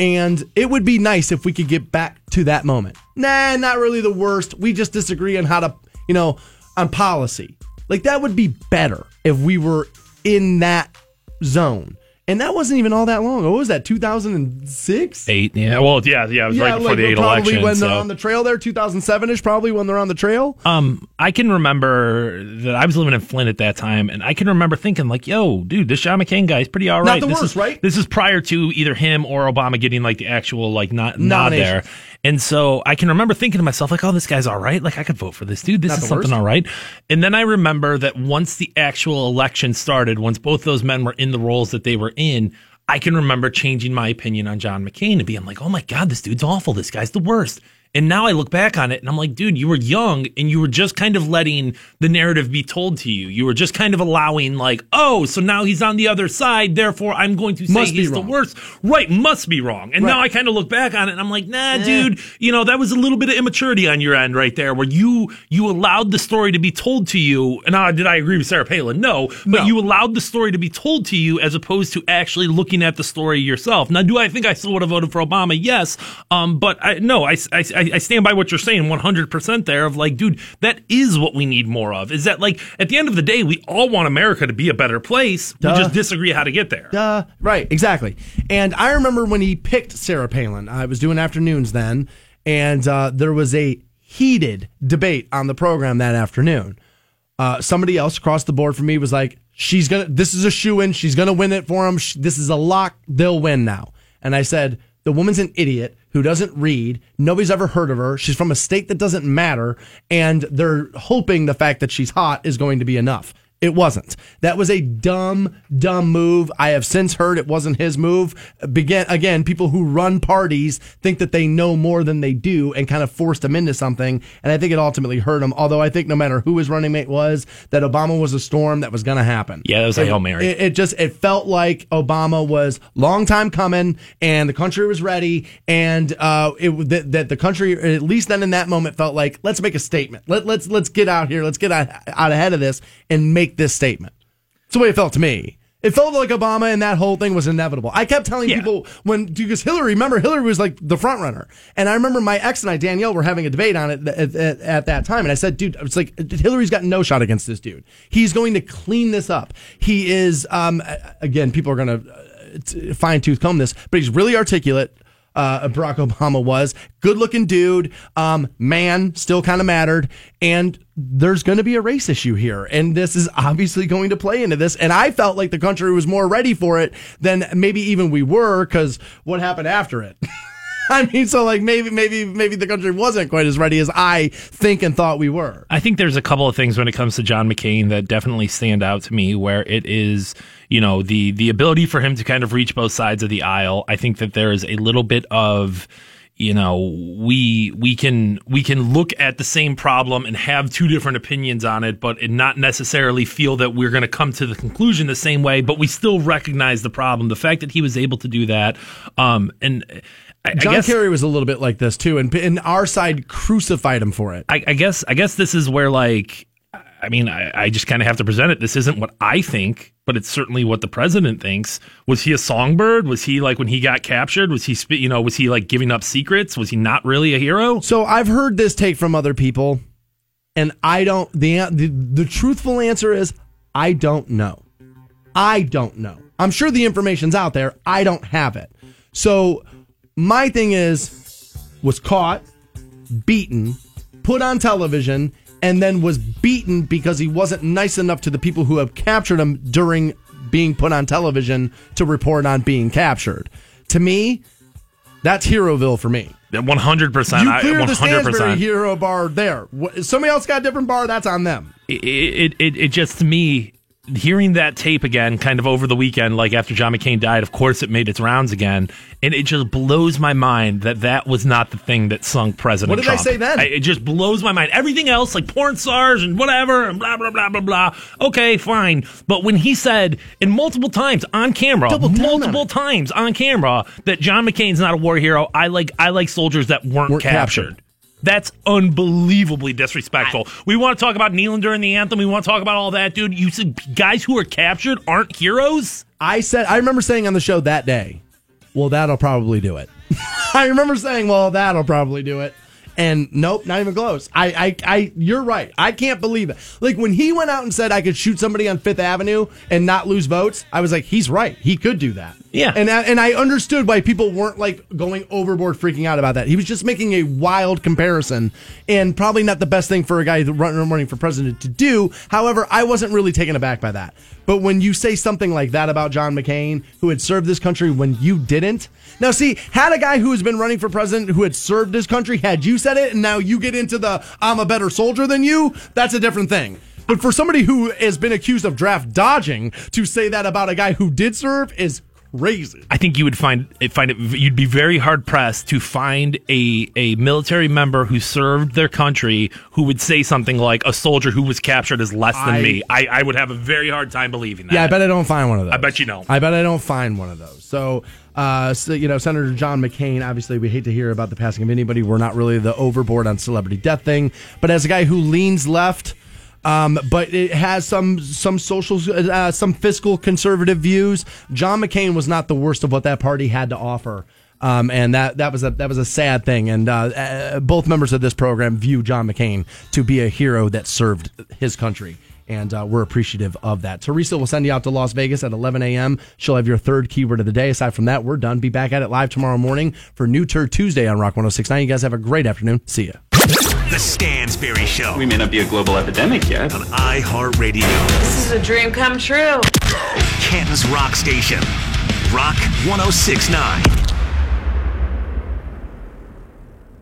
Speaker 1: and it would be nice if we could get back to that moment. Nah, not really the worst. We just disagree on how to, you know, on policy. Like that would be better if we were in that zone. And that wasn't even all that long. What was that? 2006?
Speaker 2: Eight. Yeah. Well, yeah, yeah. It was right before the eight
Speaker 1: probably
Speaker 2: election.
Speaker 1: when
Speaker 2: so.
Speaker 1: they're on the trail there, 2007 ish, probably when they're on the trail.
Speaker 2: Um, I can remember that I was living in Flint at that time, and I can remember thinking like, "Yo, dude, this John McCain guy is pretty all right.
Speaker 1: Not the
Speaker 2: this
Speaker 1: worst,
Speaker 2: is,
Speaker 1: right?
Speaker 2: This is prior to either him or Obama getting like the actual like not nod
Speaker 1: Nomination.
Speaker 2: there, and so I can remember thinking to myself like, "Oh, this guy's all right. Like I could vote for this dude. This
Speaker 1: Not
Speaker 2: is something
Speaker 1: worst.
Speaker 2: all right." And then I remember that once the actual election started, once both those men were in the roles that they were in. I can remember changing my opinion on John McCain and being like, oh my God, this dude's awful. This guy's the worst. And now I look back on it and I'm like, dude, you were young and you were just kind of letting the narrative be told to you. You were just kind of allowing, like, oh, so now he's on the other side. Therefore, I'm going to say
Speaker 1: Must
Speaker 2: he's the worst. Right. Must be wrong. And
Speaker 1: Right.
Speaker 2: now I kind of look back on it and I'm like, nah, dude, you know, that was a little bit of immaturity on your end right there where you, you allowed the story to be told to you. And uh, did I agree with Sarah Palin? No, but
Speaker 1: No.
Speaker 2: you allowed the story to be told to you as opposed to actually looking at the story yourself. Now, do I think I still would have voted for Obama? Yes. Um, but I, no, I, I, I stand by what you're saying 100% there of like, dude, that is what we need more of. Is that like, at the end of the day, we all want America to be a better place.
Speaker 1: Duh.
Speaker 2: We just disagree how to get there.
Speaker 1: Uh, right, exactly. And I remember when he picked Sarah Palin. I was doing afternoons then, and uh, there was a heated debate on the program that afternoon. Uh, somebody else across the board for me was like, "She's gonna. This is a shoe in. She's gonna win it for him. This is a lock. They'll win now." And I said, "The woman's an idiot who doesn't read. Nobody's ever heard of her. She's from a state that doesn't matter, and they're hoping the fact that she's hot is going to be enough." It wasn't. That was a dumb, dumb move. I have since heard it wasn't his move. Begin again, people who run parties think that they know more than they do and kind of forced them into something. And I think it ultimately hurt them. Although I think no matter who his running mate was, that Obama was a storm that was going to happen.
Speaker 2: Yeah, that was a Hail Mary.
Speaker 1: It, it just it felt like Obama was long time coming, and the country was ready, and uh, it that, that the country at least then in that moment felt like let's make a statement. Let let's let's get out here. Let's get out, out ahead of this and make this statement. It's the way it felt to me. It felt like Obama and that whole thing was inevitable. I kept telling
Speaker 2: Yeah.
Speaker 1: people when because Hillary, remember Hillary was like the front runner, and I remember my ex and I Danielle were having a debate on it at, at, at that time, and I said, dude, it's like Hillary's got no shot against this dude. He's going to clean this up. He is, um, again, people are going to fine tooth comb this, but he's really articulate. Uh, Barack Obama was. Good looking dude, um, man, still kind of mattered. And there's going to be a race issue here. And this is obviously going to play into this. And I felt like the country was more ready for it than maybe even we were because what happened after it? [LAUGHS] I mean, so like maybe, maybe, maybe the country wasn't quite as ready as I think and thought we were.
Speaker 2: I think there's a couple of things when it comes to John McCain that definitely stand out to me where it is, you know, the the ability for him to kind of reach both sides of the aisle. I think that there is a little bit of you know we we can we can look at the same problem and have two different opinions on it but not necessarily feel that we're going to come to the conclusion the same way but we still recognize the problem the fact that he was able to do that um and I,
Speaker 1: John
Speaker 2: I guess,
Speaker 1: Kerry was a little bit like this too, and, and our side crucified him for it.
Speaker 2: I, I guess I guess this is where like I mean I, I just kind of have to present it. This isn't what I think, but it's certainly what the president thinks. Was he a songbird? Was he like when he got captured? Was he you know was he like giving up secrets? Was he not really a hero?
Speaker 1: So I've heard this take from other people, and I don't. the The, the truthful answer is I don't know. I don't know. I'm sure the information's out there. I don't have it. So my thing is was caught, beaten, put on television, and then was beaten because he wasn't nice enough to the people who have captured him during being put on television to report on being captured. To me, that's Heroville for me.
Speaker 2: One hundred percent.
Speaker 1: You clear
Speaker 2: One
Speaker 1: the
Speaker 2: hundred
Speaker 1: Stansbury hero bar there. Somebody else got a different bar. That's on them.
Speaker 2: It, it it it just to me hearing that tape again, kind of over the weekend, like after John McCain died. Of course, it made its rounds again, and it just blows my mind that that was not the thing that sunk President.
Speaker 1: What did I say then?
Speaker 2: I, it just blows my mind. Everything else, like porn stars and whatever, and blah blah blah blah blah. Okay, fine. But when he said, in multiple times on camera,
Speaker 1: Double down on
Speaker 2: multiple times on camera, that John McCain's not a war hero, I like I like soldiers that weren't,
Speaker 1: Weren't
Speaker 2: captured.
Speaker 1: captured.
Speaker 2: That's unbelievably disrespectful. we want to talk about kneeling during the anthem. We want to talk about all that, dude. You said guys who are captured aren't heroes.
Speaker 1: I said I remember saying on the show that day, well, that'll probably do it. [LAUGHS] I remember saying, well, that'll probably do it. And nope, not even close. I, I, I, you're right. I can't believe it. Like when he went out and said I could shoot somebody on Fifth Avenue and not lose votes, I was like, he's right. He could do that.
Speaker 2: Yeah.
Speaker 1: And I, and I understood why people weren't like going overboard, freaking out about that. He was just making a wild comparison, and probably not the best thing for a guy running for president to do. However, I wasn't really taken aback by that. But when you say something like that about John McCain, who had served this country when you didn't, now see, had a guy who has been running for president who had served his country, had you said it, and now you get into the I'm a better soldier than you, that's a different thing. But for somebody who has been accused of draft dodging to say that about a guy who did serve is crazy.
Speaker 2: I think you would find find it. You'd be very hard pressed to find a a military member who served their country who would say something like a soldier who was captured is less than
Speaker 1: I-
Speaker 2: me. I, I would have a very hard time believing that.
Speaker 1: Yeah, I bet I don't find one of those.
Speaker 2: I bet you don't.
Speaker 1: I bet I don't find one of those. So, uh, so, you know, Senator John McCain, obviously, we hate to hear about the passing of anybody. We're not really the overboard on celebrity death thing. But as a guy who leans left, um, but it has some some social, uh, some fiscal conservative views. John McCain was not the worst of what that party had to offer. Um, and that, that was a that was a sad thing. And uh, uh, both members of this program view John McCain to be a hero that served his country and uh, we're appreciative of that. Teresa will send you out to Las Vegas at 11 a.m. She'll have your third keyword of the day. Aside from that, we're done. Be back at it live tomorrow morning for New Turd Tuesday on Rock 1069. You guys have a great afternoon. See ya.
Speaker 3: The Stansbury Show
Speaker 7: We may not be a global epidemic yet.
Speaker 3: on iHeartRadio,
Speaker 5: This is a dream come true.
Speaker 3: Canton's Rock Station. Rock 1069.